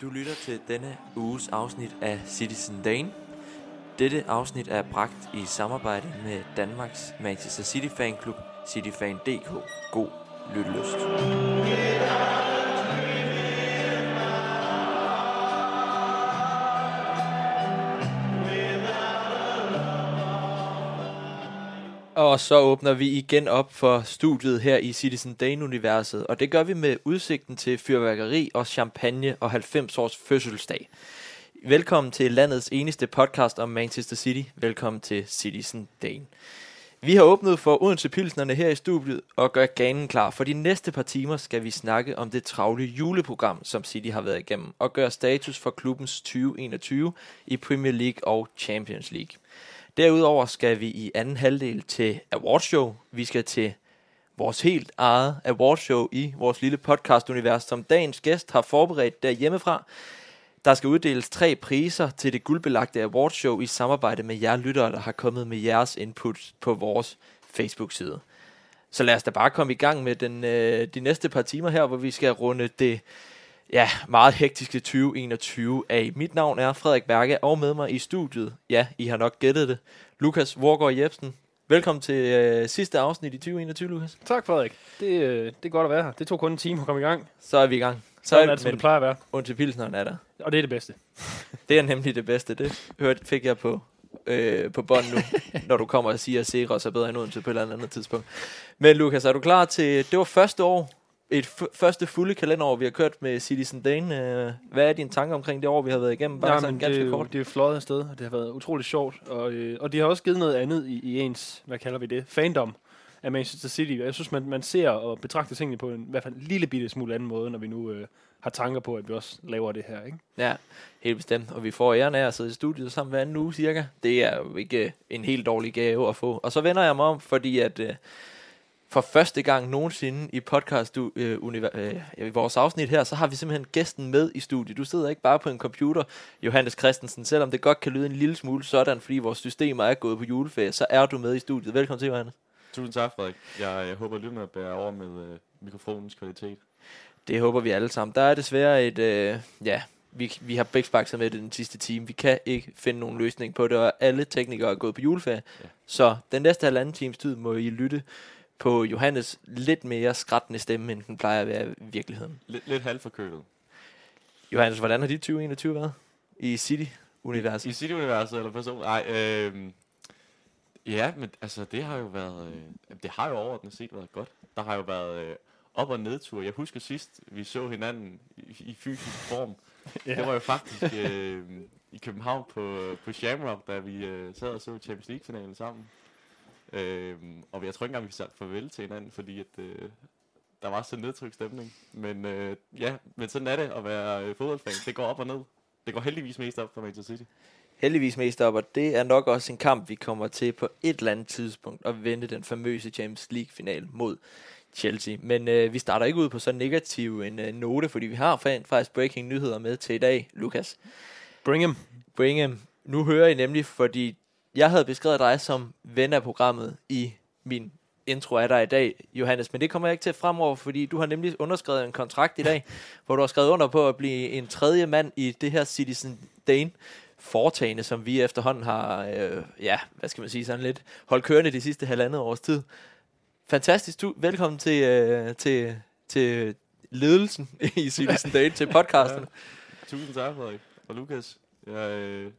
Du lytter til denne uges afsnit af Citizen Dane. Dette afsnit er bragt i samarbejde med Danmarks Manchester City Fanklub, cityfan.dk. God lyttelyst. Og så åbner vi igen op for studiet her i Citizen Dane-universet, og det gør vi med udsigten til fyrværkeri og champagne og 90 års fødselsdag. Velkommen til landets eneste podcast om Manchester City. Velkommen til Citizen Dane. Vi har åbnet for Odense Pilsnerne her i studiet og gør ganen klar. For de næste par timer skal vi snakke om det travle juleprogram, som City har været igennem, og gøre status for klubbens 2021 i Premier League og Champions League. Derudover skal vi i anden halvdel til awardshow. Vi skal til vores helt eget awardshow i vores lille podcast-univers, som dagens gæst har forberedt derhjemmefra. Der skal uddeles tre priser til det guldbelagte awardshow i samarbejde med jer lyttere, der har kommet med jeres input på vores Facebook-side. Så lad os da bare komme i gang med den, øh, de næste par timer her, hvor vi skal runde det ja, meget hektiske 2021 af. Mit navn er Frederik Berge, og med mig i studiet, ja, I har nok gættet det, Lukas Vorgård Jebsen. Velkommen til øh, sidste afsnit i 2021, Lukas. Tak, Frederik. Det, øh, det er godt at være her. Det tog kun en time at komme i gang. Så er vi i gang. Så Sådan er det, som det plejer at være. Und til Pilsneren er der. Og det er det bedste. Det er nemlig det bedste. Det hørte, fik jeg på, øh, på bånd nu, når du kommer og siger, at Seros er bedre end Odense på et eller andet tidspunkt. Men Lukas, er du klar til... Det var første år, et første fulde kalenderår, vi har kørt med Citizen Dane. Øh, hvad er dine tanker omkring det år, vi har været igennem? Bare Ja, sådan ganske det, er kort. det er fløjet afsted, og det har været utroligt sjovt. Og, øh, og de har også givet noget andet i, i ens, hvad kalder vi det, fandom af Manchester City. Jeg synes, man, man ser og betragter tingene på en i hvert fald en lille bitte smule anden måde, når vi nu øh, har tanker på, at vi også laver det her. Ikke? Ja, helt bestemt. Og vi får æren af at sidde i studiet sammen hver anden uge cirka. Det er jo ikke øh, en helt dårlig gave at få. Og så vender jeg mig om, fordi at øh, for første gang nogensinde i podcast øh, univer- øh, i vores afsnit her, så har vi simpelthen gæsten med i studiet. Du sidder ikke bare på en computer, Johannes Christensen, selvom det godt kan lyde en lille smule sådan, fordi vores systemer er gået på juleferie, så er du med i studiet. Velkommen til, Johannes. Tusind tak, Frederik. Jeg, jeg håber, at lytterne bærer over med øh, mikrofonens kvalitet. Det håber vi alle sammen. Der er desværre et, øh, ja, vi, vi har begge bakset med det den sidste time. Vi kan ikke finde nogen løsning på det, og alle teknikere er gået på juleferie. Ja. Så den næste halvanden times tid må I lytte på Johannes lidt mere skrættende stemme, end den plejer at være i virkeligheden. Lidt, lidt halvforkølet. Johannes, hvordan har dit 2021 været i City-universet? I City-universet eller person? Nej, øh, ja, men altså, det har jo været, øh, det har jo overordnet set været godt. Der har jo været øh, op- og nedtur. Jeg husker sidst, vi så hinanden i, i fysisk form. Ja. Det var jo faktisk øh, i København på, på Shamrock, da vi øh, sad og så Champions League-finalen sammen. Øh, og jeg tror ikke engang, vi sagde farvel til hinanden, fordi at, øh, der var så nedtrykt stemning. Men øh, ja, men sådan er det at være øh, fodboldfan. Det går op og ned. Det går heldigvis mest op for Manchester City. Heldigvis mest op, og det er nok også en kamp, vi kommer til på et eller andet tidspunkt at vende den famøse Champions League-final mod Chelsea. Men øh, vi starter ikke ud på så negativ en øh, note, fordi vi har faktisk breaking nyheder med til i dag, Lukas. Bring him. Bringham, nu hører I nemlig, fordi jeg havde beskrevet dig som ven af programmet i min intro af dig i dag, Johannes, men det kommer jeg ikke til fremover, fordi du har nemlig underskrevet en kontrakt i dag, hvor du har skrevet under på at blive en tredje mand i det her Citizen Dane foretagende, som vi efterhånden har, øh, ja, hvad skal man sige, sådan lidt holdt kørende de sidste halvandet års tid. Fantastisk, du, velkommen til, øh, til, til ledelsen i Citizen Dane, til podcasten. Tusind tak, Frederik. Og Lukas, jeg, øh,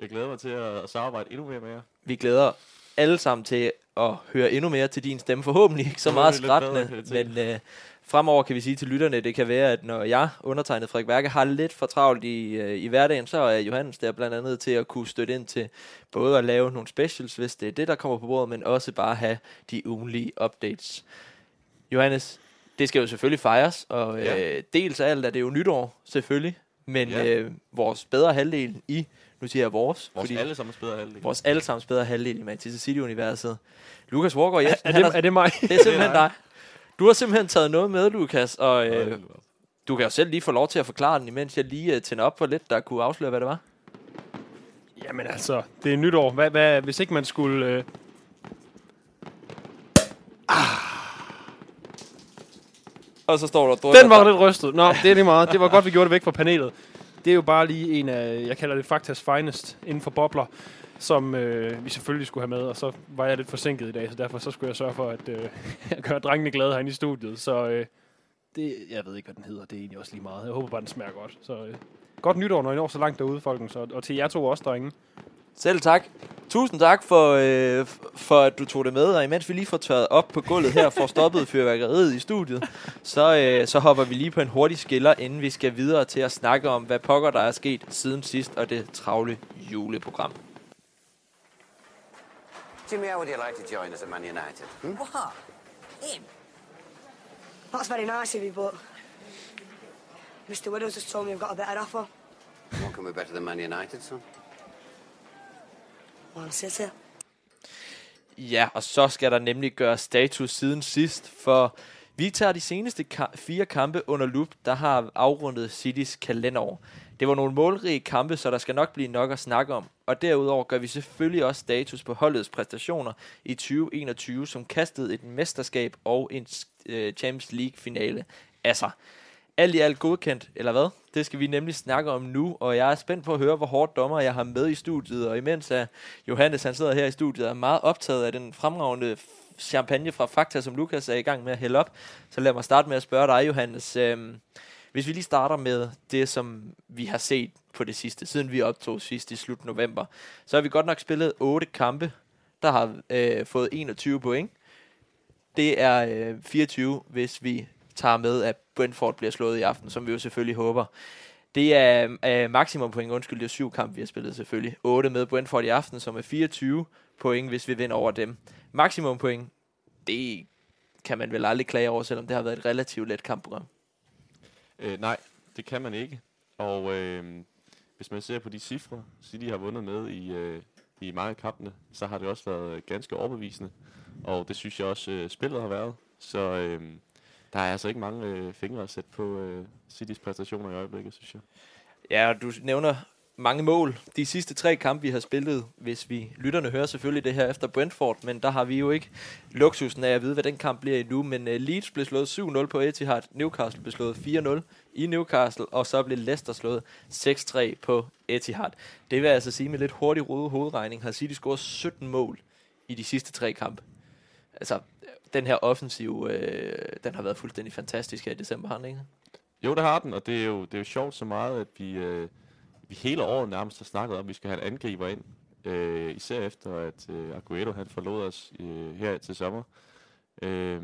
jeg glæder mig til at, samarbejde endnu mere med jer. Vi glæder alle sammen til at høre endnu mere til din stemme. Forhåbentlig ikke så meget skrættende, men øh, fremover kan vi sige til lytterne, det kan være, at når jeg, undertegnet Frederik Værke, har lidt for travlt i, øh, i hverdagen, så er Johannes der blandt andet til at kunne støtte ind til både at lave nogle specials, hvis det er det, der kommer på bordet, men også bare have de ugenlige updates. Johannes, det skal jo selvfølgelig fejres, og øh, Ja. dels af alt er det jo nytår, selvfølgelig, men Ja. øh, vores bedre halvdel i, nu siger jeg vores, Vores alle sammen bedre halvdel. vores allesammens bedre halvdel i Manchester City-universet. Lukas Wargaard Er, Jensen, er, han det, har, er det mig? det er simpelthen er dig. Du har simpelthen taget noget med, Lukas, og øh, er du kan jo selv lige få lov til at forklare den, imens jeg lige øh, tænder op for lidt, der kunne afsløre, hvad det var. Jamen altså, det er nytår. Hvad, hvad, hvis ikke man skulle... Øh... Og så står der Den var dig. lidt rystet. Nå, det er lige meget. Det var godt, vi gjorde det væk fra panelet. Det er jo bare lige en af, jeg kalder det Faktas finest inden for bobler, som øh, vi selvfølgelig skulle have med. Og så var jeg lidt forsinket i dag, så derfor så skulle jeg sørge for at øh, gøre drengene glade herinde i studiet. Så øh, det, jeg ved ikke, hvad den hedder. Det er egentlig også lige meget. Jeg håber bare, den smager godt. Så øh, godt nytår, når I når så langt derude, folkens. Og, og til jer to også, drenge. Selv tak. Tusind tak for, øh, for, at du tog det med. Og imens vi lige får tørret op på gulvet her, får stoppet fyrværkeriet i studiet, så, øh, så hopper vi lige på en hurtig skiller, inden vi skal videre til at snakke om, hvad pokker der er sket siden sidst, og det travle juleprogram. Jimmy, how would you like to join us at Man United? Hmm? What? Him? That's very nice of you, but Mr. Widows has told me I've got a better offer. What can be better than Man United, son? Man City. Ja, og så skal der nemlig gøre status siden sidst, for vi tager de seneste ka- fire kampe under lup, der har afrundet Citys kalenderår. Det var nogle målrige kampe, så der skal nok blive nok at snakke om. Og derudover gør vi selvfølgelig også status på holdets præstationer i 2021, som kastede et mesterskab og en øh, Champions League-finale af sig. Alt i alt godkendt, eller hvad? Det skal vi nemlig snakke om nu, og jeg er spændt på at høre, hvor hårdt dommer jeg har med i studiet. Og imens er Johannes, han sidder her i studiet, er meget optaget af den fremragende champagne fra Fakta, som Lukas er i gang med at hælde op. Så lad mig starte med at spørge dig, Johannes. Øhm, hvis vi lige starter med det, som vi har set på det sidste, siden vi optog sidst i slut november, så har vi godt nok spillet otte kampe, der har øh, fået 21 point. Det er øh, 24, hvis vi tager med, at Brentford bliver slået i aften, som vi jo selvfølgelig håber. Det er øh, maksimum point, undskyld, det er syv kampe, vi har spillet selvfølgelig. 8 med Brentford i aften, som er 24 point, hvis vi vinder over dem. Maksimum point, det kan man vel aldrig klage over, selvom det har været et relativt let kampprogram. Øh, nej, det kan man ikke. Og øh, hvis man ser på de cifre, City har vundet med i, øh, i mange af kampene, så har det også været ganske overbevisende. Og det synes jeg også, øh, spillet har været. Så øh, der er altså ikke mange øh, fingre at sætte på øh, Citys præstationer i øjeblikket, synes jeg. Ja, og du nævner mange mål. De sidste tre kampe, vi har spillet, hvis vi lytterne hører selvfølgelig det her efter Brentford, men der har vi jo ikke luksusen af at vide, hvad den kamp bliver endnu. Men uh, Leeds blev slået 7-0 på Etihad, Newcastle blev slået 4-0 i Newcastle, og så blev Leicester slået 6-3 på Etihad. Det vil altså sige med lidt hurtig røde hovedregning, har City scoret 17 mål i de sidste tre kampe. Altså, den her offensiv, øh, den har været fuldstændig fantastisk her i december, har den ikke? Jo, det har den, og det er jo, det er jo sjovt så meget, at vi, øh, vi hele året nærmest har snakket om, at vi skal have en angriber ind. Øh, især efter, at øh, Aguero han forlod os øh, her til sommer. Øh,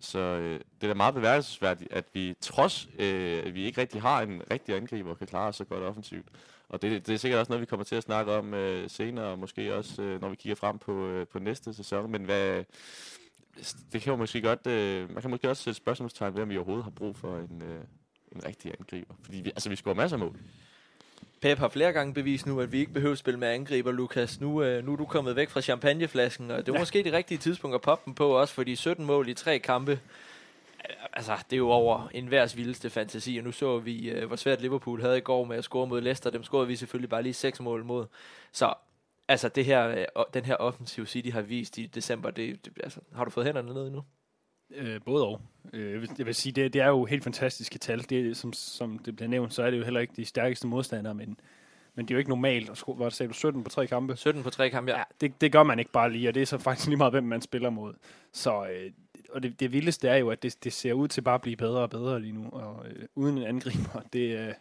så øh, det er da meget beværelsesværdigt, at vi trods, øh, at vi ikke rigtig har en rigtig angriber, kan klare os så godt offensivt. Og det, det er sikkert også noget, vi kommer til at snakke om øh, senere, og måske også, øh, når vi kigger frem på, øh, på næste sæson. Men hvad, det kan jo måske godt, øh, man kan måske også sætte spørgsmålstegn ved, om vi overhovedet har brug for en, øh, en rigtig angriber. Fordi vi, altså, vi scorer masser af mål. Pep har flere gange bevist nu, at vi ikke behøver at spille med angriber, Lukas. Nu, øh, nu er du kommet væk fra champagneflasken, og det var ja. måske det rigtige tidspunkt at poppe den på, også fordi 17 mål i tre kampe, altså det er jo over enhvers vildeste fantasi, og nu så vi, øh, hvor svært Liverpool havde i går med at score mod Leicester, dem scorede vi selvfølgelig bare lige seks mål mod. Så altså det her, øh, den her offensiv City har vist i december, det, det, altså, har du fået hænderne ned nu? Øh, både og. Øh, jeg vil- sige, det, det er jo helt fantastiske tal. Det, som, som det bliver nævnt, så er det jo heller ikke de stærkeste modstandere, men, men det er jo ikke normalt at score, hvad sagde du, 17 på tre kampe. 17 på tre kampe, ja. Ja, det, det gør man ikke bare lige, og det er så faktisk lige meget, hvem man spiller mod. Så, øh, og det, det vildeste er jo, at det, det ser ud til bare at blive bedre og bedre lige nu, og øh, uden en angriber. Det, øh,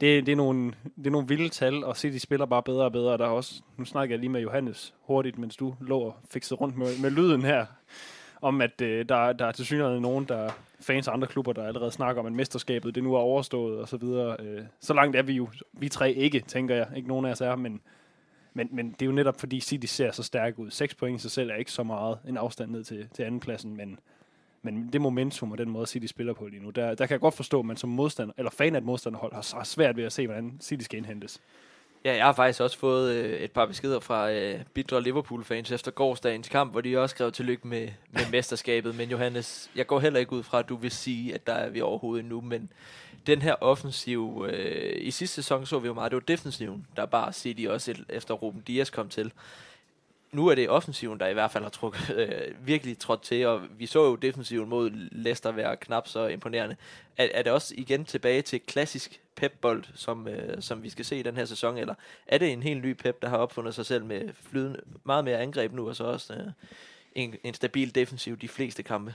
det, det, er nogle, det er nogle vilde tal, og City spiller bare bedre og bedre. Der er også, nu snakker jeg lige med Johannes hurtigt, mens du lå og fikset rundt med, med lyden her, om at øh, der, der er til synligheden nogen, der fans af andre klubber, der allerede snakker om, at mesterskabet det nu er overstået og så videre. Øh, så langt er vi jo, vi tre ikke, tænker jeg. Ikke nogen af os er, men men, men det er jo netop fordi City ser så stærk ud. 6 point i sig selv er ikke så meget en afstand ned til, til andenpladsen, men, men det momentum og den måde City spiller på lige nu, der, der kan jeg godt forstå, at man som modstander, eller fan af et modstanderhold har, har svært ved at se, hvordan City skal indhentes. Ja, jeg har faktisk også fået øh, et par beskeder fra øh, bitre Liverpool-fans efter gårdsdagens kamp, hvor de også skrev tillykke med, med mesterskabet. Men Johannes, jeg går heller ikke ud fra, at du vil sige, at der er vi overhovedet endnu. Men den her offensiv, øh, i sidste sæson så vi jo meget, det var defensiven, der bare City også et, efter Ruben Dias kom til nu er det offensiven, der i hvert fald har trukket, øh, virkelig trådt til, og vi så jo defensiven mod Leicester være knap så imponerende. Er, er det også igen tilbage til klassisk pepbold, som, øh, som vi skal se i den her sæson, eller er det en helt ny pep, der har opfundet sig selv med flydende, meget mere angreb nu, og så også øh, en, en stabil defensiv de fleste kampe?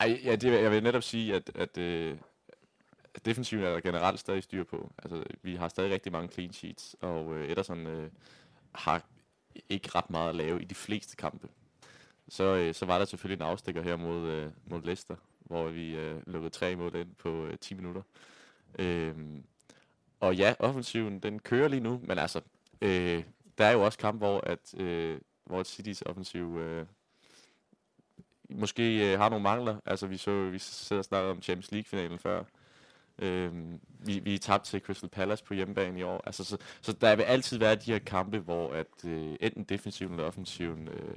Ej, ja, det, jeg vil netop sige, at, at øh, defensiven er der generelt stadig styr på. Altså, vi har stadig rigtig mange clean sheets, og øh, Ederson øh, har ikke ret meget at lave i de fleste kampe. Så, øh, så var der selvfølgelig en afstikker her mod, øh, mod Leicester, hvor vi øh, lukkede tre mål ind på øh, 10 minutter. Øh, og ja, offensiven, den kører lige nu, men altså, øh, der er jo også kamp, hvor, at, øh, hvor Citys offensiv øh, måske øh, har nogle mangler. Altså, vi så vi sidder og snakker om Champions League-finalen før. Øhm, vi, vi er tabt til Crystal Palace på hjemmebane i år. Altså, så, så der vil altid være de her kampe, hvor at, øh, enten defensiven eller offensiven øh,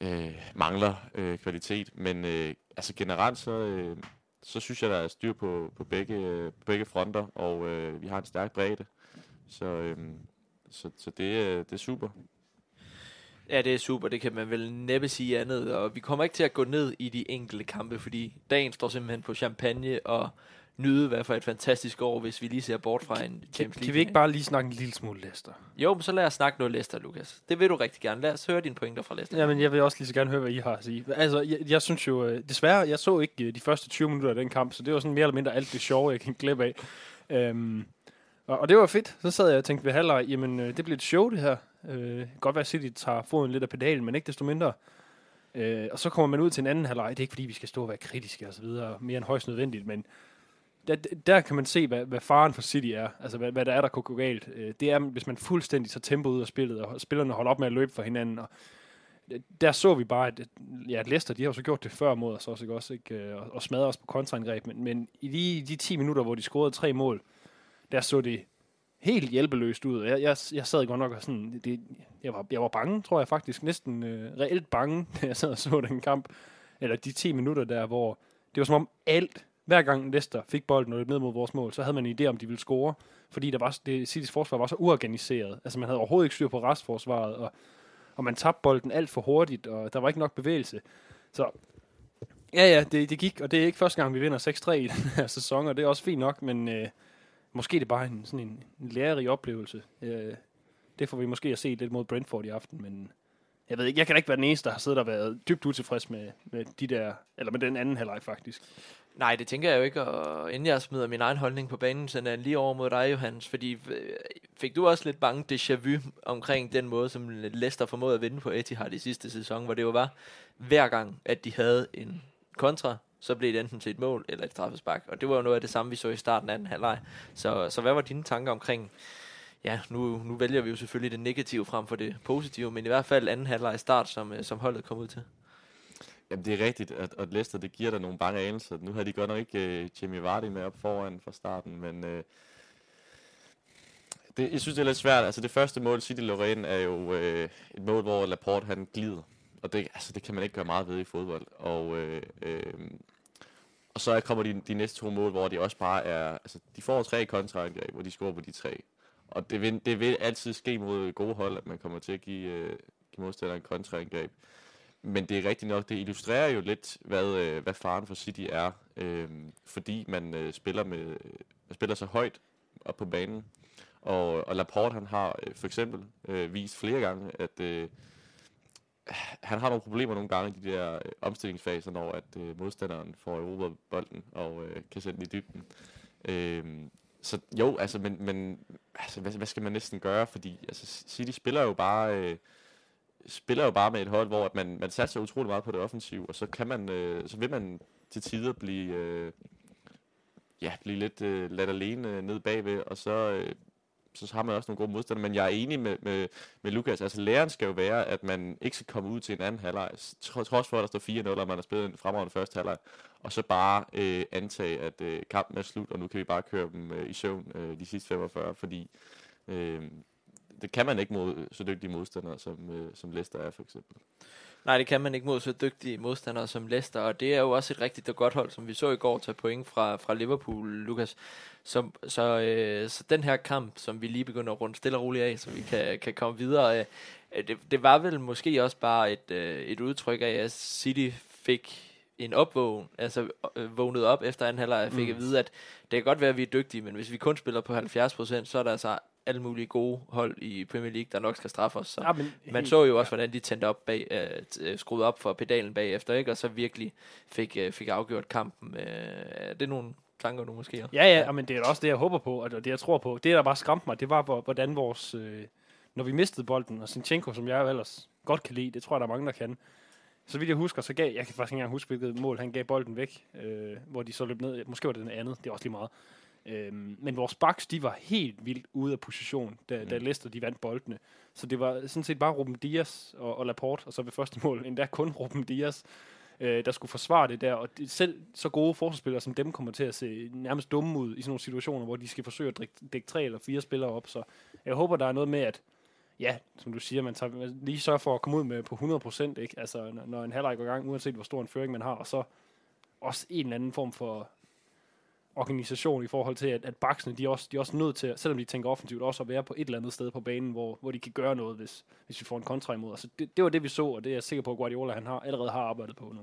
øh, mangler øh, kvalitet. Men øh, altså generelt så, øh, så synes jeg, der er styr på, på, begge, øh, på begge fronter, og øh, vi har en stærk bredde. Så, øh, så, så det, øh, det er super. Ja, det er super. Det kan man vel næppe sige andet. Og vi kommer ikke til at gå ned i de enkelte kampe, fordi dagen står simpelthen på champagne og nyde hvad for et fantastisk år, hvis vi lige ser bort fra en Champions League. kan vi ikke bare lige snakke en lille smule Leicester? Jo, men så lad os snakke noget Leicester, Lukas. Det vil du rigtig gerne. Lad os høre dine pointer fra Leicester. Jamen, jeg vil også lige så gerne høre, hvad I har at sige. Altså, jeg, jeg synes jo, øh, desværre, jeg så ikke øh, de første 20 minutter af den kamp, så det var sådan mere eller mindre alt det sjove, jeg kan glip af. Øhm, og, og det var fedt. Så sad jeg og tænkte ved halvleg, jamen, øh, det bliver et show, det her. Øh, godt være, at City tager foden lidt af pedalen, men ikke desto mindre. Øh, og så kommer man ud til en anden halvleg. Det er ikke, fordi vi skal stå og være kritiske og så videre, mere end højst nødvendigt, men der, der kan man se, hvad, hvad faren for City er. Altså, hvad, hvad der er, der kunne gå galt. Øh, det er, hvis man fuldstændig tager tempo ud af spillet, og spillerne holder op med at løbe for hinanden. Og øh, der så vi bare, at, ja, at Leicester, de har jo så gjort det før mod os også, ikke? Også, ikke? Øh, og, og smadrer os på kontraangreb. Men, men i de, de 10 minutter, hvor de scorede tre mål, der så det helt hjælpeløst ud. Jeg, jeg, jeg sad godt nok og sådan, det, jeg, var, jeg var bange, tror jeg faktisk, næsten øh, reelt bange, da jeg sad og så den kamp. Eller de 10 minutter der, hvor det var som om alt, hver gang Leicester fik bolden og løb ned mod vores mål, så havde man en idé om, de ville score. Fordi der var, det, Citys forsvar var så uorganiseret. Altså man havde overhovedet ikke styr på restforsvaret, og, og man tabte bolden alt for hurtigt, og der var ikke nok bevægelse. Så ja, ja, det, det gik, og det er ikke første gang, vi vinder 6-3 i den her sæson, og det er også fint nok, men øh, måske er det bare en, sådan en, en lærerig oplevelse. Øh, det får vi måske at se lidt mod Brentford i aften, men jeg ved ikke, jeg kan da ikke være den eneste, der har siddet og været dybt utilfreds med, med de der, eller med den anden halvleg faktisk. Nej, det tænker jeg jo ikke, og inden jeg smider min egen holdning på banen, sender jeg lige over mod dig, Johannes, fordi øh, fik du også lidt bange déjà vu omkring den måde, som Leicester formåede at vinde på Etihad i sidste sæson, hvor det jo var hver gang, at de havde en kontra, så blev det enten til et mål eller et straffespark, og det var jo noget af det samme, vi så i starten af den halvleg. Så, så hvad var dine tanker omkring, ja, nu, nu vælger vi jo selvfølgelig det negative frem for det positive, men i hvert fald anden halvleg start, som, øh, som holdet kom ud til. Jamen, det er rigtigt, at, at Leicester, det giver dig nogle bange anelser. Nu har de godt nok ikke uh, Jamie Vardy med op foran fra starten, men uh, det, jeg synes, det er lidt svært. Altså, det første mål, City Lorraine, er jo uh, et mål, hvor Laporte, han glider. Og det, altså, det kan man ikke gøre meget ved i fodbold. Og, uh, uh, og så kommer de, de næste to mål, hvor de også bare er... Altså, de får tre kontraangreb, hvor de scorer på de tre. Og det vil, det vil altid ske mod gode hold, at man kommer til at give, uh, give modstanderen kontraangreb. Men det er rigtigt nok, det illustrerer jo lidt, hvad, øh, hvad faren for City er, øh, fordi man øh, spiller, med, man spiller så højt op på banen. Og, og Laporte han har øh, for eksempel øh, vist flere gange, at øh, han har nogle problemer nogle gange i de der øh, omstillingsfaser, når at øh, modstanderen får erobret bolden og øh, kan sende den i dybden. Øh, så jo, altså, men, men altså, hvad, hvad skal man næsten gøre? Fordi altså, City spiller jo bare... Øh, spiller jo bare med et hold, hvor at man, man satser utrolig meget på det offensiv, og så kan man, øh, så vil man til tider blive, øh, ja, blive lidt øh, ladt alene øh, ned bagved, og så, øh, så har man også nogle gode modstandere. Men jeg er enig med, med, med Lukas, altså læren skal jo være, at man ikke skal komme ud til en anden halvleg, tro- trods for, at der står 4-0, og man har spillet en fremragende første halvleg, og så bare øh, antage, at øh, kampen er slut, og nu kan vi bare køre dem øh, i søvn øh, de sidste 45, fordi øh, det kan man ikke mod så dygtige modstandere, som, øh, som Leicester er for eksempel. Nej, det kan man ikke mod så dygtige modstandere som Leicester, og det er jo også et rigtig godt hold, som vi så i går tage point fra, fra Liverpool, Lukas. Så, så, øh, så den her kamp, som vi lige begynder at runde stille og roligt af, så vi kan, kan komme videre, øh, øh, det, det var vel måske også bare et, øh, et udtryk af, at City fik en opvågen, altså øh, vågnet op efter anden halvleg, fik mm. at vide, at det kan godt være, at vi er dygtige, men hvis vi kun spiller på 70%, så er der altså alle mulige gode hold i Premier League, der nok skal straffe os. Så Ja, men man så jo også, hvordan de tændte op bag, øh, øh, skruede op for pedalen bagefter, ikke? og så virkelig fik, øh, fik afgjort kampen. Øh, er det nogle tanker, du måske har? Ja, ja, ja, men det er også det, jeg håber på, og det jeg tror på. Det, der bare skræmte mig, det var, hvor- hvordan vores... Øh, når vi mistede bolden, og Sinchenko, som jeg ellers godt kan lide, det tror jeg, der er mange, der kan. Så vidt jeg husker, så gav... Jeg kan faktisk ikke engang huske, hvilket mål han gav bolden væk, øh, hvor de så løb ned. Måske var det den andet, det er også lige meget. Øhm, men vores backs, de var helt vildt ude af position, da, da Leicester de vandt boldene. Så det var sådan set bare Ruben Dias og, og Laporte, og så ved første mål endda kun Ruben Dias, øh, der skulle forsvare det der. Og det, selv så gode forsvarsspillere som dem kommer til at se nærmest dumme ud i sådan nogle situationer, hvor de skal forsøge at dække, dække tre eller fire spillere op. Så jeg håber, der er noget med, at ja, som du siger, man, tager, man lige sørger for at komme ud med på 100%, ikke? Altså, når, når en halvleg går i gang, uanset hvor stor en føring man har, og så også en eller anden form for organisation i forhold til, at, at baksene, de er, også, de er også nødt til, selvom de tænker offensivt, også at være på et eller andet sted på banen, hvor, hvor de kan gøre noget, hvis, hvis vi får en kontra imod. Altså, det, det var det, vi så, og det er jeg sikker på, at Guardiola han har, allerede har arbejdet på nu.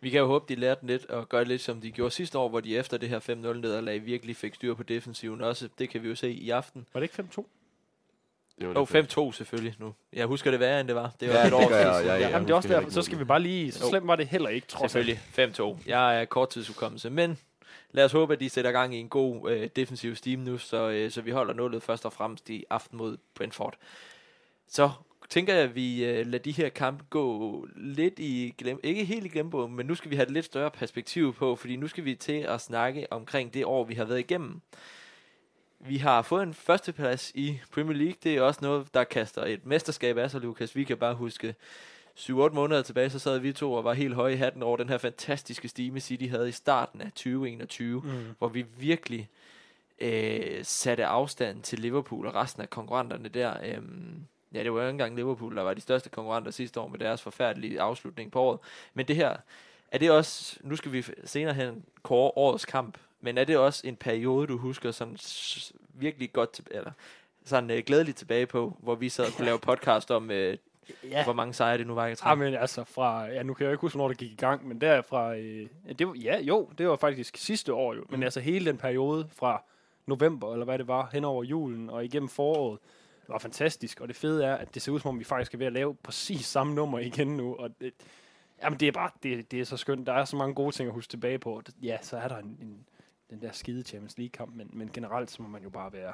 Vi kan jo håbe, de lærte lidt og gøre lidt, som de gjorde sidste år, hvor de efter det her 5-0 nederlag virkelig fik styr på defensiven også. Det kan vi jo se i aften. Var det ikke 5-2? Det var Jo, lidt 5-2 selvfølgelig nu. Jeg husker det værre, end det var. Det var Ja, et det år gør siden. ja, ja. Jamen, det er også derfor, så skal vi bare lige, så slemt var det heller ikke, trods. Selvfølgelig. 5-2. Jeg er korttidsudkommelse, men lad os håbe, at de sætter gang i en god øh, defensiv steam nu, så, øh, så vi holder nullet først og fremmest i aften mod Brentford. Så tænker jeg, at vi øh, lader de her kampe gå lidt i glem, ikke helt i glemmebogen, men nu skal vi have et lidt større perspektiv på, fordi nu skal vi til at snakke omkring det år, vi har været igennem. Vi har fået en førsteplads i Premier League. Det er også noget, der kaster et mesterskab af sig, Lukas. Vi kan bare huske 7-8 måneder tilbage, så sad vi to og var helt høje i hatten over den her fantastiske stime, City havde i starten af 2021, mm. hvor vi virkelig øh, satte afstand til Liverpool og resten af konkurrenterne der. Øhm, ja, det var jo ikke engang Liverpool, der var de største konkurrenter sidste år med deres forfærdelige afslutning på året. Men det her, er det også, nu skal vi senere hen kåre årets kamp, men er det også en periode, du husker sådan virkelig godt, til, eller sådan øh, glædeligt tilbage på, hvor vi sad og kunne lave podcast om, øh, Ja. hvor mange sejre det nu var i Ja, træk? men altså fra, ja, nu kan jeg ikke huske, hvornår det gik i gang, men derfra, øh, ja, det var, ja, jo, det var faktisk sidste år jo, men altså hele den periode fra november, eller hvad det var, hen over julen og igennem foråret, var fantastisk, og det fede er, at det ser ud som om, vi faktisk er ved at lave præcis samme nummer igen nu, og det, jamen det er bare, det, det er så skønt, der er så mange gode ting at huske tilbage på, ja, så er der en, en, den der skide Champions League-kamp, men, men generelt så må man jo bare være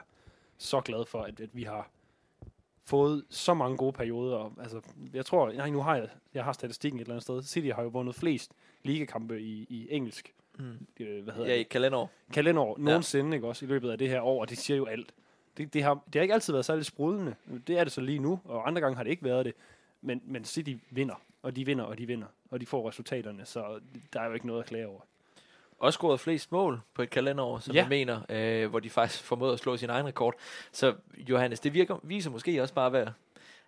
så glad for, at, at vi har fået så mange gode perioder. Og, altså, jeg tror, nej, nu har jeg, jeg har statistikken et eller andet sted. City har jo vundet flest ligakampe i, i engelsk. Mm. Øh, hvad hedder Ja, i kalenderår. Kalenderår nogensinde, ikke også, i løbet af det her år, og det siger jo alt. Det, det, har, det har ikke altid været særlig sprudlende. Det er det så lige nu, og andre gange har det ikke været det. Men, men City vinder, og de vinder, og de vinder, og de får resultaterne, så der er jo ikke noget at klage over. Også scoret flest mål på et kalenderår, som Ja. jeg mener, øh, hvor de faktisk formåede at slå sin egen rekord. Så Johannes, det virker, viser måske også bare, hvad,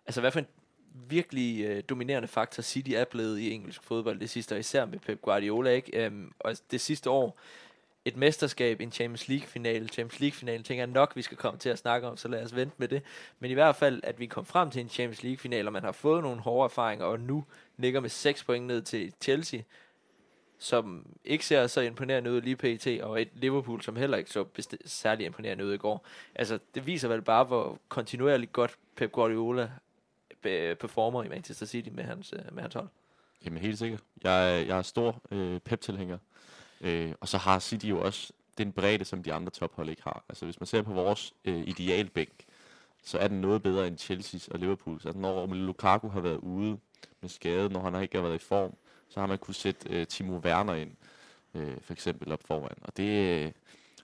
altså hvad for en virkelig øh, dominerende faktor City er blevet i engelsk fodbold det sidste år, især med Pep Guardiola. Ikke? Øhm, og det sidste år, et mesterskab, en Champions League-finale. Champions League-finale tænker jeg nok, vi skal komme til at snakke om, så lad os vente med det. Men i hvert fald, at vi kom frem til en Champions League-finale, og man har fået nogle hårde erfaringer, og nu ligger med 6 point ned til Chelsea, som ikke ser så imponerende ud lige pt, og et Liverpool, som heller ikke så besti- særlig imponerende ud i går. Altså, det viser vel bare, hvor kontinuerligt godt Pep Guardiola be- performer i Manchester City med hans, øh, med hans hold. Jamen helt sikkert. Jeg, er- jeg er stor øh, pep-tilhænger. Øh, og så har City jo også den bredde, som de andre tophold ikke har. Altså hvis man ser på vores øh, idealbænk, så er den noget bedre end Chelsea's og Liverpool's. Altså når Lukaku har været ude med skade, når han ikke har været i form, så har man kunne sætte øh, Timo Werner ind, øh, for eksempel op foran. Og det, øh,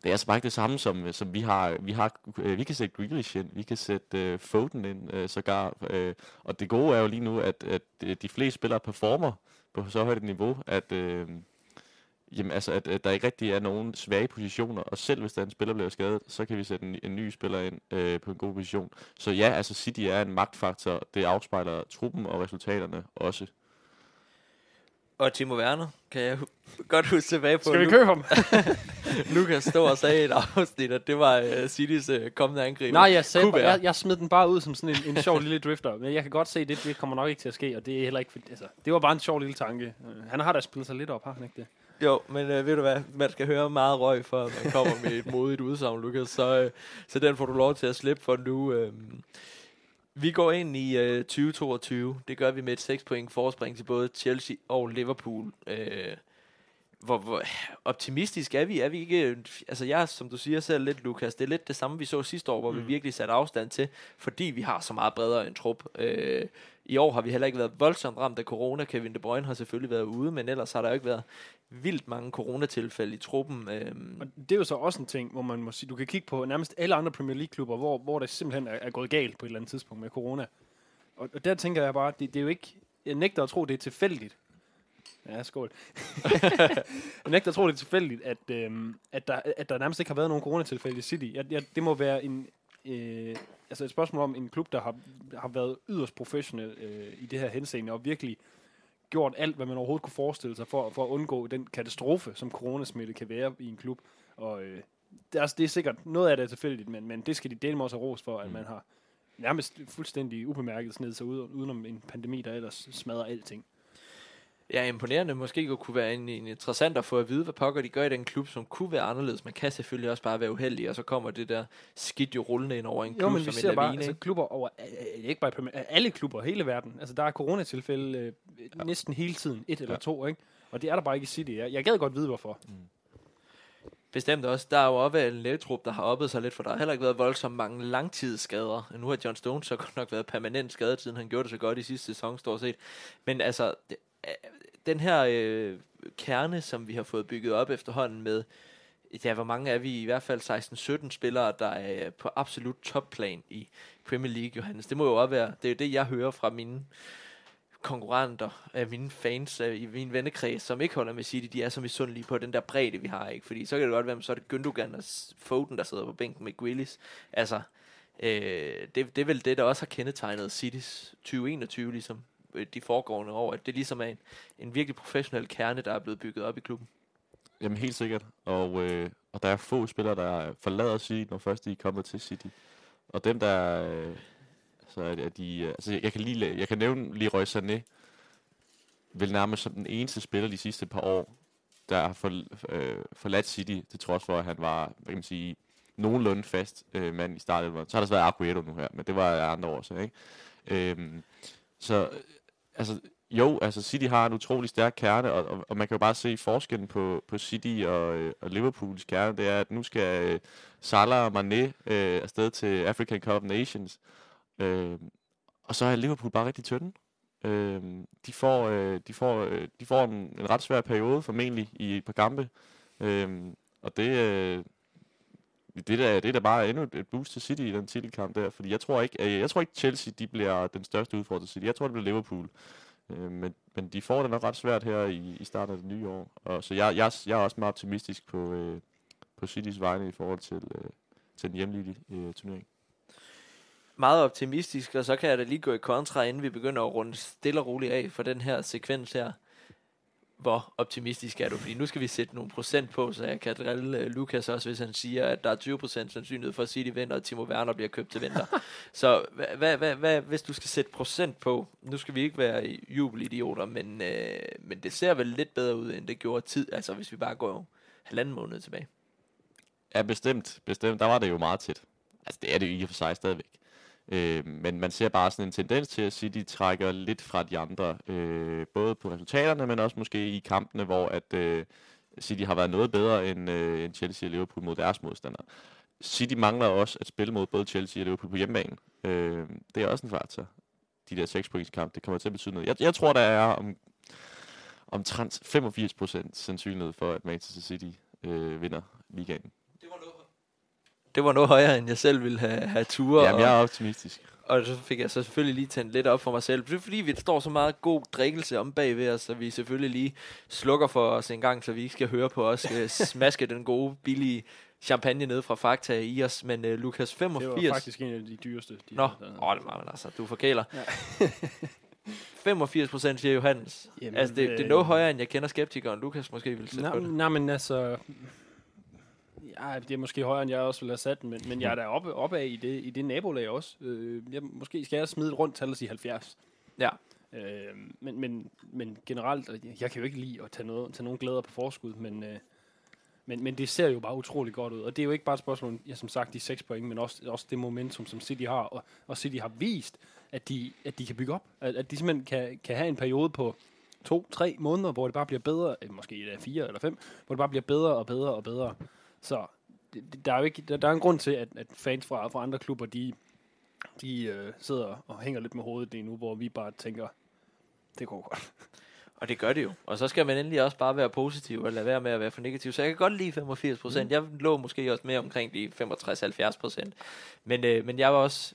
det er altså bare ikke det samme, som, øh, som vi har. Øh, vi, har øh, vi kan sætte Grealish ind, vi kan sætte øh, Foden ind øh, sågar. Øh, og det gode er jo lige nu, at, at øh, de fleste spillere performer på så højt et niveau, at, øh, jamen, altså, at, at der ikke rigtig er nogen svage positioner. Og selv hvis der er en spiller bliver skadet, så kan vi sætte en, en ny spiller ind øh, på en god position. Så ja, altså City er en magtfaktor. Det afspejler truppen og resultaterne også. Og Timo Werner, kan jeg godt huske tilbage på. Skal vi Nu- købe ham? Lukas stod og sagde i et afsnit, at det var uh, Citys uh, kommende angreb. Nej, jeg, sagde, bare, jeg, jeg smed den bare ud som sådan en, en sjov lille drifter. Men jeg kan godt se, at det, det kommer nok ikke til at ske, og det er heller ikke... Altså, det var bare en sjov lille tanke. Øh, Han har da spillet sig lidt op, har han ikke det? Jo, men uh, ved du hvad, man skal høre meget røg, før man kommer med et modigt udsagn, Lukas. Så, uh, så den får du lov til at slippe for nu. Uh, vi går ind i uh, 2022. Det gør vi med et 6 point forspring til både Chelsea og Liverpool. Uh, hvor, hvor optimistisk er vi? Er vi ikke... øh, Altså jeg, som du siger selv lidt, Lukas, det er lidt det samme, vi så sidste år, hvor mm. vi virkelig satte afstand til, fordi vi har så meget bredere en trup. Øh, I år har vi heller ikke været voldsomt ramt af corona. Kevin De Bruyne har selvfølgelig været ude, men ellers har der jo ikke været vildt mange coronatilfælde i truppen. Øhm, Og det er jo så også en ting, hvor man må sige, du kan kigge på nærmest alle andre Premier League-klubber, hvor, hvor det simpelthen er, er gået galt på et eller andet tidspunkt med corona. Og, og der tænker jeg bare, det, det er jo ikke... Jeg nægter at tro, det er tilfældigt. Ja, skål. jeg nægter at tro, det er tilfældigt, at, øhm, at, der, at der nærmest ikke har været nogen coronatilfælde i City. Jeg, jeg, det må være en, øh, altså et spørgsmål om en klub, der har, har været yderst professionel øh, i det her henseende, og virkelig gjort alt, hvad man overhovedet kunne forestille sig for, for at undgå den katastrofe, som coronasmitte kan være i en klub. Og øh, det, er, altså, det er sikkert, noget af det er tilfældigt, men, men det skal de dele med også have ros for, at man har nærmest fuldstændig upemærket snedet sig ud, udenom en pandemi, der ellers smadrer alting. Ja, imponerende. Måske kunne være en, en interessant at få at vide, hvad pokker de gør i den klub, som kunne være anderledes. Man kan selvfølgelig også bare være uheldig, og så kommer det der skidt jo rullende ind over en klub Jo, men vi som ser en bare lavine. altså, klubber over, ikke bare alle klubber, hele verden. Altså, der er coronatilfælde øh, ja. næsten hele tiden, et eller Ja. to, ikke? Og det er der bare ikke i City. Jeg, jeg gad godt vide, hvorfor. Bestemt også. Der er jo også en lægetrup, der har oppet sig lidt, for der har heller ikke været voldsomt mange langtidsskader. Nu har John Stones så godt nok været permanent skadet, siden han gjorde det så godt i sidste sæson, stort set. Men altså, den her øh, kerne, som vi har fået bygget op efterhånden med, ja, hvor mange er vi? I hvert fald 16-17 spillere, der er øh, på absolut topplan i Premier League, Johannes. Det må jo også være, det er jo det, jeg hører fra mine konkurrenter, af mine fans af, i min vennekreds, som ikke holder med City, de er så misundelige på den der bredde, vi har, ikke? Fordi så kan det godt være, så er det Gündogan og Foden, der sidder på bænken med Grealish. Altså, øh, det, det er vel det, der også har kendetegnet Citys 2021, ligesom Øh, de foregående år, at det ligesom er en, en virkelig professionel kerne, der er blevet bygget op i klubben. Jamen helt sikkert. Og, øh, og der er få spillere, der forlader City, når først de er kommet til City. Og dem, der... Øh, så er, er de, øh, altså jeg kan, lige, jeg kan nævne Leroy Sané, vel nærmest som den eneste spiller de sidste par år, der har for, øh, forladt City, til trods for, at han var, hvad kan man sige, nogenlunde fast øh, mand i starten. Så har der så været Aguero nu her, men det var andre år så, ikke? Øhm, så, altså, jo, altså City har en utrolig stærk kerne, og, og, og man kan jo bare se forskellen på, på City og, øh, og Liverpools kerne, det er, at nu skal øh, Salah og Mané øh, afsted til African Cup Nations, øh, og så er Liverpool bare rigtig tynde. Øh, de får, øh, de får, øh, de får en, en ret svær periode, formentlig, i et par kampe, øh, og det, øh, det, der, det er da bare endnu et- boost til City i den titelkamp der, fordi jeg tror ikke, øh, jeg tror ikke Chelsea de bliver den største udfordrer til City. Jeg tror, det bliver Liverpool. Øh, men, men de får det nok ret svært her i, i starten af det nye år. Og, så jeg, jeg, jeg er også meget optimistisk på, øh, på Citys vegne i forhold til, øh, til den hjemlige øh, turnering. Meget optimistisk, og så kan jeg da lige gå i kontra, inden vi begynder at runde stille og roligt af for den her sekvens her. Hvor optimistisk er du? Fordi nu skal vi sætte nogle procent på, så jeg kan drille øh, Lukas også, hvis han siger, at der er 20% sandsynlighed for at City vinder, og Timo Werner bliver købt til vinter. så hvad, hvad, hvad, hvad, hvis du skal sætte procent på, nu skal vi ikke være jubelidioter, men, øh, men det ser vel lidt bedre ud, end det gjorde tid, altså hvis vi bare går halvanden måned tilbage. Ja, bestemt. bestemt. Der var det jo meget tæt. Altså, det er det jo i og for sig stadigvæk. Øh, men man ser bare sådan en tendens til, at City trækker lidt fra de andre. Øh, både på resultaterne, men også måske i kampene, hvor at øh, City har været noget bedre end, øh, end Chelsea og Liverpool mod deres modstandere. City mangler også at spille mod både Chelsea og Liverpool på hjemmebane. Øh, det er også en faktor. De der 6 points kamp, det kommer til at betyde noget. Jeg, jeg tror, der er om, omtrent 85% sandsynlighed for, at Manchester City øh, vinder ligaen. Det var noget højere, end jeg selv ville have, have ture. Jamen, og- jeg er optimistisk. Og så fik jeg så selvfølgelig lige tændt lidt op for mig selv. Det er fordi, vi står så meget god drikkelse om bagved os, så vi selvfølgelig lige slukker for os en gang, så vi ikke skal høre på os øh, smaske den gode, billige champagne ned fra Fakta i os. Men uh, Lukas Det var 85... faktisk en af de dyreste. De Nå, åh, det var man altså. Du forkæler. Ja. 85 procent, siger Johannes. Jamen, altså, det, det er øh, noget højere, end jeg kender skeptikeren. Lukas måske vil sætte Nej, på det. nej, men altså... Ja, det er måske højere, end jeg også ville have sat den, men, men jeg er der oppe, oppe af i det, i det nabolag også. Øh, jeg, måske skal jeg smide et rundt tal og sige 70. Ja. Øh, men, men, men generelt, øh, jeg kan jo ikke lide at tage, noget, tage nogen glæder på forskud, men, øh, men, men det ser jo bare utrolig godt ud. Og det er jo ikke bare et spørgsmål om, ja, som sagt, de 6 point, men også, også det momentum, som City har. Og, og City har vist, at de, at de kan bygge op. At, at de simpelthen kan, kan have en periode på to, tre måneder, hvor det bare bliver bedre, eh, måske fire eller fem, hvor det bare bliver bedre og bedre og bedre. Så det, der er jo ikke, der, der er en grund til, at, at fans fra, fra andre klubber, de, de øh, sidder og hænger lidt med hovedet lige nu, hvor vi bare tænker, det går godt. Og det gør det jo. Og så skal man endelig også bare være positiv og lade være med at være for negativ. Så jeg kan godt lide 85 procent. Mm. Jeg lå måske også mere omkring de 65-70 procent. Men, øh, men jeg var også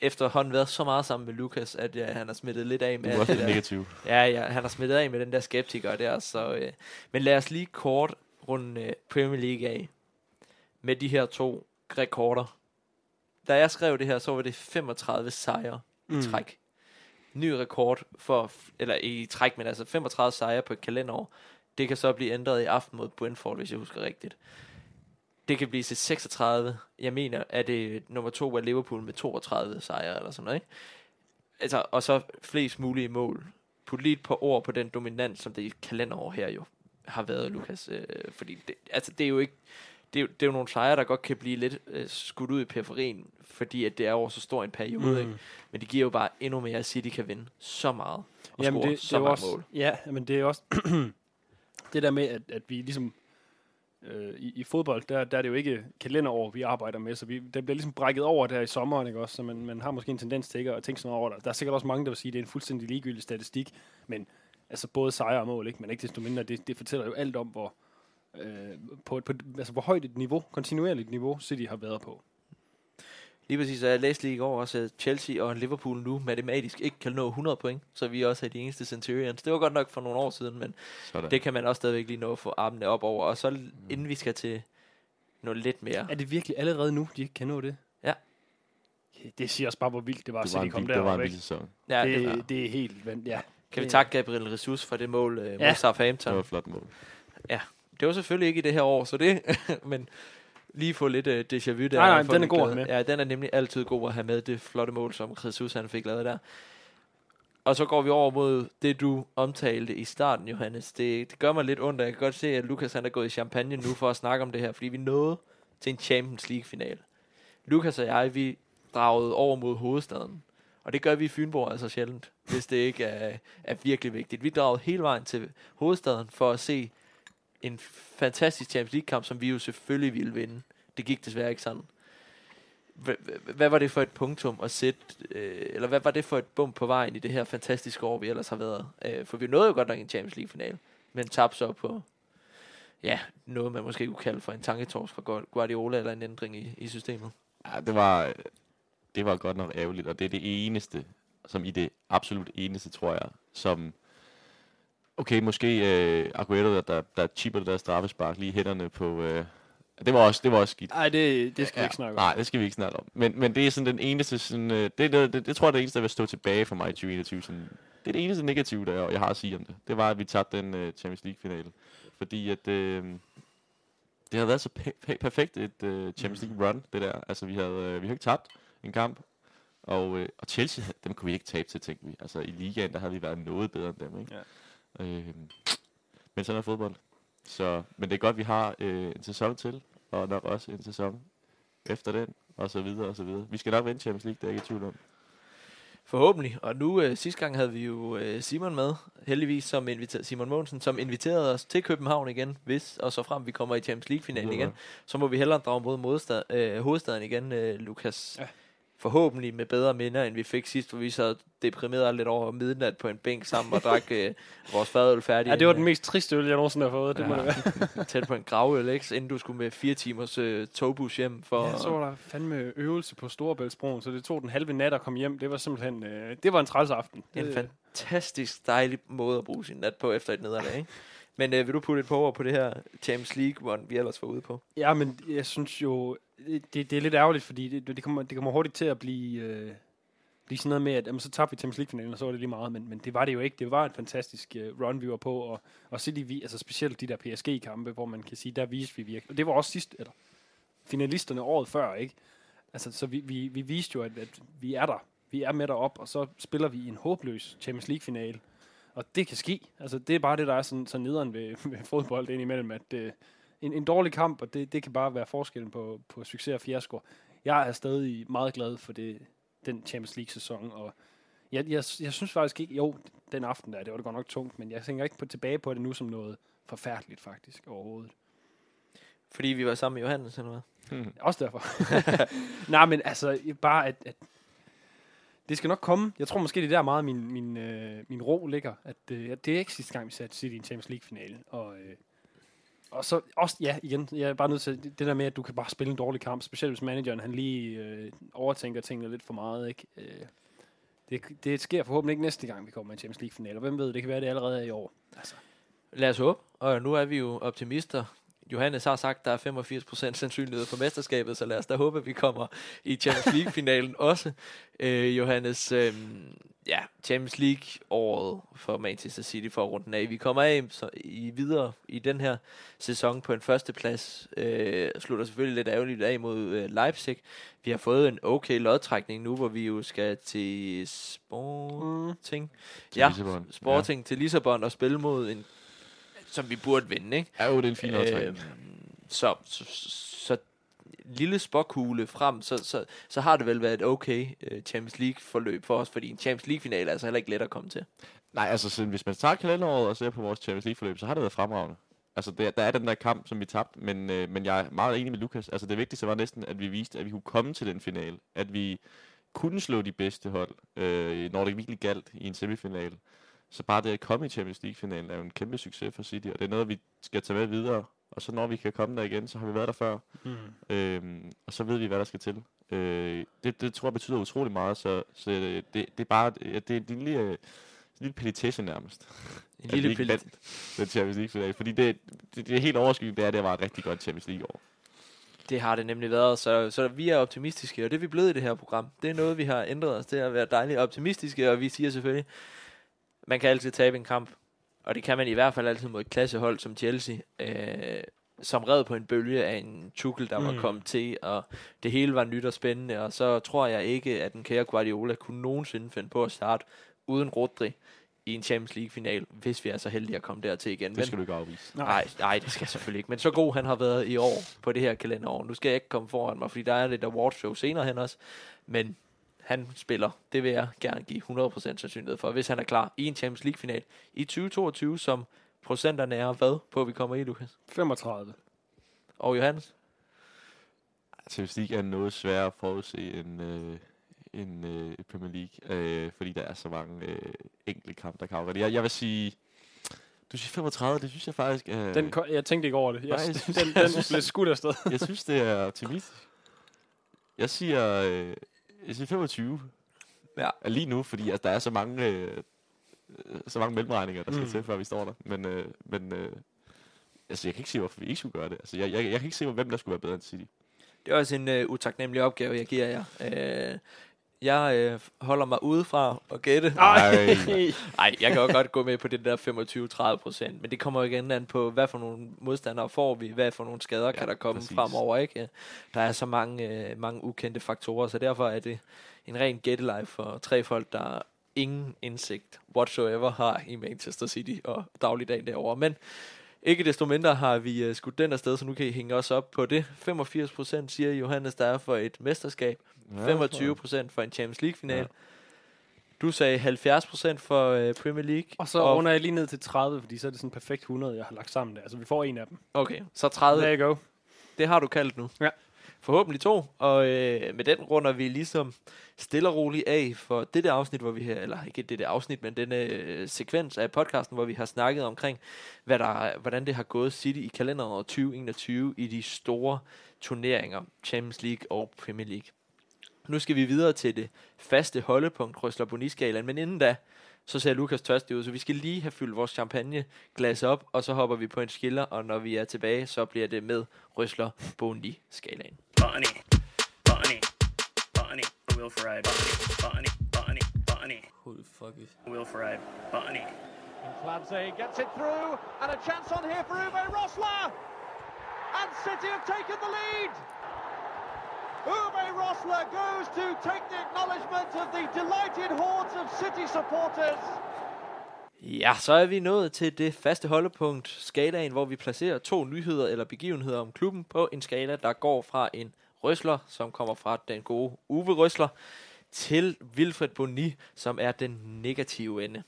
efterhånden været så meget sammen med Lukas, at ja, han har smittet lidt af Du med er alt også det lidt negativ. Ja, ja, han har smittet af med den der skeptiker der. Så, øh, men lad os lige kort runde øh, Premier League af med de her to rekorder. Da jeg skrev det her, så var det 35 sejre mm. i træk. Ny rekord for, eller i træk, men altså 35 sejre på et kalenderår. Det kan så blive ændret i aften mod Brentford, hvis jeg husker rigtigt. Det kan blive til 36. Jeg mener, at det nummer to er Liverpool med 32 sejre eller sådan noget, ikke? Altså, og så flest mulige mål. Put lige et par ord på den dominans, som det kalenderår her jo har været, Lukas. Øh, fordi det, altså, det er jo ikke... Det er, jo, det er jo nogle sejre, der godt kan blive lidt øh, skudt ud i periferien, fordi at det er over så stor en periode, mm. ikke? Men det giver jo bare endnu mere, at City kan vinde så meget og Jamen, score det, så det er mange også, mål. Ja, men det er også det der med, at, at vi ligesom øh, i, i fodbold, der, der er det jo ikke kalenderår, vi arbejder med, så vi, det bliver ligesom brækket over der i sommeren, ikke også? Så man, man har måske en tendens til ikke at tænke sådan over det. Der er sikkert også mange, der vil sige, at det er en fuldstændig ligegyldig statistik, men altså både sejre og mål, ikke? men ikke desto mindre, det, det fortæller jo alt om, hvor, øh, på, på, altså, hvor højt et niveau, kontinuerligt niveau, City har været på. Lige præcis, og jeg læste lige i går også, at Chelsea og Liverpool nu matematisk ikke kan nå 100 point, så vi også er de eneste Centurions. Det var godt nok for nogle år siden, men Sådan. det kan man også stadigvæk lige nå at få armene op over. Og så l- inden vi skal til noget lidt mere. Er det virkelig allerede nu, de ikke kan nå det? Ja. Det siger også bare, hvor vildt det var, at det var City en, kom vild, det var deroppe. en ikke? vild sæson. Ja, det, Det, det er helt ja. kan vi takke Gabriel Jesus for det mål øh, mod Ja. Southampton. Det var et flot mål. Det var selvfølgelig ikke i det her år, så det, men lige få lidt uh, déjà vu der. Nej, nej, den er god med. Ja, den er nemlig altid god at have med, det flotte mål, som Jesus han fik lavet der. Og så går vi over mod det, du omtalte i starten, Johannes. Det, det gør mig lidt ondt, jeg kan godt se, at Lukas han er gået i champagne nu for at snakke om det her, fordi vi nåede til en Champions League-finale. Lukas og jeg, vi dragede over mod hovedstaden. Og det gør vi i Fynborg altså sjældent, hvis det ikke er, er virkelig vigtigt. Vi dragede hele vejen til hovedstaden for at se en fantastisk Champions League-kamp, som vi jo selvfølgelig ville vinde. Det gik desværre ikke sådan. Hvad var det for et punktum at sætte, øh, eller hvad var det for et bump på vejen i det her fantastiske år, vi ellers har været? Øh, for vi nåede jo godt nok en Champions League-final, men tabte så på, ja, noget man måske kunne kalde for en tanketors fra Guardiola, eller en ændring i, i systemet. Ja, det var, det var godt nok ærgerligt, og det er det eneste, som i det absolut eneste, tror jeg, som... Okay, måske øh, Aguero, der, der, der chipper det der straffespark lige hænderne på... Øh, det var også, det var også skidt. Nej, det, det skal ja, vi ikke snakke om. Nej, det skal vi ikke snakke om. Men, men det er sådan den eneste, sådan, øh, det, det, det, det, tror jeg, det eneste, der vil stå tilbage for mig i 2021. Sådan, det er det eneste negative, der jeg har at sige om det. Det var, at vi tabte den uh, Champions League-finale. Fordi at, øh, det havde været så pe- pe- perfekt et uh, Champions League run, det der. Altså, vi havde, øh, vi havde ikke tabt en kamp. Og, øh, og Chelsea, dem kunne vi ikke tabe til, tænkte vi. Altså, i ligaen, der havde vi været noget bedre end dem, ikke? Ja. Øh, men sådan er fodbold. Så, men det er godt, vi har øh, en sæson til, og nok også en sæson efter den, og så videre, og så videre. Vi skal nok vinde Champions League, det er jeg ikke i tvivl om. Forhåbentlig. Og nu, øh, sidste gang havde vi jo øh, Simon med, heldigvis som inviter- Simon Mogensen, som inviterede os til København igen, hvis og så frem vi kommer i Champions League-finalen Ja. igen. Så må vi hellere drage mod modstad, øh, hovedstaden igen, øh, Lukas. Ja. Forhåbentlig med bedre minder, end vi fik sidst, hvor vi sad deprimeret lidt over midnat på en bænk sammen og drak øh, vores fadøl færdig. Ja, det var den mest triste øl, jeg nogensinde har fået. Det må det være. Tæt på en gravøl, ikke? Inden du skulle med fire timers øh, togbus hjem for... Ja, så var der fandme øvelse på Storebæltsbroen, så det tog den halve nat at komme hjem. Det var simpelthen, øh, det var en træls aften. en fantastisk dejlig måde at bruge sin nat på efter et nederlag, ikke? Men øh, vil du putte et par ord på det her Champions League, hvor vi ellers var ude på? Ja, men jeg synes jo, det, det er lidt ærgerligt, fordi det, det, kommer, det kommer hurtigt til at blive... Øh, Lige sådan noget med, at jamen, så tabte vi Champions League-finalen, og så var det lige meget, men, men det var det jo ikke. Det var et fantastisk øh, run, vi var på, og, og City, vi, altså specielt de der PSG-kampe, hvor man kan sige, der viste vi virkelig. Og det var også sidst, eller finalisterne året før, ikke? Altså, så vi, vi, vi viste jo, at, at vi er der. Vi er med derop, og så spiller vi en håbløs Champions League-finale. Og det kan ske. Altså, det er bare det, der er sådan, så nederen ved, ved fodbold indimellem, at Øh, en, en dårlig kamp, og det, det kan bare være forskellen på, på succes og fiasko. Jeg er stadig meget glad for det, den Champions League-sæson, og jeg, jeg, jeg synes faktisk ikke, jo, den aften der, det var det godt nok tungt, men jeg tænker ikke på, tilbage på det nu som noget forfærdeligt faktisk overhovedet. Fordi vi var sammen med Johannes, eller hvad? Også derfor. Nej, men altså, bare at, at det skal nok komme. Jeg tror måske, det er der meget min, min, øh, min ro ligger. At, øh, det er ikke sidste gang, vi satte City i en Champions League-finale. Og, øh, og så også, ja, igen, jeg er bare nødt til det der med, at du kan bare spille en dårlig kamp, specielt hvis manageren han lige øh, overtænker tingene lidt for meget. Ikke? Øh, det, det sker forhåbentlig ikke næste gang, vi kommer med en Champions League-finale. Og hvem ved, det kan være, det allerede er i år. Altså, Lad os håbe, og nu er vi jo optimister. Johannes har sagt, der er 85% sandsynlighed for mesterskabet, så lad os da håbe, at vi kommer i Champions League-finalen også. Øh, Johannes, øh, ja, Champions League-året for Manchester City for runden af. Vi kommer af så i videre i den her sæson på en førsteplads. Øh, slutter selvfølgelig lidt ærgerligt af mod øh, Leipzig. Vi har fået en okay lodtrækning nu, hvor vi jo skal til Sporting. Mm. Ja. Sporting ja. til Lissabon og spille mod en, som vi burde vinde, ikke? Ja, jo, det er en fin øh, Øhm, så, så, så lille spokkugle frem, så, så, så har det vel været et okay uh, Champions League forløb for os, fordi en Champions League finale er altså heller ikke let at komme til. Nej, altså sådan, hvis man tager kalenderåret og ser på vores Champions League-forløb, så har det været fremragende. Altså, der, der er den der kamp, som vi tabte, men, øh, men jeg er meget enig med Lukas. Altså, det vigtigste var næsten, at vi viste, at vi kunne komme til den finale. At vi kunne slå de bedste hold, øh, når det virkelig galt i en semifinale. Så bare det at komme i Champions League-finalen er jo en kæmpe succes for City, og det er noget, vi skal tage med videre. Og så når vi kan komme der igen, så har vi været der før. mm. Øhm, og så ved vi, hvad der skal til. Øh, det, det tror jeg betyder utrolig meget, så, så det, det er bare ja, det er en lille, øh, en lille petitesse nærmest. En lille vandt den Champions League finale. Fordi det, det, det er helt overskyggende, det er, at det var et rigtig godt Champions League år. Det har det nemlig været, så, så vi er optimistiske, og det er vi blevet i det her program. Det er noget, vi har ændret os til at være dejligt optimistiske, og vi siger selvfølgelig, man kan altid tabe en kamp, og det kan man i hvert fald altid mod et klassehold som Chelsea, øh, som red på en bølge af en Tuchel, der mm. var Mm. kommet til, og det hele var nyt og spændende, og så tror jeg ikke, at den kære Guardiola kunne nogensinde finde på at starte uden Rodri i en Champions League-final, hvis vi er så heldige at komme dertil igen. Det skal du ikke afvise. Nej, nej, det skal jeg selvfølgelig ikke. Men så god han har været i år på det her kalenderår. Nu skal jeg ikke komme foran mig, fordi der er lidt awardshow senere hen også. Men han spiller. Det vil jeg gerne give 100% sandsynlighed for, hvis han er klar i en Champions League-final i 2022, som procenterne er hvad på, vi kommer i, Lukas? 35. Og Johannes? Champions League er noget sværere at forudse end, øh, end øh, Premier League, øh, fordi der er så mange øh, enkelte kampe, der kan afgøre det. Jeg, jeg vil sige, du siger 35, det synes jeg faktisk er... Den, jeg tænkte ikke over det. Jeg, Nej, jeg den, synes- den, jeg den synes- blev skudt afsted. jeg synes, det er optimistisk. Jeg siger, øh, jeg siger 25. Ja. Er Lige nu, fordi altså, der er så mange, øh, øh, så mange mellemregninger, der skal mm. til, før vi står der. Men, øh, men øh, altså, jeg kan ikke se, hvorfor vi ikke skulle gøre det. Altså, jeg, jeg, jeg kan ikke se, hvem der skulle være bedre end City. Det er også en øh, utaknemmelig opgave, jeg giver jer. Øh, jeg øh, holder mig udefra og gætte. Ej. Nej, jeg kan jo godt gå med på det der 25-30 procent, men det kommer jo igen an på, hvad for nogle modstandere får vi, hvad for nogle skader ja, kan der komme præcis. fremover, ikke? Der er så mange, øh, mange ukendte faktorer, så derfor er det en ren gætteleje for tre folk, der ingen indsigt whatsoever har i Manchester City og dagligdagen derovre. Men ikke desto mindre har vi øh, skudt den afsted, så nu kan I hænge os op på det. 85 procent siger Johannes, der er for et mesterskab. Ja, 25 procent for en Champions League-final. Ja. Du sagde 70 procent for øh, Premier League. Og så runder jeg lige ned til 30, fordi så er det sådan perfekt 100, jeg har lagt sammen der. Altså, vi får en af dem. Okay, så 30. There you go. Det har du kaldt nu. Ja. Forhåbentlig to. Og øh, med den runder vi ligesom stille og roligt af for det der afsnit, hvor vi her, eller ikke det der afsnit, men denne øh, sekvens af podcasten, hvor vi har snakket omkring, hvad der, hvordan det har gået City i kalenderet 2021 i de store turneringer, Champions League og Premier League. Nu skal vi videre til det faste holdepunkt, Røsler Boniskalaen, men inden da, så ser Lukas tørstig ud, så vi skal lige have fyldt vores champagneglas op, og så hopper vi på en skiller, og når vi er tilbage, så bliver det med Røsler Boni-skalaen. Bonnie, Bonnie, Bonnie, Will Ferrari, Bonnie, Bonnie, Botany. Who the fuck is... Wilfred Botany. Clancy gets it through, and a chance on here for Uwe Rosler. And City have taken the lead. Uwe Rosler goes to take the acknowledgement of the delighted hordes of City supporters. Ja, så er vi nået til det faste holdepunkt, skalaen, hvor vi placerer to nyheder eller begivenheder om klubben på en skala, der går fra en røsler, som kommer fra den gode Uwe Røsler, til Wilfred Boni, som er den negative ende.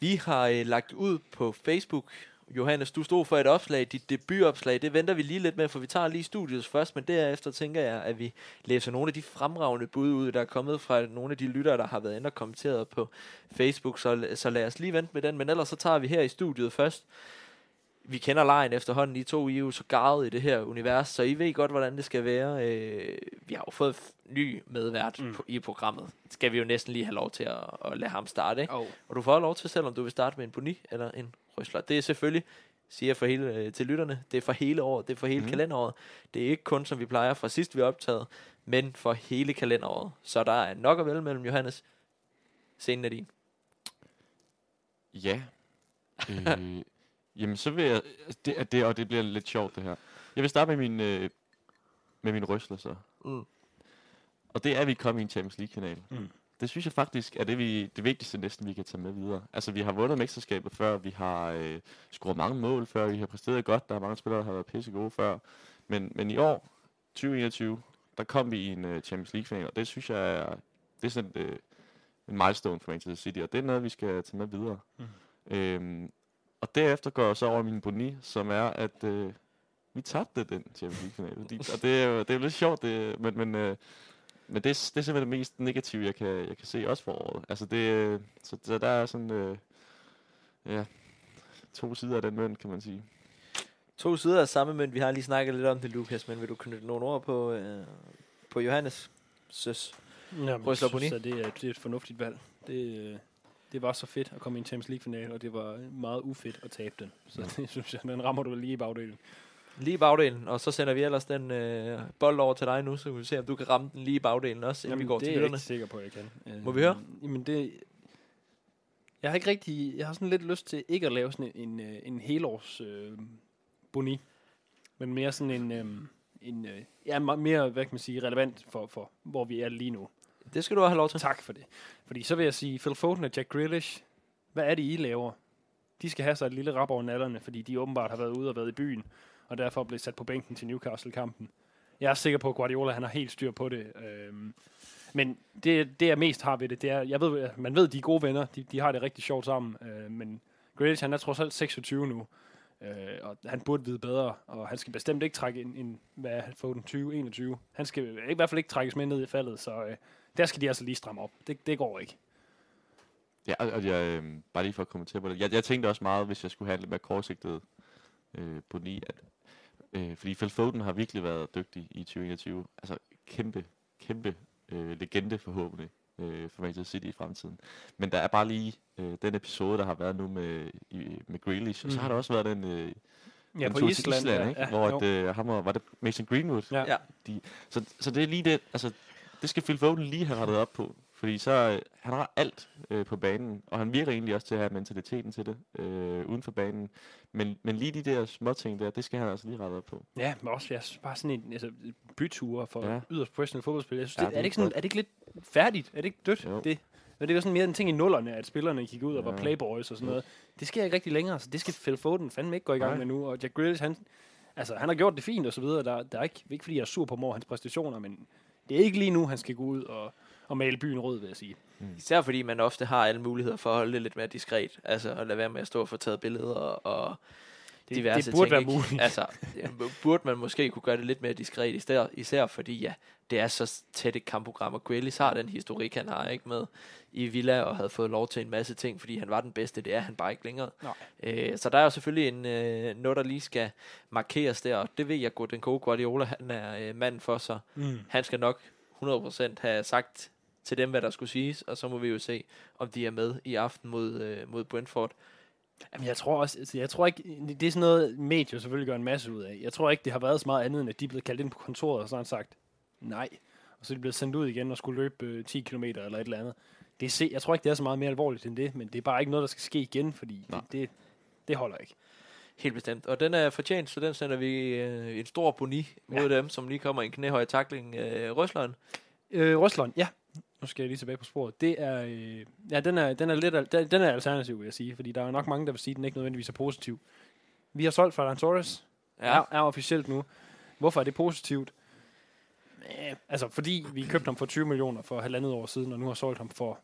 Vi har øh, lagt ud på Facebook. Johannes, du stod for et opslag, dit debutopslag. Det venter vi lige lidt med, for vi tager lige studiet først, men derefter tænker jeg, at vi læser nogle af de fremragende bud ud, der er kommet fra nogle af de lyttere, der har været inde og kommenteret på Facebook. Så, så lad os lige vente med den, men ellers så tager vi her i studiet først. Vi kender lejen efterhånden, I to I er jo så garvet i det her univers, så I ved godt, hvordan det skal være. Øh, vi har jo fået ny medvært mm. i programmet. Skal vi jo næsten lige have lov til at, at lade ham starte, ikke? Oh. Og du får lov til, selvom du vil starte med en boni eller en røsler. Det er selvfølgelig, siger jeg for hele, øh, til lytterne, det er for hele året, det er for hele mm. kalenderåret. Det er ikke kun, som vi plejer fra sidst vi er optaget, men for hele kalenderåret. Så der er nok at vælge mellem, Johannes. Scenen er din. Ja. øh, jamen, så vil jeg... Det, det, og det bliver lidt sjovt, det her. Jeg vil starte med min, øh, med min røsler, så. Mm. Og det er, at vi kom i en Champions League-kanal. Mm. Det synes jeg faktisk er det, vi, det vigtigste næsten, vi kan tage med videre. Altså, vi har vundet mesterskabet før, vi har øh, scoret mange mål før, vi har præsteret godt, der er mange spillere, der har været pisse gode før. Men, men i år, 2021, der kom vi i en uh, Champions League-final, og det synes jeg er, det er sådan øh, en milestone for Manchester City, og det er noget, vi skal tage med videre. Mm. Øhm, og derefter går jeg så over min boni, som er, at øh, vi tabte den Champions League-final. Og det er det er jo lidt sjovt, det, men, men, øh, men det, er, det er simpelthen det mest negative, jeg kan, jeg kan se også for året. Altså det, så, så der er sådan, øh, ja, to sider af den mønt, kan man sige. To sider af samme mønt. Vi har lige snakket lidt om det, Lukas, men vil du knytte nogle ord på, øh, på Johannes? Søs. Ja, jeg Røsler synes, at det er, det er et fornuftigt valg. Det, øh, det var så fedt at komme i en Champions League-finale, og det var meget ufedt at tabe den. Så det synes jeg, den rammer du lige i bagdelen. Lige bagdelen, og så sender vi ellers den øh, bold over til dig nu, så kan vi se, om du kan ramme den lige bagdelen også, inden vi går det til er jeg ikke sikker på, at jeg kan. Øh, Må vi høre? Jamen det... Jeg har ikke rigtig... Jeg har sådan lidt lyst til ikke at lave sådan en, en, øh, en helårs øh, boni, men mere sådan en... Øh, en øh, ja, me- mere, hvad kan man sige, relevant for, for, hvor vi er lige nu. Det skal du have lov til. Tak for det. Fordi så vil jeg sige, Phil Foden og Jack Grealish, hvad er det, I laver? De skal have sig et lille rap over nallerne, fordi de åbenbart har været ude og været i byen, og derfor blev sat på bænken til Newcastle-kampen. Jeg er sikker på, at Guardiola han har helt styr på det. Øhm, men det, det, jeg mest har ved det, det er, jeg ved, man ved, de er gode venner, de, de har det rigtig sjovt sammen, øh, men Grealish, han er trods alt 26 nu, øh, og han burde vide bedre, og han skal bestemt ikke trække en, en hvad er Foden, 2021. Han skal i hvert fald ikke trækkes med ned i faldet, så øh, der skal de altså lige stramme op. Det, det går ikke. Ja, og, jeg, øh, bare lige for at kommentere på det. Jeg, jeg tænkte også meget, hvis jeg skulle handle med kortsigtet øh, boni, at, øh, fordi Phil Foden har virkelig været dygtig i 2021. Altså kæmpe, kæmpe øh, legende forhåbentlig øh, for Manchester City i fremtiden. Men der er bare lige øh, den episode, der har været nu med, i, med Grealish, og så Mm. har der også været den... Øh, Ja, den på tur til Island, Island ja, ikke? ja, hvor at, øh, ham og, var det Mason Greenwood? Ja. Ja. De, så, så det er lige det, altså, det skal Phil Foden lige have rettet op på. Fordi så, øh, han har alt øh, på banen, og han virker egentlig også til at have mentaliteten til det, øh, uden for banen. Men, men lige de der små ting der, det skal han altså lige rette op på. Ja, men også jeg synes, bare sådan en altså, byture for Ja. ja. yderst professionelle fodboldspillere. Jeg synes, Ja, ja, det, det er, er det ikke sådan, er det ikke lidt færdigt? Er det ikke dødt? Jo. Det, men det var sådan mere en ting i nullerne, at spillerne gik ud og var Ja. playboys og sådan Jo. noget. Det sker ikke rigtig længere, så det skal Phil Foden fandme ikke gå i gang Nej. med nu. Og Jack Grealish, han, altså, han har gjort det fint og så videre. Der, der er ikke, ikke fordi jeg er sur på mor hans præstationer, men det er ikke lige nu, han skal gå ud og, og male byen rød, vil jeg sige. Især fordi man ofte har alle muligheder for at holde det lidt mere diskret. Altså at lade være med at stå og få taget billeder og Det, diverse det burde ting, være ikke? muligt. Altså, burde man måske kunne gøre det lidt mere diskret, især, især fordi, ja, det er så tæt et kampprogram, og Grealish har den historik, han har ikke med i Villa, og havde fået lov til en masse ting, fordi han var den bedste, det er han bare ikke længere. Øh, så der er jo selvfølgelig en, øh, noget, der lige skal markeres der, og det ved jeg godt, den gode Guardiola, han er øh, mand for, så Mm. han skal nok 100% have sagt til dem, hvad der skulle siges, og så må vi jo se, om de er med i aften mod, øh, mod Brentford. Jamen, jeg tror også, altså, jeg tror ikke, det er sådan noget, medier selvfølgelig gør en masse ud af. Jeg tror ikke, det har været så meget andet, end at de er blevet kaldt ind på kontoret, og så har han sagt nej. Og så er de blevet sendt ud igen og skulle løbe øh, 10 km eller et eller andet. det er se, jeg tror ikke, det er så meget mere alvorligt end det, men det er bare ikke noget, der skal ske igen, fordi Nej. det, det, det holder ikke. Helt bestemt. Og den er fortjent, så den sender vi øh, en stor boni mod Ja. dem, som lige kommer i en knæhøj takling. Øh, Røsleren. Øh, Rusland, ja. Nu skal jeg lige tilbage på sporet. Det er, øh, ja, den er, den er lidt, al- den, den er alternativ, vil jeg sige, fordi der er nok mange, der vil sige, at den ikke nødvendigvis er positiv. Vi har solgt Ferran Torres. Ja. Er, er officielt nu. Hvorfor er det positivt? Øh, altså, fordi vi købte ham for 20 millioner for halvandet år siden, og nu har solgt ham for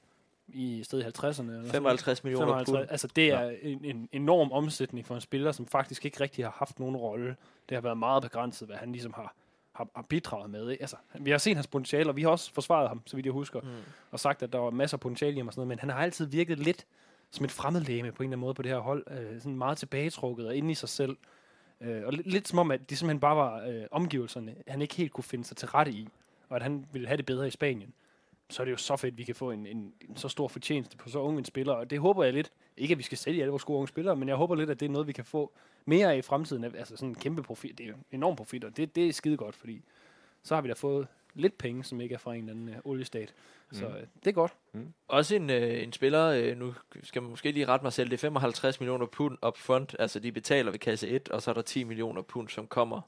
i stedet 50'erne. Eller sådan noget. 55 millioner 55, pund. altså det er en, en enorm omsætning for en spiller, som faktisk ikke rigtig har haft nogen rolle. Det har været meget begrænset, hvad han ligesom har, har, har bidraget med. Ikke? Altså, vi har set hans potentiale, og vi har også forsvaret ham, så vidt jeg husker, mm. og sagt, at der var masser af potentiale i ham og sådan noget, men han har altid virket lidt som et fremmedlæme på en eller anden måde på det her hold. Øh, sådan meget tilbagetrukket og inde i sig selv. Øh, og lidt, lidt som om, at det simpelthen bare var øh, omgivelserne, han ikke helt kunne finde sig til rette i, og at han ville have det bedre i Spanien så er det jo så fedt, at vi kan få en, en, en så stor fortjeneste på så unge en spiller. Og det håber jeg lidt. Ikke, at vi skal sælge alle vores gode unge spillere, men jeg håber lidt, at det er noget, vi kan få mere af i fremtiden. Altså sådan en kæmpe profit. Det er enorm profit, og det, det er skide godt, fordi så har vi da fået lidt penge, som ikke er fra en eller anden øh, oliestat. Så Mm. øh, det er godt. Også en, øh, en spiller, øh, nu skal man måske lige rette mig selv, det er 55 millioner pund up front, altså de betaler ved kasse 1, og så er der 10 millioner pund, som kommer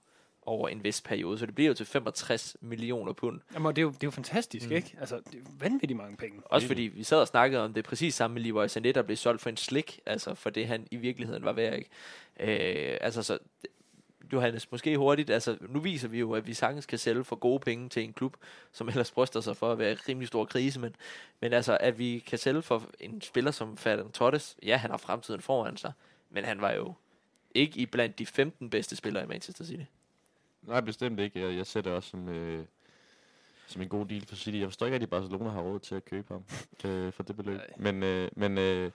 over en vis periode, så det bliver jo til 65 millioner pund. Jamen, det er jo, det er jo fantastisk, mm. ikke? Altså, det er vanvittigt mange penge. Også fordi vi sad og snakkede om det præcis samme med Leroy Sané, der blev solgt for en slik, altså for det han i virkeligheden var værd, ikke? Øh, altså så, Johannes, måske hurtigt, altså nu viser vi jo, at vi sagtens kan sælge for gode penge til en klub, som ellers bryster sig for at være i rimelig stor krise, men, men altså, at vi kan sælge for en spiller som Ferran Torres, ja, han har fremtiden foran sig, men han var jo ikke i blandt de 15 bedste spillere i Manchester City. Nej, bestemt ikke. Jeg, jeg ser det også som, øh, som en god deal for City. Jeg forstår ikke, at de Barcelona har råd til at købe ham øh, for det beløb. Men, øh, men øh,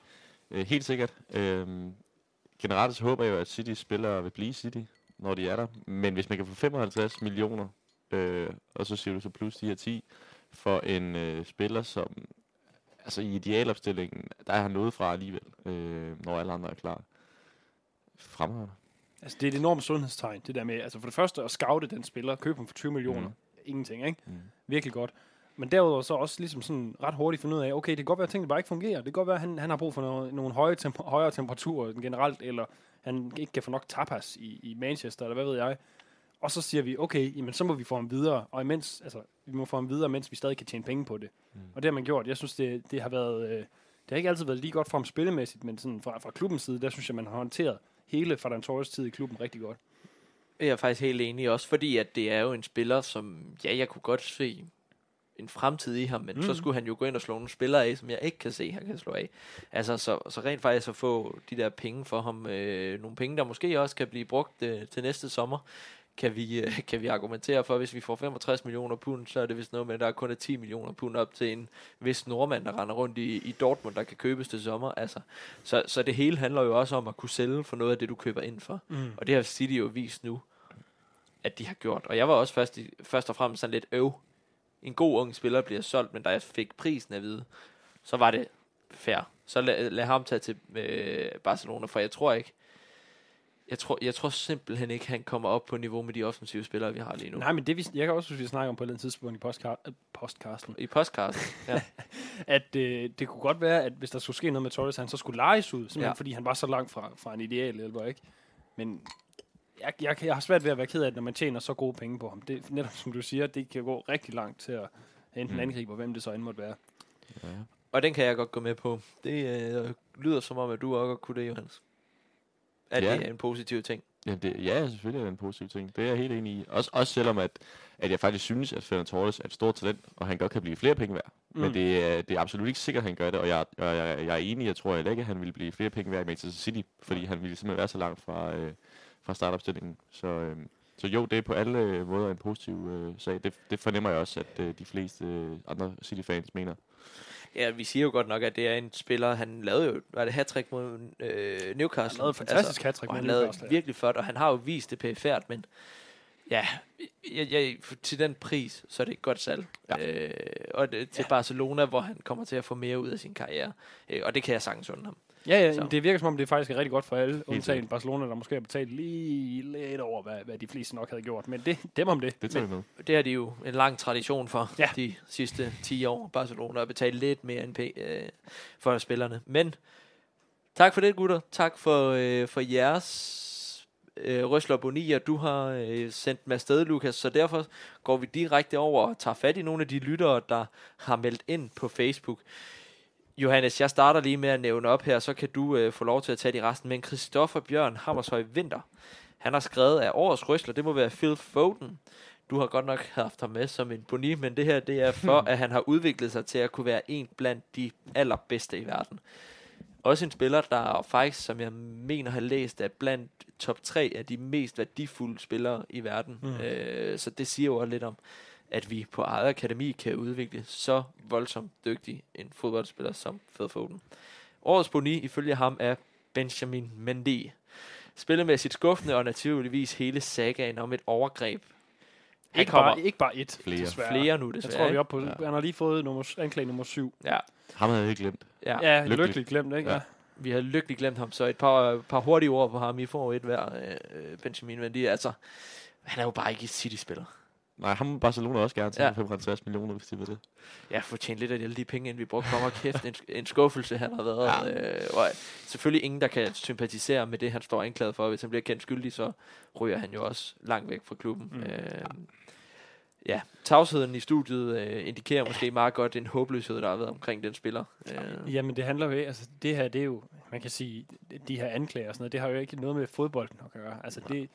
øh, helt sikkert. Øh, generelt så håber jeg jo, at City spiller vil blive City, når de er der. Men hvis man kan få 55 millioner, øh, og så siger du så plus de her 10, for en øh, spiller, som altså i idealopstillingen, der er han noget fra alligevel, øh, når alle andre er klar. Fremragende. Altså, det er et enormt sundhedstegn, det der med, altså for det første at scoute den spiller, købe ham for 20 millioner, mm. ingenting, ikke? Mm. Virkelig godt. Men derudover så også ligesom sådan ret hurtigt finde ud af, okay, det kan godt være, at tingene bare ikke fungerer. Det kan godt være, at han, han har brug for noget, nogle høje temp- højere temperaturer end generelt, eller han ikke kan få nok tapas i, i Manchester, eller hvad ved jeg. Og så siger vi, okay, jamen, så må vi få ham videre, og imens, altså, vi må få ham videre, mens vi stadig kan tjene penge på det. Mm. Og det har man gjort. Jeg synes, det, det har været, øh, det har ikke altid været lige godt for ham spillemæssigt, men sådan fra, fra klubbens side, der synes jeg, man har håndteret hele Ferran Torres tid i klubben rigtig godt. Jeg er faktisk helt enig også, fordi at det er jo en spiller, som, ja, jeg kunne godt se en fremtid i ham, men mm. så skulle han jo gå ind og slå nogle spillere af, som jeg ikke kan se, han kan slå af. Altså, så, så rent faktisk at få de der penge for ham, øh, nogle penge, der måske også kan blive brugt øh, til næste sommer, kan vi, øh, kan vi argumentere for, hvis vi får 65 millioner pund, så er det vist noget med, at der kun er 10 millioner pund op til en vis nordmand, der render rundt i, i Dortmund, der kan købes til sommer. Altså, så, så det hele handler jo også om at kunne sælge for noget af det, du køber ind for. Mm. Og det har City jo vist nu, at de har gjort. Og jeg var også først, i, først og fremmest sådan lidt øv. En god ung spiller bliver solgt, men da jeg fik prisen at vide, så var det fair. Så lad, lad ham tage til øh, Barcelona, for jeg tror ikke, jeg tror, jeg tror simpelthen ikke, han kommer op på niveau med de offensive spillere, vi har lige nu. Nej, men det vi, jeg kan også synes, vi snakker om på et eller andet tidspunkt i postka- øh, postcasten, I postkassen. Ja. at øh, det kunne godt være, at hvis der skulle ske noget med Torres, han så skulle lejes ud, simpelthen Ja. fordi han var så langt fra, fra en ideal hjælper, ikke? Men jeg, jeg, jeg har svært ved at være ked af, at når man tjener så gode penge på ham. Det, netop som du siger, det kan gå rigtig langt til at enten Mm. angribe, hvem det så end måtte være. Ja. Og den kan jeg godt gå med på. Det øh, lyder som om, at du også godt kunne det, Johannes. At Ja. det er en positiv ting. Ja, det, ja, selvfølgelig er det en positiv ting. Det er jeg helt enig i. Også, også selvom, at, at jeg faktisk synes, at Fernand Torres er et stort talent, og han godt kan blive flere penge værd. Mm. Men det er, det er absolut ikke sikkert, at han gør det, og jeg, og jeg, jeg er enig, jeg tror heller ikke, at han ville blive flere penge værd i Manchester City, fordi han ville simpelthen være så langt fra, øh, fra startopstillingen. Så, øh, så jo, det er på alle øh, måder en positiv øh, sag. Det, det fornemmer jeg også, at øh, de fleste øh, andre City-fans mener. Ja, vi siger jo godt nok, at det er en spiller, han lavede jo, var det hat mod øh, Newcastle? Han lavede et fantastisk hattrick og med han lavede Newcastle, virkelig flot, og han har jo vist det pæfærd, men ja, jeg, jeg, til den pris, så er det et godt salg. Ja. Øh, og det, til Ja. Barcelona, hvor han kommer til at få mere ud af sin karriere. Øh, og det kan jeg sagtens under ham. Ja, ja, Så. det virker som om, det faktisk er rigtig godt for alle, undtagen. Barcelona, der måske har betalt lige lidt over, hvad, hvad de fleste nok havde gjort. Men det, dem om det. Det tager vi med. Det har de jo en lang tradition for Ja. de sidste 10 år. Barcelona har betalt lidt mere end p- øh, for spillerne. Men tak for det, gutter. Tak for, øh, for jeres øh, Røsler Bonier. Du har øh, sendt med afsted, Lukas. Så derfor går vi direkte over og tager fat i nogle af de lyttere, der har meldt ind på Facebook. Johannes, jeg starter lige med at nævne op her, så kan du øh, få lov til at tage de resten. Men Christoffer Bjørn Hammershøj Vinter, han har skrevet af årets røsler, det må være Phil Foden. Du har godt nok haft ham med som en boni, men det her det er for, at han har udviklet sig til at kunne være en blandt de allerbedste i verden. Også en spiller, der faktisk, som jeg mener har læst, er blandt top 3 af de mest værdifulde spillere i verden. Mm. Øh, så det siger jo også lidt om, at vi på eget akademi kan udvikle så voldsomt dygtig en fodboldspiller som Phil Foden. Årets boni ifølge ham er Benjamin Mendy. Spillemæssigt skuffende og naturligvis hele sagaen om et overgreb. Han Ikke kommer bare, ikke bare et, Flere. desværre. flere nu Jeg desværre. tror, vi er oppe på, ja. han har lige fået nummer, anklage nummer syv. Ja, Ham havde jeg ikke glemt. ja. Ja, lykkeligt. lykkeligt glemt, ikke? Ja. Ja. Vi har lykkeligt glemt ham, så et par, par hurtige ord på ham. I får et hver, øh, Benjamin Mendy. Altså, han er jo bare ikke City-spiller. Nej, ham må Barcelona også gerne til Ja. ja. 55 millioner, hvis de vil det. Jeg får tjent lidt af alle de penge, inden vi brugte. Og kæft, en, en skuffelse han har været. Ja. Øh, og selvfølgelig ingen, der kan sympatisere med det, han står anklaget for. Hvis han bliver kendt skyldig, så ryger han jo også langt væk fra klubben. Mm. Øh, ja, tavsheden i studiet øh, indikerer måske meget godt den håbløshed, der har været omkring den spiller. Øh, Jamen, det handler jo ikke, altså det her, det er jo, man kan sige, de her anklager og sådan noget, det har jo ikke noget med fodbolden at gøre. Altså det,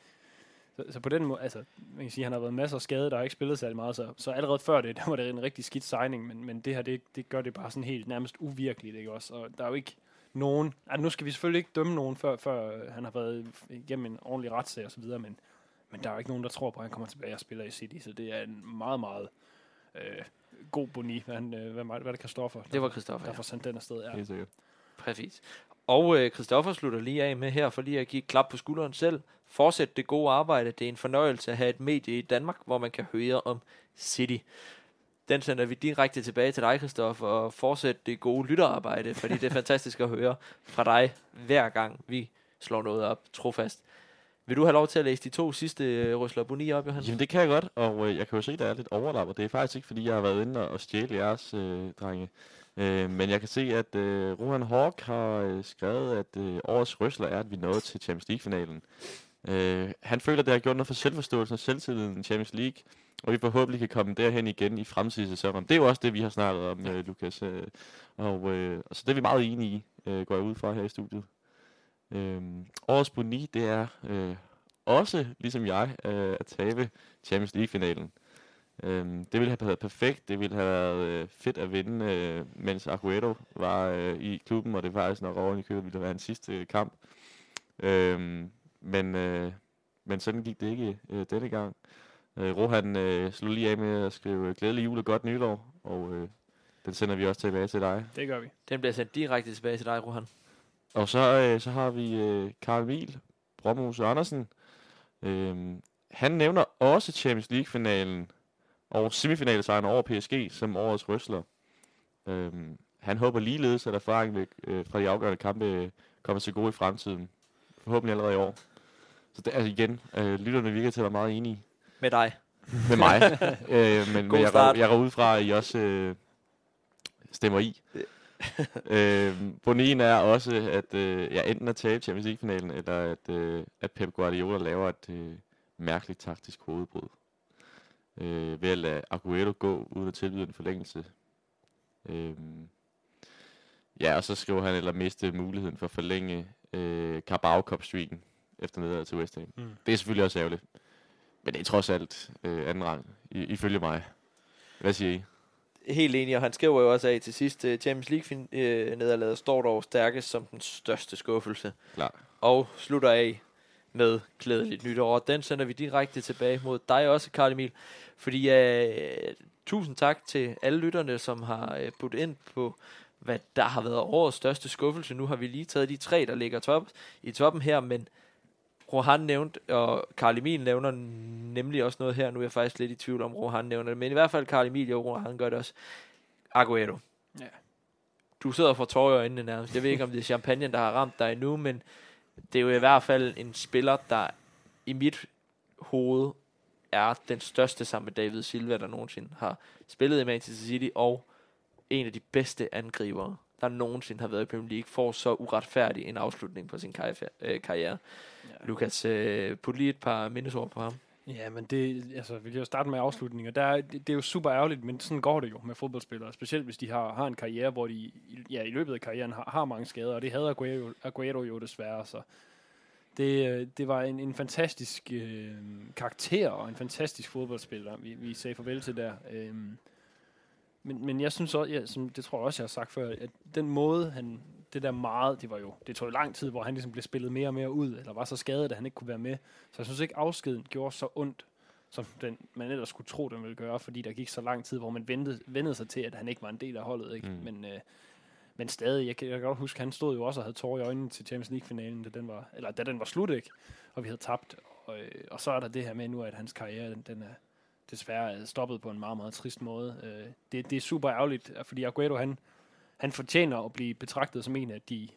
så, så på den måde, altså man kan sige, han har været masser af skade, der har ikke spillet særlig meget, så, så allerede før det, der var det en rigtig skidt signing, men, men det her, det, det gør det bare sådan helt nærmest uvirkeligt, ikke også? Og der er jo ikke nogen, altså nu skal vi selvfølgelig ikke dømme nogen, før, før øh, han har været igennem en ordentlig retssag og så videre, men, men der er jo ikke nogen, der tror på, at han kommer tilbage og spiller i City, så det er en meget, meget øh, god boni, hvad, han, øh, hvad, hvad er det Kristoffer? det var Christoffer. der Ja. sendt den afsted. Ja. Helt sikkert. Præcis. Og øh, Christoffer slutter lige af med her, for lige at give et klap på skulderen selv. Fortsæt det gode arbejde. Det er en fornøjelse at have et medie i Danmark, hvor man kan høre om City. Den sender vi direkte tilbage til dig, Christoffer, og fortsæt det gode lytterarbejde, fordi det er fantastisk at høre fra dig, hver gang vi slår noget op trofast. Vil du have lov til at læse de to sidste øh, Røsler Boni op, Johan? Jamen det kan jeg godt, og øh, jeg kan jo se, der er lidt overlap, og det er faktisk ikke, fordi jeg har været inde og, og stjæle jeres øh, drenge. Øh, men jeg kan se, at øh, Rohan Hawk har øh, skrevet, at øh, årets røsler er, at vi nåede til Champions League-finalen. Øh, han føler, at det har gjort noget for selvforståelsen og selvtilliden i Champions League, og vi forhåbentlig kan komme derhen igen i fremtidige sæsoner. Det er jo også det, vi har snakket om, øh, Lukas. Øh, og øh, så det er vi meget enige i, øh, går jeg ud fra her i studiet. Øh, årets boni, det er øh, også, ligesom jeg, øh, at tabe Champions League-finalen. Øhm, det ville have været perfekt. Det ville have været øh, fedt at vinde, øh, mens Aguero var øh, i klubben, og det faktisk nok over i købet ville have været en sidste øh, kamp. Øhm, men, øh, men sådan gik det ikke øh, denne gang. Øh, Rohan øh, slog lige af med at skrive øh, glædelig jul og godt nytår, og øh, den sender vi også tilbage til dig. Det gør vi. Den bliver sendt direkte tilbage til dig, Rohan. Og så, øh, så har vi øh, Karl Miel, Bromhus Andersen. Øhm, han nævner også Champions League-finalen og semifinalesejren over PSG som årets røsler. Øhm, han håber ligeledes, at erfaring med, øh, fra de afgørende kampe øh, kommer til gode i fremtiden. Forhåbentlig allerede i år. Så det er altså igen, øh, lytterne virker til at være meget enige Med dig. med mig. øh, men God men jeg, start. jeg går ud fra, at I også øh, stemmer i. øh, Bonin er også, at øh, jeg enten at tabe Champions League-finalen, eller at, øh, at Pep Guardiola laver et øh, mærkeligt taktisk hovedbrud. Øh, ved at lade Aguero gå, uden at tilbyde en forlængelse. Øh, ja, og så skriver han, eller miste muligheden for at forlænge øh, Carabao Cup-streaken efter nederlaget til West Ham. Mm. Det er selvfølgelig også ærgerligt. Men det er trods alt øh, anden rang, i, ifølge mig. Hvad siger I? Helt enig, og han skriver jo også af til sidst, uh, Champions League-nederlaget står dog stærkest som den største skuffelse. Klar. Og slutter af med glædeligt nytår. Og den sender vi direkte tilbage mod dig også, Karl Emil. Fordi uh, tusind tak til alle lytterne, som har uh, budt ind på, hvad der har været årets største skuffelse. Nu har vi lige taget de tre, der ligger top, i toppen her, men Rohan nævnte, og Karl Emil nævner nemlig også noget her. Nu er jeg faktisk lidt i tvivl om, Rohan nævner det. Men i hvert fald Karl Emil og Rohan gør det også. Aguero. Ja. du sidder får tårer i øjnene nærmest. Jeg ved ikke, om det er champagne, der har ramt dig endnu, men det er jo i hvert fald en spiller, der i mit hoved er den største sammen med David Silva, der nogensinde har spillet i Manchester City, og en af de bedste angribere, der nogensinde har været i Premier League, får så uretfærdig en afslutning på sin karriere. Øh, karriere. Ja. Lukas, øh, put lige et par mindesord på ham. Ja, men det, altså, vi kan jo starte med afslutninger. Der er, det, det er jo super ærgerligt, men sådan går det jo med fodboldspillere. Specielt hvis de har, har en karriere, hvor de ja, i løbet af karrieren har, har mange skader, og det havde Aguero, Aguero jo desværre. Så det, øh, det var en, en fantastisk øh, karakter og en fantastisk fodboldspiller, vi, vi sagde farvel til der. Øh, men, men jeg synes også, ja, som det tror jeg også, jeg har sagt før, at den måde, han, det der meget, det var jo, det tog jo lang tid, hvor han ligesom blev spillet mere og mere ud, eller var så skadet, at han ikke kunne være med. Så jeg synes ikke, afskeden gjorde så ondt, som den, man ellers skulle tro, den ville gøre, fordi der gik så lang tid, hvor man ventede, vendede sig til, at han ikke var en del af holdet. Ikke? Mm. Mm. Men, øh, men stadig, jeg kan, jeg kan godt huske, han stod jo også og havde tårer i øjnene til Champions League-finalen, da den var, eller da den var slut, ikke? og vi havde tabt. Og, øh, og så er der det her med nu, at hans karriere, den, den er desværre stoppet på en meget, meget trist måde. Øh, det, det er super ærgerligt, fordi Aguero, han, han fortjener at blive betragtet som en af de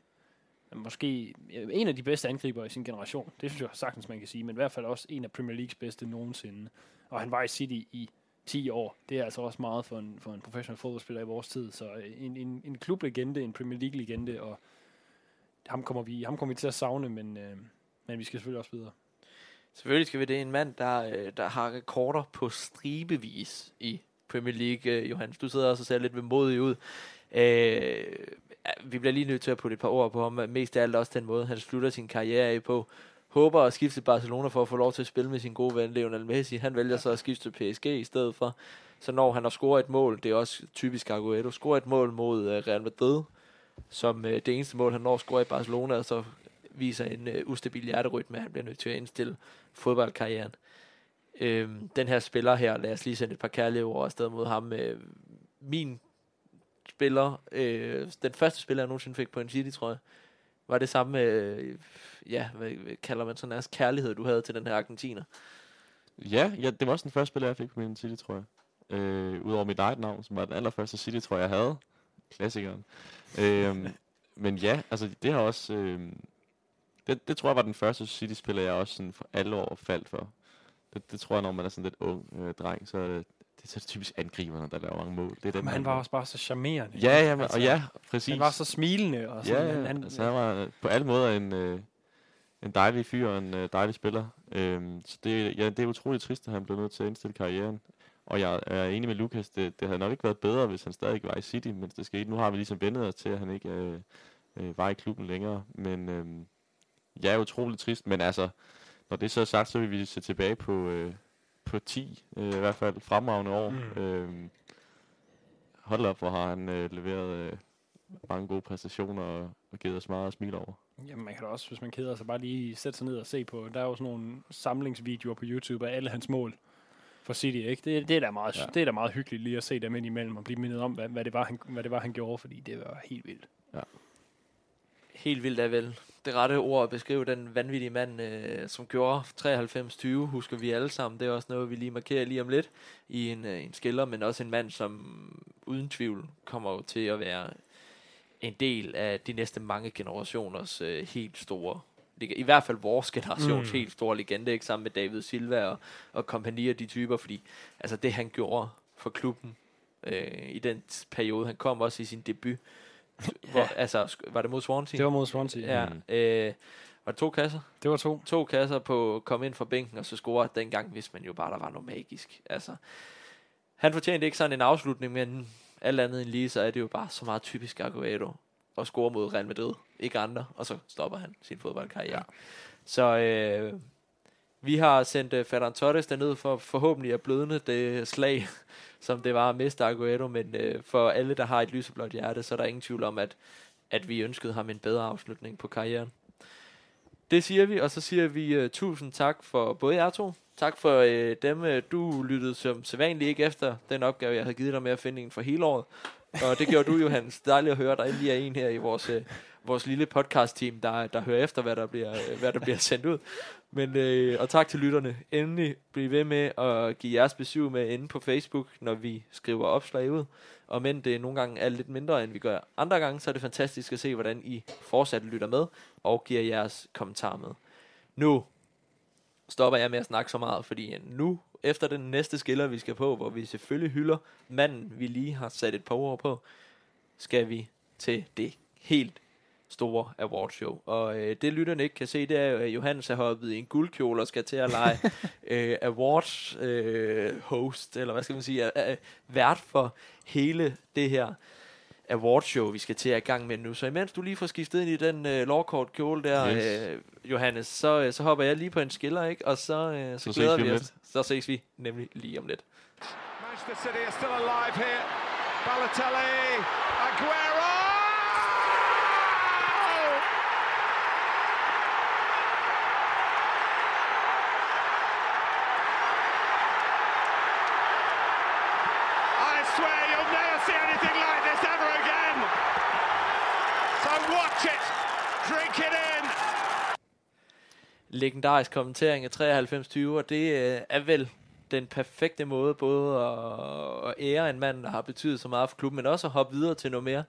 måske øh, en af de bedste angriber i sin generation. Det synes jeg sagtens, man kan sige, men i hvert fald også en af Premier Leagues bedste nogensinde. Og han var i City i 10 år. Det er altså også meget for en, for en professionel fodboldspiller i vores tid. Så øh, en, en, en klublegende, en Premier League-legende, og ham kommer vi, ham kommer vi til at savne, men, øh, men vi skal selvfølgelig også videre. Selvfølgelig skal vi det. En mand, der, øh, der har rekorder på stribevis i Premier League. Øh, Johannes, du sidder også og ser lidt vemodig ud. Øh, vi bliver lige nødt til at putte et par ord på ham. Mest af alt også den måde, han slutter sin karriere af på. Håber at skifte til Barcelona for at få lov til at spille med sin gode ven Lionel Messi. Han vælger så at skifte til PSG i stedet for. Så når han har scoret et mål, det er også typisk Aguero, scorer et mål mod øh, Real Madrid, som det eneste mål, han når at score i Barcelona, og så viser en ustabil hjerterytme, han bliver nødt til at indstille fodboldkarrieren. Øhm, den her spiller her, lad os lige sende et par kærlige ord afsted mod ham. Øh, min spiller, øh, den første spiller, jeg nogensinde fik på en City, tror jeg, var det samme, øh, ja, hvad, hvad kalder man sådan nærmest kærlighed, du havde til den her argentiner. Ja, ja, det var også den første spiller, jeg fik på min City, tror jeg. Øh, Udover mit eget navn, som var den allerførste City, tror jeg, jeg havde. Klassikeren. øh, men ja, altså det har også... Øh, det, det tror jeg var den første City-spiller, jeg også sådan for alle år faldt for. Det, det tror jeg, når man er sådan lidt ung øh, dreng, så er det, er så typisk angriberne, der laver mange mål. Det er dem, Men han var også bare så charmerende. Ja, ja, men, Altså, og ja, præcis. Han var så smilende. Og sådan, Ja, ja, han, altså han var øh, på alle måder en, øh, en dejlig fyr og en øh, dejlig spiller. Øhm, så det, ja, det er utroligt trist, at han blev nødt til at indstille karrieren. Og jeg er enig med Lukas, det, det havde nok ikke været bedre, hvis han stadig var i City, mens det skete. Nu har vi ligesom vendet os til, at han ikke øh, øh, var i klubben længere. Men øh, ja, er utroligt trist. Men altså, når det så er sagt, så vil vi se tilbage på, øh, på 10, øh, i hvert fald fremragende år. Mm. Øh, hold op, hvor har han øh, leveret øh, mange gode præstationer og, og givet os meget at smile over. Jamen, man kan da også, hvis man keder sig, bare lige sætte sig ned og se på. Der er jo sådan nogle samlingsvideoer på YouTube af alle hans mål for City, ikke? Det, det, er da meget, ja. Ja. det er da meget hyggeligt lige at se dem ind imellem og blive mindet om, hvad, hvad, det var, han, hvad det var, han gjorde, fordi det var helt vildt. Helt vildt er vel det rette ord at beskrive den vanvittige mand, øh, som gjorde 93-20, husker vi alle sammen. Det er også noget, vi lige markerer lige om lidt i en, øh, en skiller, men også en mand, som uden tvivl kommer jo til at være en del af de næste mange generationers øh, helt store i hvert fald vores generations Mm. helt store legende, ikke sammen med David Silva og, og kompagni og de typer, fordi altså det han gjorde for klubben øh, i den periode, han kom også i sin debut, hvor, altså var det mod Swansea? Det var mod Swansea. Ja. Ja, øh, var det to kasser? Det var to. To kasser på at komme ind fra bænken, og så score. Dengang vidste man jo bare, der var noget magisk. Altså, han fortjente ikke sådan en afslutning, men alt andet end lige, så er det jo bare så meget typisk Aguero at score mod Real Madrid. Ikke andre, og så stopper han sin fodboldkarriere. Ja. Så øh, vi har sendt uh, Ferran Torres derned for forhåbentlig at blødne det slag, som det var at miste Aguero, men uh, for alle, der har et lyseblåt hjerte, så er der ingen tvivl om, at, at vi ønskede ham en bedre afslutning på karrieren. Det siger vi, og så siger vi uh, tusind tak for både jer to, Tak for øh, dem. øh, Du lyttede som sædvanligt ikke efter den opgave, jeg havde givet dig med at finde en for hele året. Og det gjorde du, Johannes. Dejligt at høre, der endelig er en her i vores, øh, vores lille podcast-team, der, der hører efter, hvad der bliver, øh, hvad der bliver sendt ud. Men, øh, og tak til lytterne. Endelig bliv ved med at give jeres besøg med inde på Facebook, når vi skriver opslag ud. Og men det nogle gange er lidt mindre, end vi gør andre gange, så er det fantastisk at se, hvordan I fortsat lytter med og giver jeres kommentar med. Nu stopper jeg med at snakke så meget, fordi nu, efter den næste skiller, vi skal på, hvor vi selvfølgelig hylder manden, vi lige har sat et par ord på, skal vi til det helt store awardshow. Og øh, det lytterne ikke kan se, det er at Johannes er hoppet i en guldkjole og skal til at lege øh, awards øh, host, eller hvad skal man sige, er, vært for hele det her awardshow, vi skal til at i gang med nu. Så imens du lige får skiftet ind i den øh, lovkort kjole der, Yes. øh, Johannes, så, øh, så hopper jeg lige på en skiller, ikke? Og så, øh, så, Så glæder vi os. Så ses vi nemlig lige om lidt. Manchester City are still alive here. Balotelli, Aguero! Legendarisk kommentering af 93-20, og det øh, er vel den perfekte måde både at, at ære en mand, der har betydet så meget for klubben, men også at hoppe videre til noget mere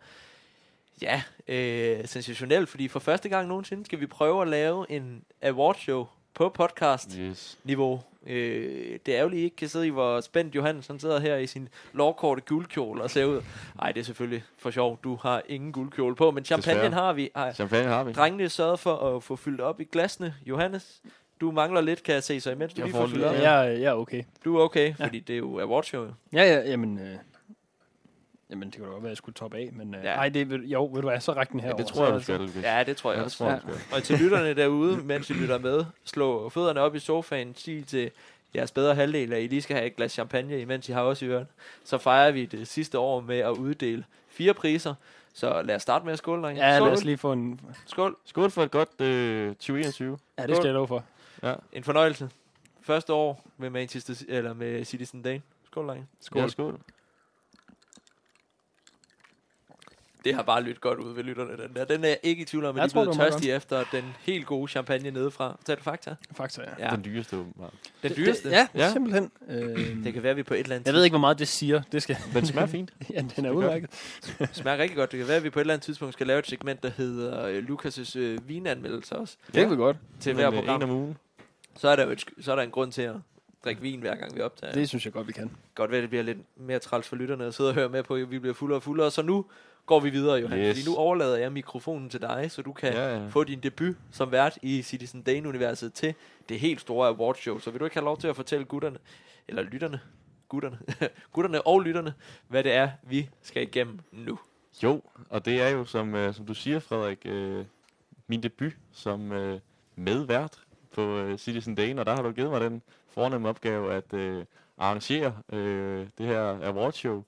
ja, øh, sensationelt, fordi for første gang nogensinde skal vi prøve at lave en awardshow på podcast-niveau. Yes. Øh, det er ærgerligt, I ikke kan sidde i, hvor spændt Johannes han sidder her i sin lovkorte guldkjole og ser ud. Nej, det er selvfølgelig for sjov. Du har ingen guldkjole på, men champagne Desværre. har vi. Ej, Champagne har vi. Drengene sørget for at få fyldt op i glasene. Johannes, du mangler lidt, kan jeg se, så imens du Jeg lige får fyldt op. Ja, jeg, er okay. Du er okay, fordi det er jo awardshow. jo. Ja, ja, jamen... Øh, jamen, det kunne da godt være, at jeg skulle toppe af, men... Øh, Ja. Ej, det, vil- jo, ved du hvad, så ræk den her Ja, det tror jeg, du skal. Ja, det tror jeg Ja, det også. tror jeg, Ja. Og til lytterne derude, mens I lytter med, slå fødderne op i sofaen, sig til jeres bedre halvdel, at I lige skal have et glas champagne, imens I har også i ørene. Så fejrer vi det sidste år med at uddele fire priser. Så lad os starte med at skåle, drenge. Ja, Skål. lad os lige få en... Skål. Skål for et godt øh, 2021. Ja, det skal jeg love for. Ja. En fornøjelse. Første år med Manchester, eller med Citizen Dane. Skål, drenge. Skål. Ja, skål. Det har bare lyttet godt ud ved lytterne, den der. Den er jeg ikke i tvivl om, at Jeg de tror, er blevet det tørstige efter den helt gode champagne nedefra. Tag du fakta? Fakta, ja. Ja. Den dyreste åbenbart. Den dyreste? Det, ja, Ja. ja, simpelthen. Øh, Det kan være, at vi på et eller andet jeg ved ikke, hvor meget det siger. Det skal... Den smager fint. ja, den er godt. udmærket. smager rigtig godt. Det kan være, at vi på et eller andet tidspunkt skal lave et segment, der hedder øh, Lukas' øh, vinanmeldelse også. Det kan vi godt. Til Men, hver øh, En om program. ugen. Så er, der jo et, så er der en grund til at drikke vin, hver gang vi optager. Det synes jeg godt, vi kan. godt være, at det bliver lidt mere træls for lytterne at sidde og høre med på, at vi bliver fuldere og fuldere. Så nu går vi videre, Johan. Yes. Fordi nu overlader jeg mikrofonen til dig, så du kan Ja, ja. få din debut som vært i Citizen Dane-universet til det helt store awardshow. Så vil du ikke have lov til at fortælle gutterne, eller lytterne, gutterne, gutterne og lytterne, hvad det er, vi skal igennem nu. Jo, og det er jo, som, øh, som du siger, Frederik, øh, min debut som øh, medvært på øh, Citizen Dane, og der har du givet mig den fornemme opgave at øh, arrangere øh, det her awardshow,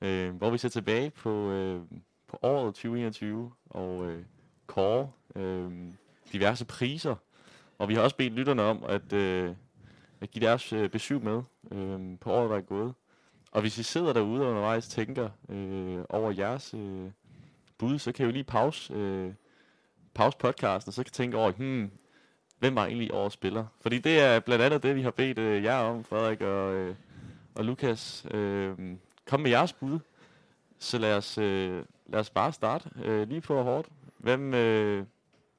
øh, hvor vi ser tilbage på, øh, på året 2021 og øh, kåre øh, diverse priser. Og vi har også bedt lytterne om at, øh, at give deres øh, besøg med øh, på året, der er gået. Og hvis I sidder derude og undervejs tænker øh, over jeres øh, bud, så kan I jo lige pause, øh, pause podcasten, og så kan I tænke over, hmm, hvem var egentlig årets spiller? Fordi det er blandt andet det, vi har bedt øh, jer om, Frederik og, øh, og Lukas. Øh, kom med jeres bud. Så lad os, øh, lad os bare starte øh, lige på hårdt. Hvem, øh,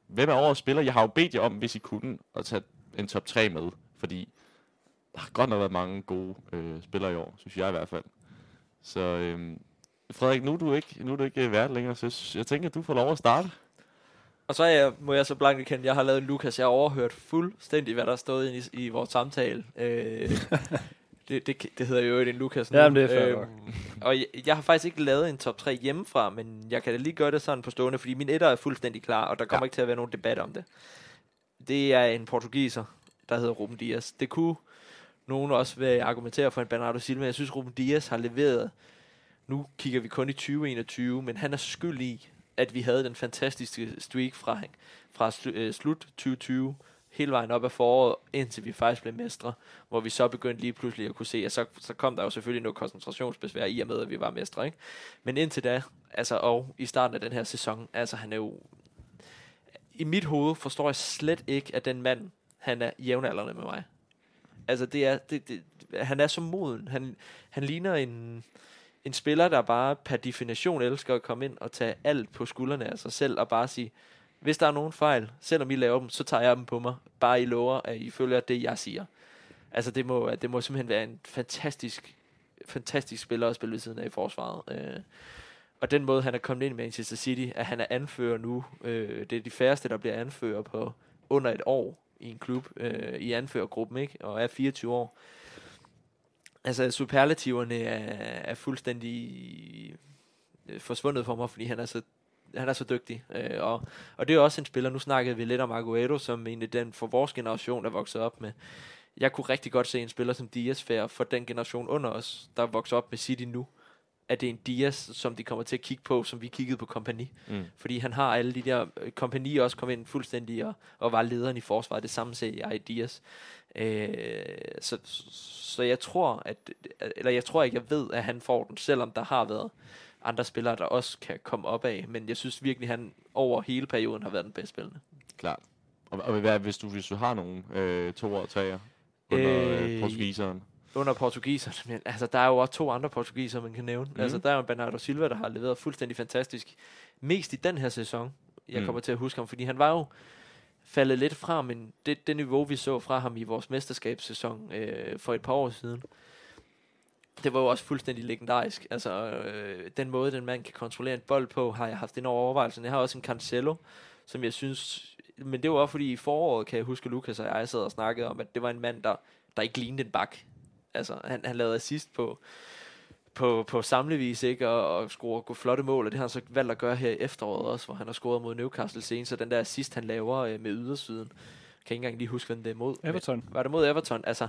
hvem er årets spiller? Jeg har jo bedt jer om, hvis I kunne, at tage en top 3 med. Fordi der har godt nok været mange gode øh, spillere i år, synes jeg i hvert fald. Så øh, Frederik, nu er du ikke, nu er du ikke øh, vært længere, så jeg tænker, at du får lov at starte. Og så jeg, må jeg så blankt erkende, jeg har lavet en Lukas. Jeg har overhørt fuldstændig, hvad der er stået i, i vores samtale. Øh, det, det, det hedder jo en Lukas nu. Jamen, det er fair nok. og jeg, jeg har faktisk ikke lavet en top 3 hjemmefra, men jeg kan da lige gøre det sådan på stående, fordi min etter er fuldstændig klar, og der kommer ja. ikke til at være nogen debat om det. Det er en portugiser, der hedder Ruben Dias. Det kunne nogen også vil argumentere for en Bernardo Silva. Jeg synes, Ruben Dias har leveret. Nu kigger vi kun i 2021, men han er skyld i, at vi havde den fantastiske streak fra, fra slu, øh, slut 2020 hele vejen op af foråret, indtil vi faktisk blev mestre, hvor vi så begyndte lige pludselig at kunne se, at så, så kom der jo selvfølgelig noget koncentrationsbesvær i og med, at vi var mestre, ikke? Men indtil da, altså, og i starten af den her sæson, altså han er jo, i mit hoved forstår jeg slet ikke, at den mand, han er jævnaldrende med mig. Altså det er, det, det, han er så moden. Han, han ligner en, en spiller, der bare per definition elsker at komme ind og tage alt på skuldrene af sig selv, og bare sige, hvis der er nogen fejl, selvom I laver dem, så tager jeg dem på mig. Bare I lover, at I følger det, jeg siger. Altså det må, det må simpelthen være en fantastisk, fantastisk spiller at spille ved siden af i forsvaret. Øh, og den måde, han er kommet ind i Manchester City, at han er anfører nu, øh, det er de færreste, der bliver anfører på under et år i en klub, øh, i anførergruppen, ikke? Og er 24 år. Altså, superlativerne er, er fuldstændig øh, forsvundet for mig, fordi han er så han er så dygtig. Øh, og, og det er også en spiller, nu snakkede vi lidt om Aguero, som egentlig den for vores generation er vokset op med. Jeg kunne rigtig godt se en spiller som Diaz færre for den generation under os, der er vokset op med City nu. At det er en Diaz, som de kommer til at kigge på, som vi kiggede på kompani. Mm. Fordi han har alle de der... Kompani også kom ind fuldstændig og, og var lederen i forsvaret. Det samme ser jeg i Diaz. Øh, så, så jeg tror, at... Eller jeg tror ikke, jeg ved, at han får den, selvom der har været andre spillere, der også kan komme op af. Men jeg synes virkelig, han over hele perioden har været den bedste spillende. Klart. Og, og hvad, hvis du, hvis du har nogle øh, to og tager under øh, Øh, portugiseren? Under portugiserne, men altså, der er jo også to andre portugiser, man kan nævne. Mm. Altså, der er jo Bernardo Silva, der har leveret fuldstændig fantastisk. Mest i den her sæson, jeg Mm. kommer til at huske ham, fordi han var jo faldet lidt fra, men det, det niveau, vi så fra ham i vores mesterskabssæson øh, for et par år siden, det var jo også fuldstændig legendarisk. Altså, øh, den måde, den mand kan kontrollere en bold på, har jeg haft en over overvejelse. Jeg har også en Cancelo, som jeg synes... Men det var også fordi i foråret, kan jeg huske, Lukas og jeg sad og snakkede om, at det var en mand, der, der ikke lignede en bak. Altså, han, han lavede assist på, på, på samlevis, ikke? Og, og score gå flotte mål, og det har han så valgt at gøre her i efteråret også, hvor han har scoret mod Newcastle senest, så den der assist, han laver øh, med ydersiden, kan ikke engang lige huske, hvem det er mod. Everton. Var det mod Everton? Altså,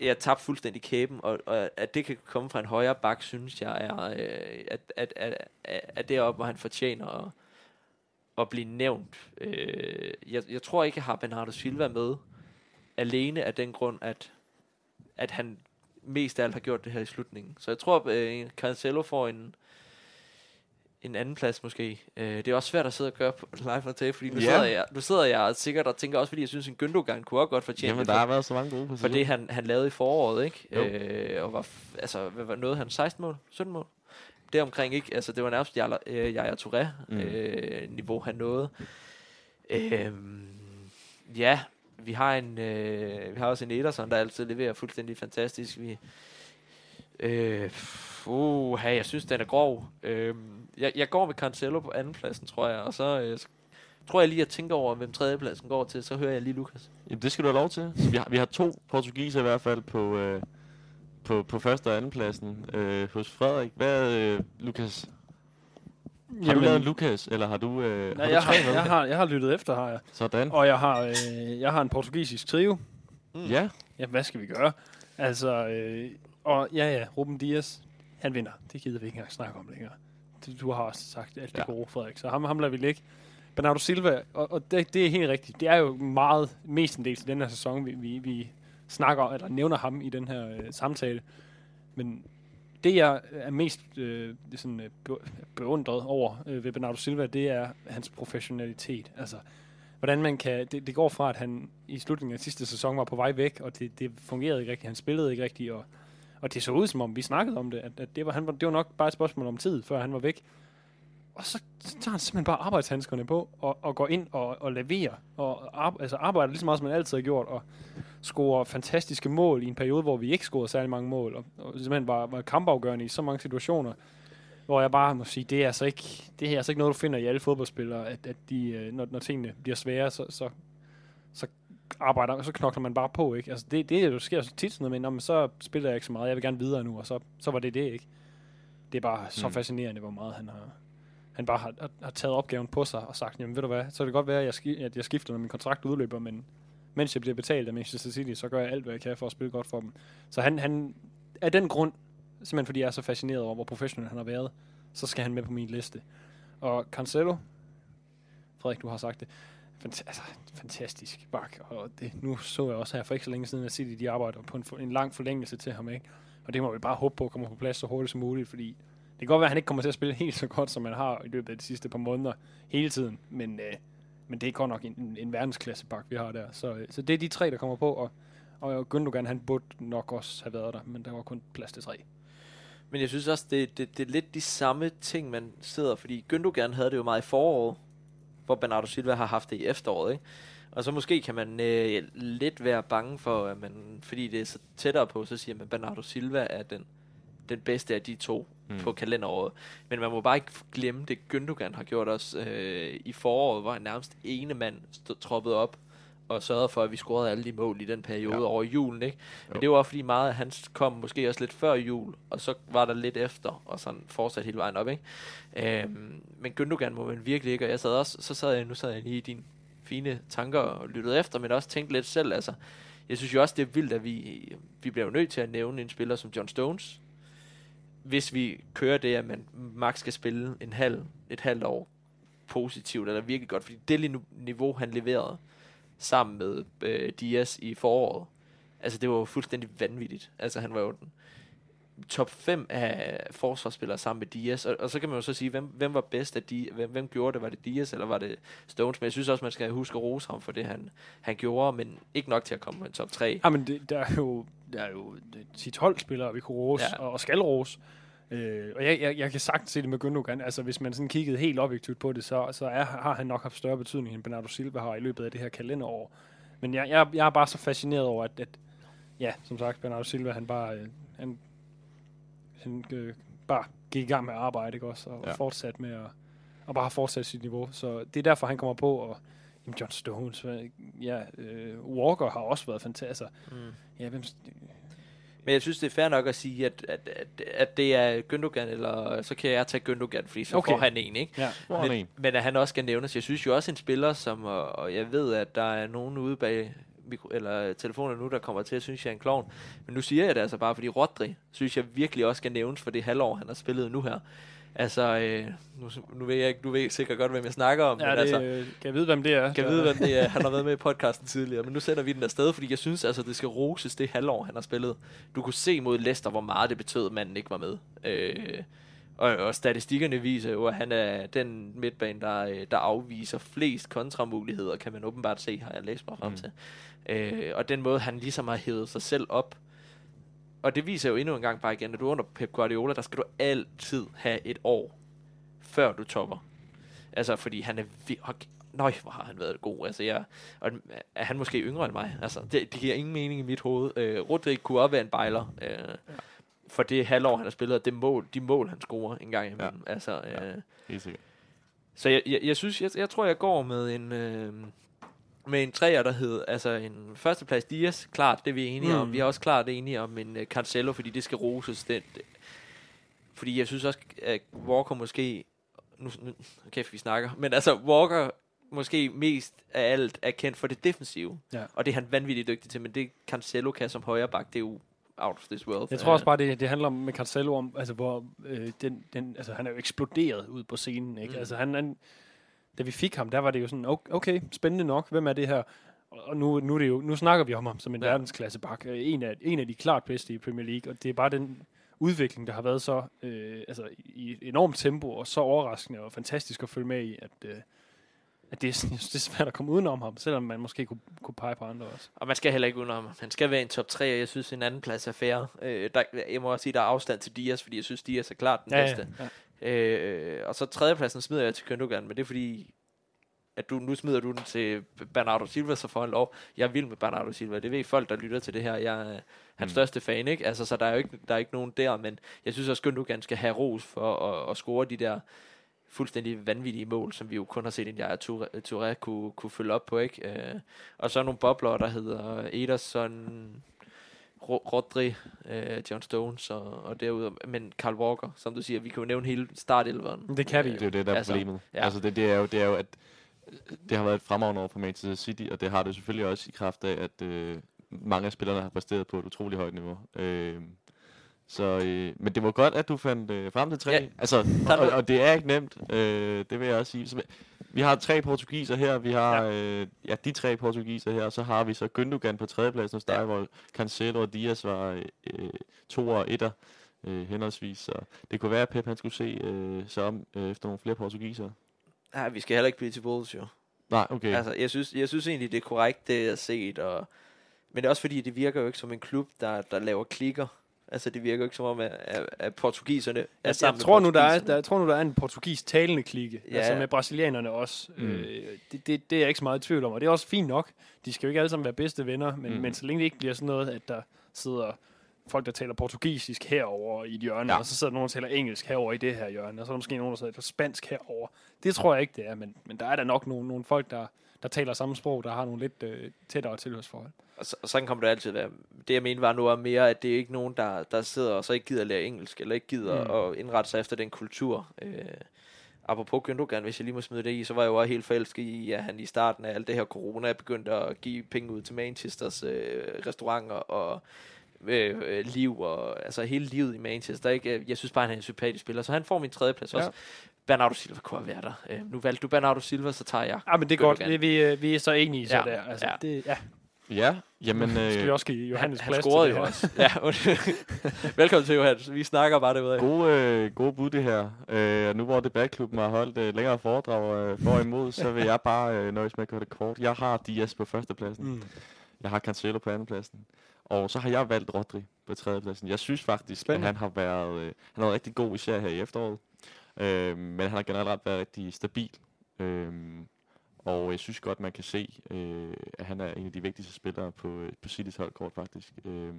jeg tabte fuldstændig kæben, og, og at det kan komme fra en højere bak, synes jeg, er, øh, at, at, at, at, at det er op, hvor han fortjener at, at blive nævnt. Øh, jeg, jeg tror ikke, jeg har Bernardo Silva med, alene af den grund, at, at han mest af alt har gjort det her i slutningen. Så jeg tror, at Cancelo får en, en anden plads måske. Øh, det er også svært at sidde og gøre på live for tape, fordi nu, Ja. sidder jeg, nu sidder jeg sikkert og tænker også, fordi jeg synes, en Gündogan kunne også godt fortjene Jamen, der for- har været så mange gode for positioner. det, han, han lavede i foråret, ikke? Jo. Øh, og var, altså, hvad var nåede han? 16 mål? 17 mål? Det omkring, ikke? Altså, det var nærmest Yaya, øh, Touré mm. øh, niveau, han nåede. Øh, ja, vi har en øh, vi har også en Ederson, der altid leverer fuldstændig fantastisk. Vi, øh, uh, hey, jeg synes, den er grov. Øh, jeg, jeg går med Cancelo på andenpladsen, tror jeg, og så, øh, så tror jeg lige, at tænke over, hvem tredjepladsen går til, så hører jeg lige Lukas. Jamen, det skal du have lov til. Så vi, har, vi har to portugiser i hvert fald på, øh, på, på første og anden pladsen øh, hos Frederik. Hvad, øh, Lukas? Har du lavet Lukas, eller har du, øh, Nej, har jeg, du har, tre med? jeg, har, jeg har lyttet efter, har jeg. Sådan. Og jeg har, øh, jeg har en portugisisk trio. Mm. Ja, Ja, hvad skal vi gøre? Altså, øh, og ja, ja, Ruben Dias, han vinder. Det gider vi ikke engang snakke om længere. Du, du har også sagt alt det Ja. gode, Frederik, så ham, ham lader vi ligge. Bernardo Silva, og, og det, det er helt rigtigt. Det er jo meget mestendels i den her sæson, vi, vi, vi snakker eller nævner ham i den her øh, samtale. Men det, jeg er mest øh, sådan, øh, be- beundret over øh, ved Bernardo Silva, det er hans professionalitet. Altså, hvordan man kan... Det, det går fra, at han i slutningen af sidste sæson var på vej væk, og det, det fungerede ikke rigtigt. Han spillede ikke rigtigt, og, og det så ud som om, vi snakkede om det, at, at det, var, han var, det var nok bare et spørgsmål om tid, før han var væk. Og så, så tager han simpelthen bare arbejdshandskerne på, og, og går ind og, og leverer, og ar, altså arbejder lige så meget, som han altid har gjort, og scorer fantastiske mål i en periode, hvor vi ikke scorede særlig mange mål, og, og simpelthen var, var kampafgørende i så mange situationer, hvor jeg bare må sige, det er altså ikke, det er altså ikke noget, du finder i alle fodboldspillere, at, at de, øh, når, når tingene bliver svære, så, så, arbejder, så knokler man bare på, ikke? Altså det, det er jo sker så tit sådan noget med, "Nå, men så spiller jeg ikke så meget, jeg vil gerne videre nu, og så, så var det det, ikke? Det er bare så Mm. fascinerende, hvor meget han har, han bare har, har, taget opgaven på sig og sagt, jamen ved du hvad, så kan det godt være, at jeg, ski, at jeg skifter, når min kontrakt udløber, men mens jeg bliver betalt af Manchester City, så gør jeg alt, hvad jeg kan for at spille godt for dem. Så han, han af den grund, simpelthen fordi jeg er så fascineret over, hvor professionel han har været, så skal han med på min liste. Og Cancelo, Frederik, du har sagt det, fant- altså, fantastisk bak. Og det, nu så jeg også her for ikke så længe siden, at City de arbejder på en, for, en lang forlængelse til ham. Ikke? Og det må vi bare håbe på kommer på plads så hurtigt som muligt, fordi det kan godt være, at han ikke kommer til at spille helt så godt, som man har i løbet af de sidste par måneder hele tiden. Men, øh, men det er godt nok en, en, en verdensklasse bak, vi har der. Så, øh, så det er de tre, der kommer på, og, og Gündogan, han burde nok også have været der, men der var kun plads til tre. Men jeg synes også, det, det, det er lidt de samme ting, man sidder, fordi Gündogan havde det jo meget i foråret, hvor Bernardo Silva har haft det i efteråret, ikke? Og så måske kan man øh, lidt være bange for, at man, fordi det er så tættere på, så siger man, at Bernardo Silva er den, den bedste af de to mm. på kalenderåret. Men man må bare ikke glemme det, Gündogan har gjort os øh, i foråret, hvor han nærmest ene mand stod, troppede op og sørgede for, at vi scorede alle de mål i den periode ja. Over julen, ikke? Men Jo. det var fordi meget af hans kom måske også lidt før jul, og så var der lidt efter, og sådan fortsat hele vejen op, ikke? Øhm, men Gündogan må man virkelig ikke, og jeg sad også, så sad jeg, nu sad jeg lige i dine fine tanker og lyttede efter, men også tænkte lidt selv, altså, jeg synes jo også, det er vildt, at vi, vi bliver jo nødt til at nævne en spiller som John Stones, hvis vi kører det, at man max skal spille en halv, et halvt år positivt, eller virkelig godt, fordi det niveau, han leverede sammen med øh, Diaz i foråret, altså det var jo fuldstændig vanvittigt. Altså han var jo den top 5 af forsvarsspillere sammen med Diaz, og, og så kan man jo så sige, hvem, hvem var bedst af de, hvem, hvem gjorde det? Var det Diaz, eller var det Stones? Men jeg synes også, man skal huske at rose ham for det, han, han gjorde, men ikke nok til at komme på en top 3. Ja, men det, der er jo, der er jo 10-12 spillere, vi kunne rose, Ja. og, og skal rose. Øh, og jeg, jeg, jeg kan sagtens se det med Gündogan. Altså, hvis man sådan kiggede helt objektivt på det, så, så er, har han nok haft større betydning, end Bernardo Silva har i løbet af det her kalenderår. Men jeg, jeg, jeg er bare så fascineret over, at, at ja, som sagt, Bernardo Silva, han bare, øh, han, han øh, bare gik i gang med arbejde, ikke også? Og, ja. Fortsat med at, og bare har fortsat sit niveau. Så det er derfor, han kommer på, og jamen, John Stones, ja, øh, Walker har også været fantastisk. Mm. Ja, hvem, Men jeg synes, det er fair nok at sige, at, at, at, at det er Gündogan, eller så kan jeg tage Gündogan, fordi så okay. Får han en, ikke? ja. Er Men, en? men at han også skal nævnes. Jeg synes jo også en spiller, som, og, og jeg ved, at der er nogen ude bag mikro, eller telefoner nu, der kommer til at synes, jeg er en klovn. Men nu siger jeg det altså bare, fordi Rodri, synes jeg virkelig også skal nævnes for det halvår, han har spillet nu her. Altså, øh, nu, nu ved jeg ikke, du ved sikkert godt, hvem jeg snakker om. Ja, men det, altså, øh, kan jeg vide, hvem det er? kan Så- vide, hvem det er. Han har været med i podcasten tidligere, men nu sender vi den afsted, fordi jeg synes, altså, det skal roses det halvår, han har spillet. Du kunne se mod Leicester, hvor meget det betød, at manden ikke var med. Øh, og, og statistikkerne viser jo, at han er den midtbane, der, øh, der afviser flest kontramuligheder, kan man åbenbart se, har jeg læst mig frem Mm. til. Øh, og den måde, han ligesom har hævet sig selv op. Og det viser jo endnu en gang bare igen, at du er under Pep Guardiola, der skal du altid have et år, før du topper. Altså, fordi han er... K- Nøj, hvor har han været god. Altså, jeg, og er han måske yngre end mig? Altså, det, det giver ingen mening i mit hoved. Øh, Rodrik kunne også være en bejler. Øh, for det halvår, han har spillet, og det mål, de mål, han scorer en gang imellem. Ja. Altså, øh, Ja. Helt sikkert. så jeg, jeg, jeg synes, jeg, jeg tror, jeg går med en... Øh, med en træer, der hed, altså en førsteplads Dias, klart, det er vi enige mm. om. Vi er også klart enige om en uh, Cancelo, fordi det skal roses. Den, det, fordi jeg synes også, at Walker måske, nu, nu kæft, vi snakker, men altså Walker måske mest af alt er kendt for det defensive. Ja. Og det er han vanvittigt dygtig til, men det Cancelo kan som højre bak, det er jo out of this world. Jeg tror også bare, det, det handler om med Cancelo om, altså, hvor øh, den, den, altså, han er jo eksploderet ud på scenen. Ikke? Mm. Altså, han, han, da vi fik ham, der var det jo sådan, okay, spændende nok, hvem er det her? Og nu, nu, er det jo, nu snakker vi om ham som en Ja. ja. verdensklasse bak. Øh, En af, en af de klart bedste i Premier League, og det er bare den udvikling, der har været så øh, altså, i et enormt tempo, og så overraskende og fantastisk at følge med i, at, øh, at det, er, sådan- synes, det er svært at komme udenom ham, selvom man måske kunne, kunne pege på andre også. Og man skal heller ikke udenom. Han skal være en top 3, og jeg synes, en anden plads er fair. Øh, der, jeg må også sige, der er afstand til Dias, fordi jeg synes, Dias er klart den bedste. ja. Øh, og så tredjepladsen smider jeg til Gündogan, men det er fordi, at du, nu smider du den til Bernardo Silva, så får han lov. Jeg er vild med Bernardo Silva. Det ved folk, der lytter til det her. Jeg er hans Mm. største fan, ikke? Altså, så der er jo ikke, der er ikke nogen der, men jeg synes også, Gündogan skal have ros for at, at score de der fuldstændig vanvittige mål, som vi jo kun har set en Jaja Touré, Touré kunne, kunne følge op på, ikke? Øh, og så nogle bobler, der hedder Ederson, Rodri, øh, John Stones og, og derudover, men Carl Walker, som du siger, vi kan jo nævne hele startelveren. Det kan vi Øh, Det er jo det, der er altså, problemet. ja. Altså, det, det, er jo, det er jo, at det har været et fremragende år for Manchester City, og det har det selvfølgelig også i kraft af, at øh, mange af spillerne har præsteret på et utroligt højt niveau. Øh, Så, øh, men det var godt, at du fandt øh, frem til tre. Ja. Altså, og, og, det er ikke nemt, øh, det vil jeg også sige. Så, vi har tre portugiser her, vi har ja. Øh, ja, de tre portugiser her, og så har vi så Gündogan på tredjepladsen hos dig, Ja. hvor Cancelo og Diaz var øh, to og etter øh, henholdsvis. Så det kunne være, at Pep han skulle se øh, sig om øh, efter nogle flere portugiser. Ja, vi skal heller ikke blive til Wolves, jo. Nej, okay. Altså, jeg synes, jeg synes egentlig, det er korrekt, det jeg har set. Og, men det er også fordi, det virker jo ikke som en klub, der, der laver klikker. Altså, det virker jo ikke som om, at, at, at portugiserne er Jeg, sammen jeg, med tror nu, der er, der, jeg tror nu, der er en portugis talende klikke. Ja. Altså med brasilianerne også. Mm. Øh, det, det, det er jeg ikke så meget i tvivl om. Og det er også fint nok. De skal jo ikke alle sammen være bedste venner. Men, Mm. men så længe det ikke bliver sådan noget, at der sidder folk, der taler portugisisk herover i et hjørne, Ja. og så sidder nogen, der taler engelsk herover i det her hjørne, og så er der måske nogen, der taler spansk herover. Det tror jeg ikke, det er. Men, men der er der nok nogle, nogle folk, der, der taler samme sprog, der har nogle lidt øh, tættere tilhørsforhold. Og, så, og sådan kommer det altid være. Det jeg mener var nu er mere, at det er ikke nogen, der, der sidder og så ikke gider at lære engelsk, eller ikke gider. Mm. at indrette sig efter den kultur. Øh, apropos Gündogan, hvis jeg lige må smide det i, så var jeg jo også helt forelsket i, at han i starten af alt det her corona begyndte at give penge ud til Manchesters øh, restauranter og øh, øh, liv, og altså hele livet i Manchester. Ikke? Jeg synes bare, han er en sympatisk spiller, så han får min tredje plads Ja. også. Bernardo Silva kunne have været der. Øh, nu valgte du Bernardo Silva, så tager jeg. Ja, men det er godt. Gündogan. Vi, vi, er så enige så Ja. der. Altså, Ja. ja. Det, ja. Ja, jamen... Øh, skal vi også give Johannes han, han plads scorede til jo det også. ja. Velkommen til, Johannes. Vi snakker bare derude af. gode, øh, gode bud det her. Øh, nu hvor debatklubben har holdt øh, længere foredrag øh, for og imod, så vil jeg bare øh, nøjes med at gøre det kort. Jeg har Diaz på førstepladsen. Mm. Jeg har Cancelo på andenpladsen. Og så har jeg valgt Rodri på tredjepladsen. Jeg synes faktisk, Spændende. at han har været, øh, han har været rigtig god, især her i efteråret. Øh, men han har generelt været rigtig stabil. Øh, og jeg synes godt, man kan se, øh, at han er en af de vigtigste spillere på, øh, på Citys holdkort, faktisk. Øh,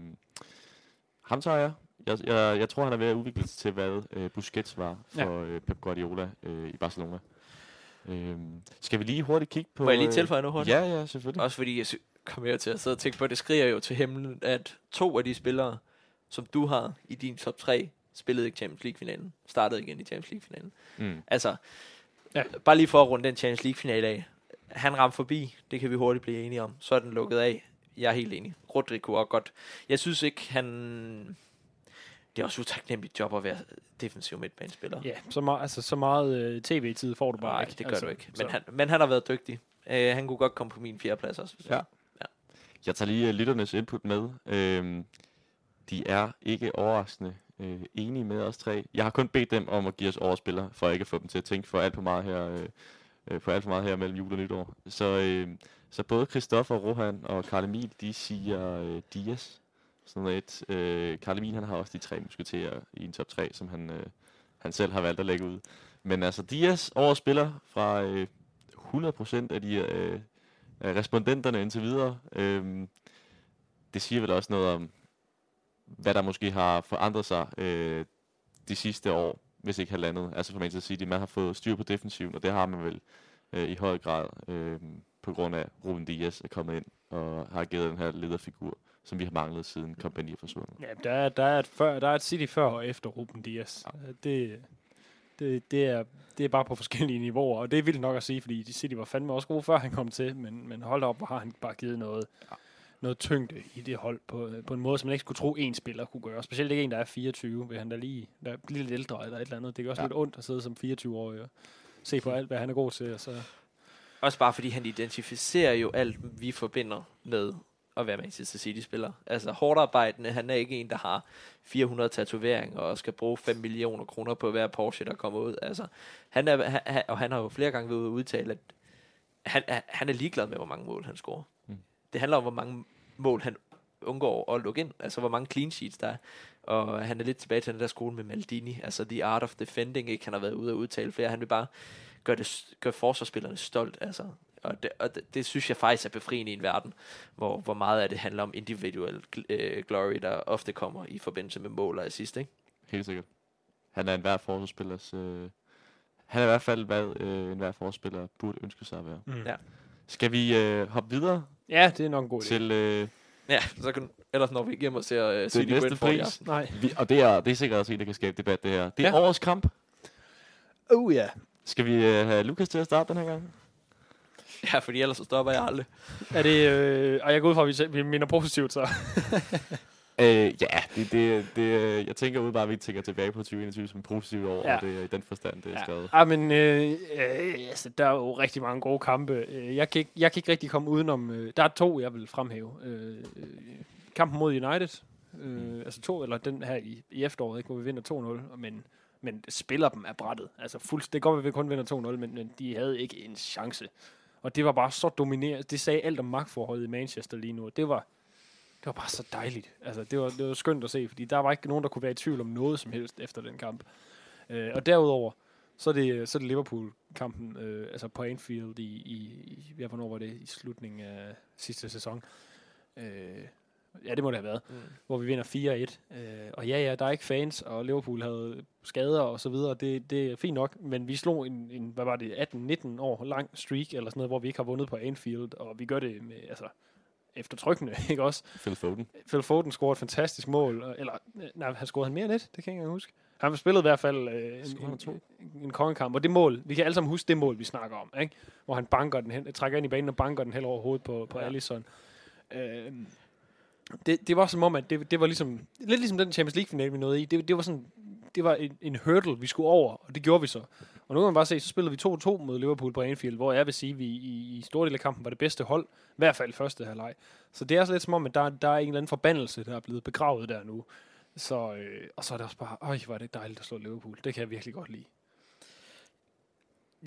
ham tager jeg. Jeg, jeg. jeg tror, han er ved at udvikle sig til, hvad øh, Busquets var for øh, Pep Guardiola øh, i Barcelona. Øh, skal vi lige hurtigt kigge på... Må jeg lige øh, tilføje noget hurtigt? Ja, ja, selvfølgelig. Også fordi jeg kommer jo til at sidde og tænke på, at det skriger jo til himlen, at to af de spillere, som du har i din top 3, spillede ikke Champions League-finalen. Startede igen i Champions League-finalen. Mm. Altså, Ja. bare lige for at runde den Champions League-finale af. Han ramte forbi, det kan vi hurtigt blive enige om. Så er den lukket af. Jeg er helt enig. Rodri kunne også godt. Jeg synes ikke, han... Det er også utaknemmeligt job at være defensiv midtbanespiller. Ja, så meget, altså, så meget øh, tv-tid får du bare Nej, ikke. det gør altså, du ikke. Men så- han, men han har været dygtig. Uh, han kunne godt komme på min fjerde plads også. Ja. Jeg tager lige uh, lytternes input med. Øhm, de er ikke overraskende øh, enige med os tre. Jeg har kun bedt dem om at give os overspillere, for ikke at få dem til at tænke for alt for meget her, øh, øh, for alt for meget her mellem jul og nytår. Så, øh, så både Christoffer, Rohan og Karl Emil, de siger øh, Dias. Sådan et. Øh, Karl Emil, han har også de tre musketerer i en top 3, som han, øh, han selv har valgt at lægge ud. Men altså, Dias overspiller fra øh, 100% af de øh, af respondenterne indtil videre. Øh, det siger vel også noget om, hvad der måske har forandret sig øh, de sidste år, hvis ikke halvandet. Altså for Manchester City, man har fået styr på defensiven, og det har man vel øh, i høj grad øh, på grund af, Ruben Dias er kommet ind og har givet den her lederfigur, som vi har manglet siden Kompagni er forsvundet. Ja, der er, der, er et før, der er et City før og efter Ruben Dias. Ja. Det, det, det, er, det er bare på forskellige niveauer, og det er vildt nok at sige, fordi de City var fandme også gode, før han kom til, men, men hold op, hvor har han bare givet noget, ja. Noget tyngde i det hold på, på en måde, som man ikke skulle tro, en spiller kunne gøre. Specielt ikke en, der er 24, vil han da lige der er lidt ældre eller et eller andet. Det gør også Ja. lidt ondt at sidde som 24-årig og se på alt, hvad han er god til. Og så, Også bare fordi han identificerer jo alt, vi forbinder med at være Manchester City-spiller. Altså hårdt arbejdende, han er ikke en, der har 400 tatoveringer og skal bruge 5 millioner kroner på hver Porsche, der kommer ud. Altså, han er, han, og han har jo flere gange været ude at udtale, at han, er- han er ligeglad med, hvor mange mål han scorer. Mm. Det handler om, hvor mange mål han undgår at lukke ind. Altså, hvor mange clean sheets der er. Og han er lidt tilbage til den der skole med Maldini. Altså, the art of defending, ikke? Han har været ude at udtale flere. Han vil bare gøre, det, gøre forsvarsspillerne stolt. Altså. Og, det, og det, det, synes jeg faktisk er befriende i en verden, hvor, hvor meget af det handler om individual øh, glory, der ofte kommer i forbindelse med mål og assist, ikke? Helt sikkert. Han er en hver forsvarsspillers... Øh, han er i hvert fald, hvad øh, en hver forsvarsspiller burde ønske sig at være. mm. Ja. Skal vi øh, hoppe videre Ja, det er nok en god idé. til... Øh, Ja, så kan, ellers når vi hjem og ser uh, City næste Brentford i pris. aften. Nej. vi, og det er, det er sikkert også en, der kan skabe debat, det her. Det er Ja. årets kamp. Oh ja. Skal vi øh, have Lukas til at starte den her gang? Ja, fordi ellers så stopper jeg aldrig. Er det, øh, og jeg går ud fra, at vi, vi minder positivt, så. Øh, ja, det, det, det, øh, jeg tænker ud bare, at vi tænker tilbage på 2021 som positivt år, Ja. og det er i den forstand, det er ja. skrevet. Ja, men øh, øh, altså, der er jo rigtig mange gode kampe. Øh, Jeg kan ikke, jeg kan ikke rigtig komme udenom... Øh, der er to, jeg vil fremhæve. Øh, øh, kampen mod United, øh, altså to, eller den her i, i efteråret, ikke, hvor vi vinder 2-0, men, men spiller dem af brættet. Altså fuldst, det går, at vi kun vinder 2-0, men, men de havde ikke en chance. Og det var bare så dominerende. Det sagde alt om magtforholdet i Manchester lige nu. Det var, det var bare så dejligt. Altså, det var, det var skønt at se, fordi der var ikke nogen, der kunne være i tvivl om noget som helst efter den kamp. Øh, og derudover, så er det, så er det Liverpool-kampen, øh, altså på Anfield i, i, i, ja, hvornår var det? I slutningen af sidste sæson. Øh, ja, det må det have været. Mm. Hvor vi vinder 4-1. Øh, og ja, ja, der er ikke fans, og Liverpool havde skader og så videre. Det, det er fint nok, men vi slog en, en hvad var det, 18-19 år lang streak, eller sådan noget, hvor vi ikke har vundet på Anfield, og vi gør det med, altså, eftertrykkende, ikke også? Phil Foden. Phil Foden scorede et fantastisk mål, eller, nej, han scorede han mere end et, det kan jeg ikke huske. Han spillede i hvert fald øh, en, to? en, en kongekamp, og det mål, vi kan alle sammen huske det mål, vi snakker om, ikke? hvor han banker den hen, trækker ind i banen og banker den hen over hovedet på, på. Ja. Allison. Øh, det, det var som om, at det, det var ligesom, lidt ligesom den Champions League-finale, vi nåede i. Det, det var sådan, det var en, en hurdle, vi skulle over, og det gjorde vi så. Og nu kan man bare se, så spillede vi 2-2 mod Liverpool på Anfield, hvor jeg vil sige, at vi i, i store del af kampen var det bedste hold, i hvert fald første halvleg. Så det er så lidt som om, at der, der er en eller anden forbandelse, der er blevet begravet der nu. Så, øh, og så er det også bare, øj, var det dejligt at slå Liverpool. Det kan jeg virkelig godt lide.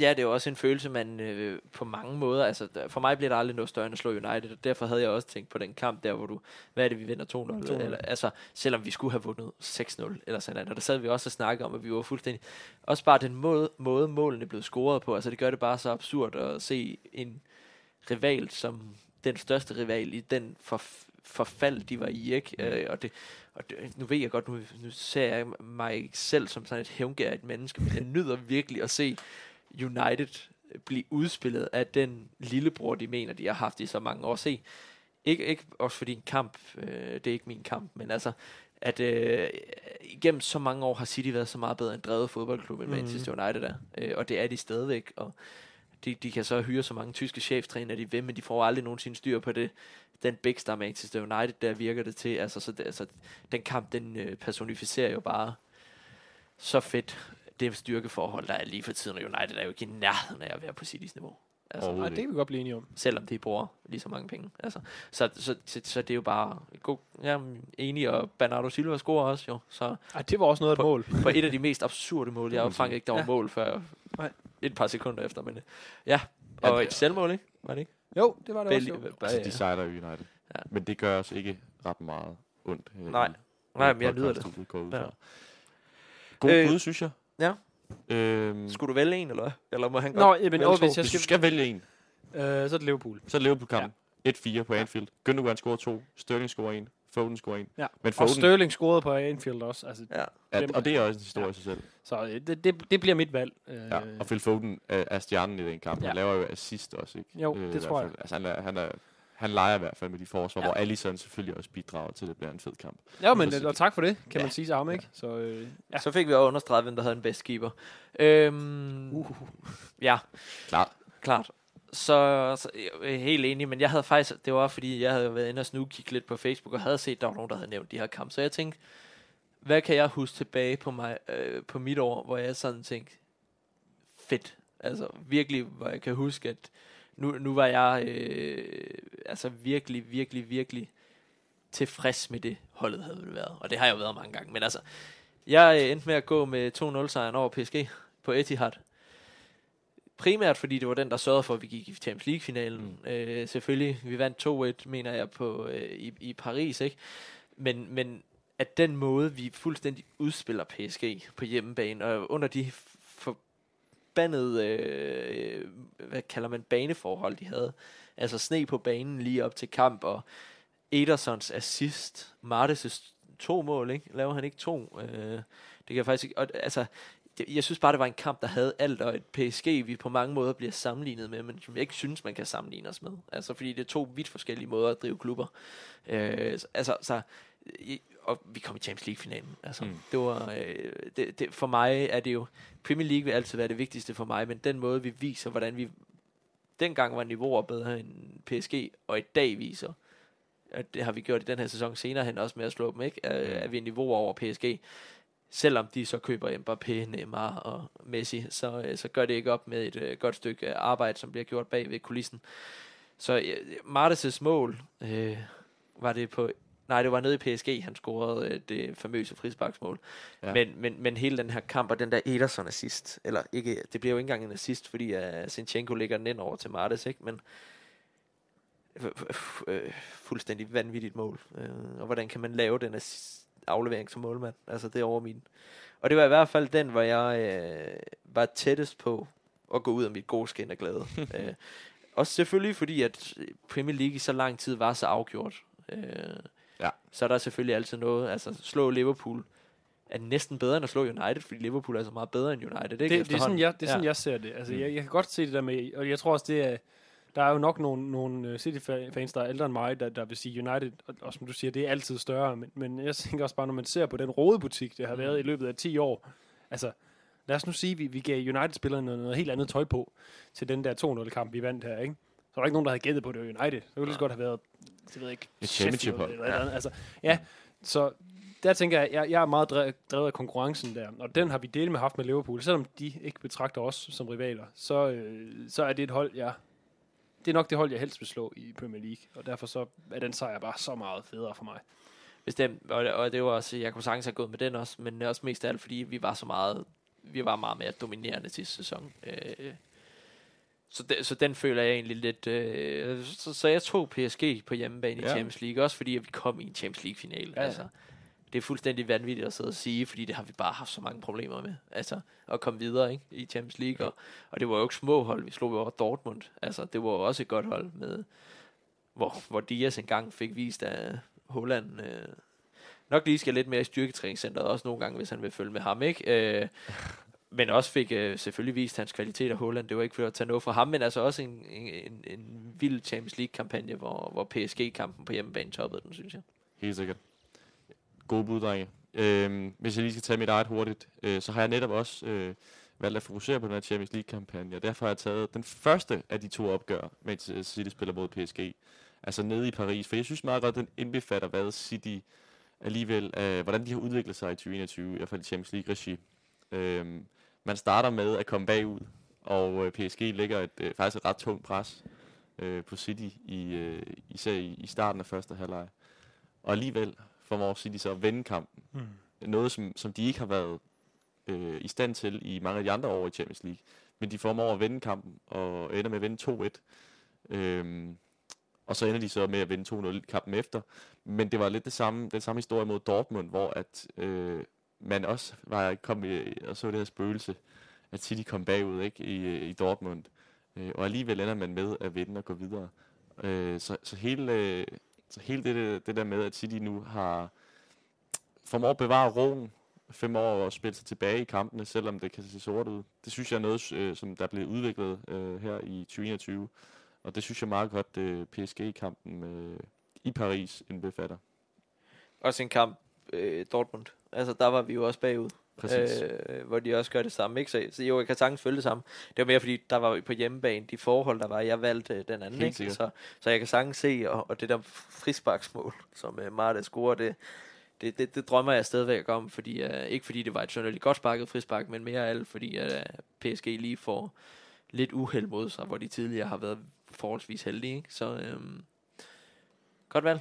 Ja, det er også en følelse, man øh, på mange måder, altså der- for mig bliver der aldrig noget større end at slå United, og derfor havde jeg også tænkt på den kamp der, hvor du, hvad er det, vi vinder 2-0, 2-0. eller, altså selvom vi skulle have vundet 6-0, eller sådan noget, og der sad vi også og snakkede om, at vi var fuldstændig, også bare den måde, måde målene blev scoret på, altså det gør det bare så absurd at se en rival som den største rival i den for, forfald, de var i, ikke? Mm. Øh, og det, og det, nu ved jeg godt, nu, nu ser jeg mig selv som sådan et hævngærigt menneske, men jeg nyder virkelig at se United blive udspillet af den lillebror, de mener, de har haft i så mange år. Se, ikke, ikke også fordi en kamp, øh, det er ikke min kamp, men altså, at øh, igennem så mange år har City været så meget bedre en drevet fodboldklub, end Mhm. Manchester United er. Øh, og det er de stadigvæk, og de, de kan så hyre så mange tyske cheftræner, de vil, men de får aldrig nogensinde styr på det. Den big star Manchester United, der virker det til. Altså, så det, altså, den kamp, den øh, personificerer jo bare så fedt det styrkeforhold, der er lige for tiden, og United er jo ikke i nærheden af at være på Citys niveau. Altså, Nej, det kan vi godt blive enige om. selvom de bruger lige så mange penge. Altså, så, så, så, så det er jo bare god, er enig, og Bernardo Silva scorer også jo. Så Ej, det var også noget af et mål. på et af de mest absurde mål, jeg opfangede ikke, der var Ja. mål før Nej. et par sekunder efter, men ja. Og et selvmål, ikke? Var det ikke? Jo, det var det Belli- også. Jo. Altså, de sejler jo United. Ja. Men det gør os ikke ret meget ondt. øh, Nej. Nej, men jeg nyder det. Ja. God Øh, bud, synes jeg. Ja. Øhm, Skulle du vælge en, eller hvad? Eller må han Nå, godt jamen, vælge to? hvis jeg hvis du skal... skal vælge en, Øh, så er det Liverpool. så er Liverpool-kampen. 1-4 på Anfield. Gündogan scorer to. Sterling scorer en. Foden scorer en. Ja. Men Og Foden, Sterling scorede på Anfield også. Altså, Ja. ja, og det er også en historie Ja. i sig selv. så øh, det, det, det bliver mit valg. Øh, Ja. Og Phil Foden er, er stjernen i den kamp. Ja. Han laver jo assist også, ikke? Jo, Øh, det i hvert tror jeg. fald. Altså, han, er, han, er, han leger i hvert fald med de forsvar, Ja. ja. hvor Alisson selvfølgelig også bidrager til, at det bliver en fed kamp. Ja, men Så- og tak for det, kan Ja. man sige til ham, ikke? Så, øh, ja. Så fik vi også understreget, hvem der havde den bedste keeper. Øhm, uh. Ja, Klart. klart. Så, så jeg er helt enig, men jeg havde faktisk, det var fordi, jeg havde været inde og snugkigge lidt på Facebook, og havde set, at der var nogen, der havde nævnt de her kampe. Så jeg tænkte, hvad kan jeg huske tilbage på, mig, øh, på mit år, hvor jeg sådan tænkte, fedt. Altså virkelig, hvor jeg kan huske, at nu, nu var jeg øh, altså virkelig, virkelig, virkelig tilfreds med det, holdet havde været. Og det har jeg jo været mange gange. Men altså, jeg øh, endte med at gå med 2-0 sejren over PSG på Etihad. Primært fordi det var den, der sørgede for, at vi gik i Champions League-finalen. Mm. Øh, selvfølgelig, vi vandt 2-1, mener jeg, på, øh, i, i Paris, ikke? Men, men at den måde, vi fuldstændig udspiller PSG på hjemmebane, og under de f- forbandede, øh, hvad kalder man, baneforhold, de havde. Altså sne på banen lige op til kamp, og Edersons assist, Martes' to mål, ikke? Laver han ikke to? Øh, det kan jeg faktisk ikke... Og, altså, det, jeg synes bare, det var en kamp, der havde alt, og et PSG, vi på mange måder bliver sammenlignet med, men som jeg ikke synes, man kan sammenligne os med. Altså, fordi det er to vidt forskellige måder at drive klubber. Øh, altså, så, og vi kom i Champions League-finalen. Altså, mm. Det var, øh, det, det, for mig er det jo, Premier League vil altid være det vigtigste for mig, men den måde, vi viser, hvordan vi dengang var niveauer bedre end PSG, og i dag viser, at det har vi gjort i den her sæson senere hen også med at slå dem, ikke? Er, Mm. er vi niveau over PSG. Selvom de så køber Mbappé, Neymar og Messi, så, øh, så gør det ikke op med et øh, godt stykke arbejde, som bliver gjort bag ved kulissen. Så øh, Martes' mål øh, var det på... Nej, det var nede i PSG, han scorede øh, det famøse frisparksmål. Ja. Men, men, men hele den her kamp og den der Ederson assist, eller ikke, det bliver jo ikke engang en assist, fordi uh, Sinchenko lægger den ind over til Martes, ikke? Men øh, fuldstændig vanvittigt mål. Øh, og hvordan kan man lave den assist, aflevering som målmand? Altså, det er over min. Og det var i hvert fald den, hvor jeg øh, var tættest på at gå ud af mit gode skin af glæde. øh, også selvfølgelig fordi, at Premier League i så lang tid var så afgjort. Øh, Ja. Så er der selvfølgelig altid noget. Altså, slå Liverpool er næsten bedre end at slå United, fordi Liverpool er så meget bedre end United, ikke? Det, det, er sådan, jeg, det er sådan, ja. jeg ser det. Altså, Mm. jeg, jeg kan godt se det der med, og jeg tror også, det er, der er jo nok nogle, nogle øh, City-fans, der er ældre end mig, der, der vil sige United, og, og som du siger, det er altid større, men, men jeg tænker også bare, når man ser på den rodebutik, det har Mm. været i løbet af 10 år, altså, lad os nu sige, at vi, vi gav United-spillerne noget, noget helt andet tøj på til den der 2-0-kamp, vi vandt her, ikke? Var der ikke nogen, der havde gættet på, det var United. Det kunne lige så godt have været, det ved jeg ikke, Et Sheffield championship-hold. eller andet. Altså, ja, så der tænker jeg, jeg, jeg er meget drevet, af konkurrencen der, og den har vi delt med haft med Liverpool. Selvom de ikke betragter os som rivaler, så, øh, så er det et hold, jeg... Det er nok det hold, jeg helst vil slå i Premier League, og derfor så er den sejr bare så meget federe for mig. Bestemt, og, og det var også, jeg kunne sagtens have gået med den også, men også mest af alt, fordi vi var så meget, vi var meget mere dominerende sidste sæson. Øh, så, de, så den føler jeg egentlig lidt, øh, så, så jeg tog PSG på hjemmebane Ja. i Champions League, også fordi at vi kom i en Champions League-finale. Ja, ja. Altså, det er fuldstændig vanvittigt at sidde og sige, fordi det har vi bare haft så mange problemer med. Altså, at komme videre ikke, i Champions League. Og, og det var jo ikke små hold, vi slog jo over Dortmund. Altså, det var jo også et godt hold med, hvor, hvor Dias engang fik vist, at Holland øh, nok lige skal lidt mere i styrketræningscenteret også nogle gange, hvis han vil følge med ham, ikke? Øh, men også fik øh, selvfølgelig vist hans kvalitet af Holland. Det var ikke for at tage noget fra ham, men altså også en, en, en, en vild Champions League-kampagne, hvor, hvor PSG-kampen på hjemmebane toppede den, synes jeg. Helt sikkert. Gode bud, drenge. Øhm, hvis jeg lige skal tage mit eget hurtigt, øh, så har jeg netop også øh, valgt at fokusere på den her Champions League-kampagne, og derfor har jeg taget den første af de to opgør, Manchester øh, City spiller mod PSG, altså nede i Paris, for jeg synes meget godt, den indbefatter, hvad City alligevel, øh, hvordan de har udviklet sig i 2021, i hvert fald i Champions League-regi. Øhm, man starter med at komme bagud, og øh, PSG lægger et, øh, faktisk et ret tungt pres øh, på City, i, øh, især i, i starten af første halvleg. Og alligevel formår City så at vende kampen. Mm. Noget, som, som de ikke har været øh, i stand til i mange af de andre år i Champions League. Men de formår at vende kampen, og ender med at vinde 2-1. Øhm, og så ender de så med at vinde 2-0 i kampen efter. Men det var lidt det samme, den samme historie mod Dortmund, hvor at, øh, man også var kom i, og så det her spøgelse, at City kom bagud ikke, i, i Dortmund. Øh, og alligevel ender man med at vinde og gå videre. Øh, så, så hele, øh, så hele det, det, der med, at City nu har formår at bevare roen fem år og spille sig tilbage i kampene, selvom det kan se sort ud. Det synes jeg er noget, øh, som der er blevet udviklet øh, her i 2021. Og det synes jeg meget godt, øh, PSG-kampen øh, i Paris indbefatter. Også en kamp, øh, Dortmund. Altså, der var vi jo også bagud. Præcis. Øh, hvor de også gør det samme, ikke? Så, så jo, jeg kan sagtens følge det samme. Det var mere, fordi der var vi på hjemmebane, de forhold, der var, jeg valgte øh, den anden, Helt ikke? Så, så jeg kan sagtens se, og, og det der frisparksmål, som øh, Marta scorer, det, det, det, det, drømmer jeg stadigvæk om, fordi, uh, ikke fordi det var et generelt godt sparket frispark, men mere alt, fordi uh, PSG lige får lidt uheld mod sig, hvor de tidligere har været forholdsvis heldige, ikke? Så øhm, godt valg.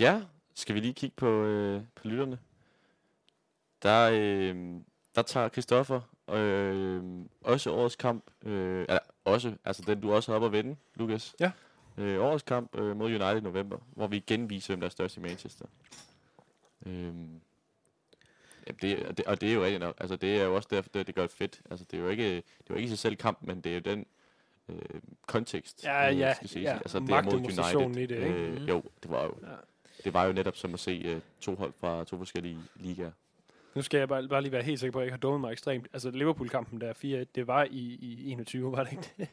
Ja, skal vi lige kigge på, øh, på lytterne? Der, øh, der tager Christoffer øh, også årets kamp, øh, eller også, altså den du også har op at vinde, Lukas. Ja. Øh, årets kamp øh, mod United i november, hvor vi igen viser, hvem der er størst i Manchester. Øh, ja, det, og det, og det er jo rigtigt nok, altså det er jo også derfor, det, det gør det fedt. Altså det er jo ikke, det er jo ikke i sig selv kamp, men det er jo den øh, kontekst, Ja, øh, ja, skal siges. ja. Altså det er mod United. i det, ikke? Øh, Mhm. jo, det var jo, Ja. det var jo netop som at se øh, to hold fra to forskellige ligaer. Nu skal jeg bare, bare lige være helt sikker på, at jeg ikke har dummet mig ekstremt. Altså Liverpool-kampen der 4-1, det var i, i 21, var det ikke det?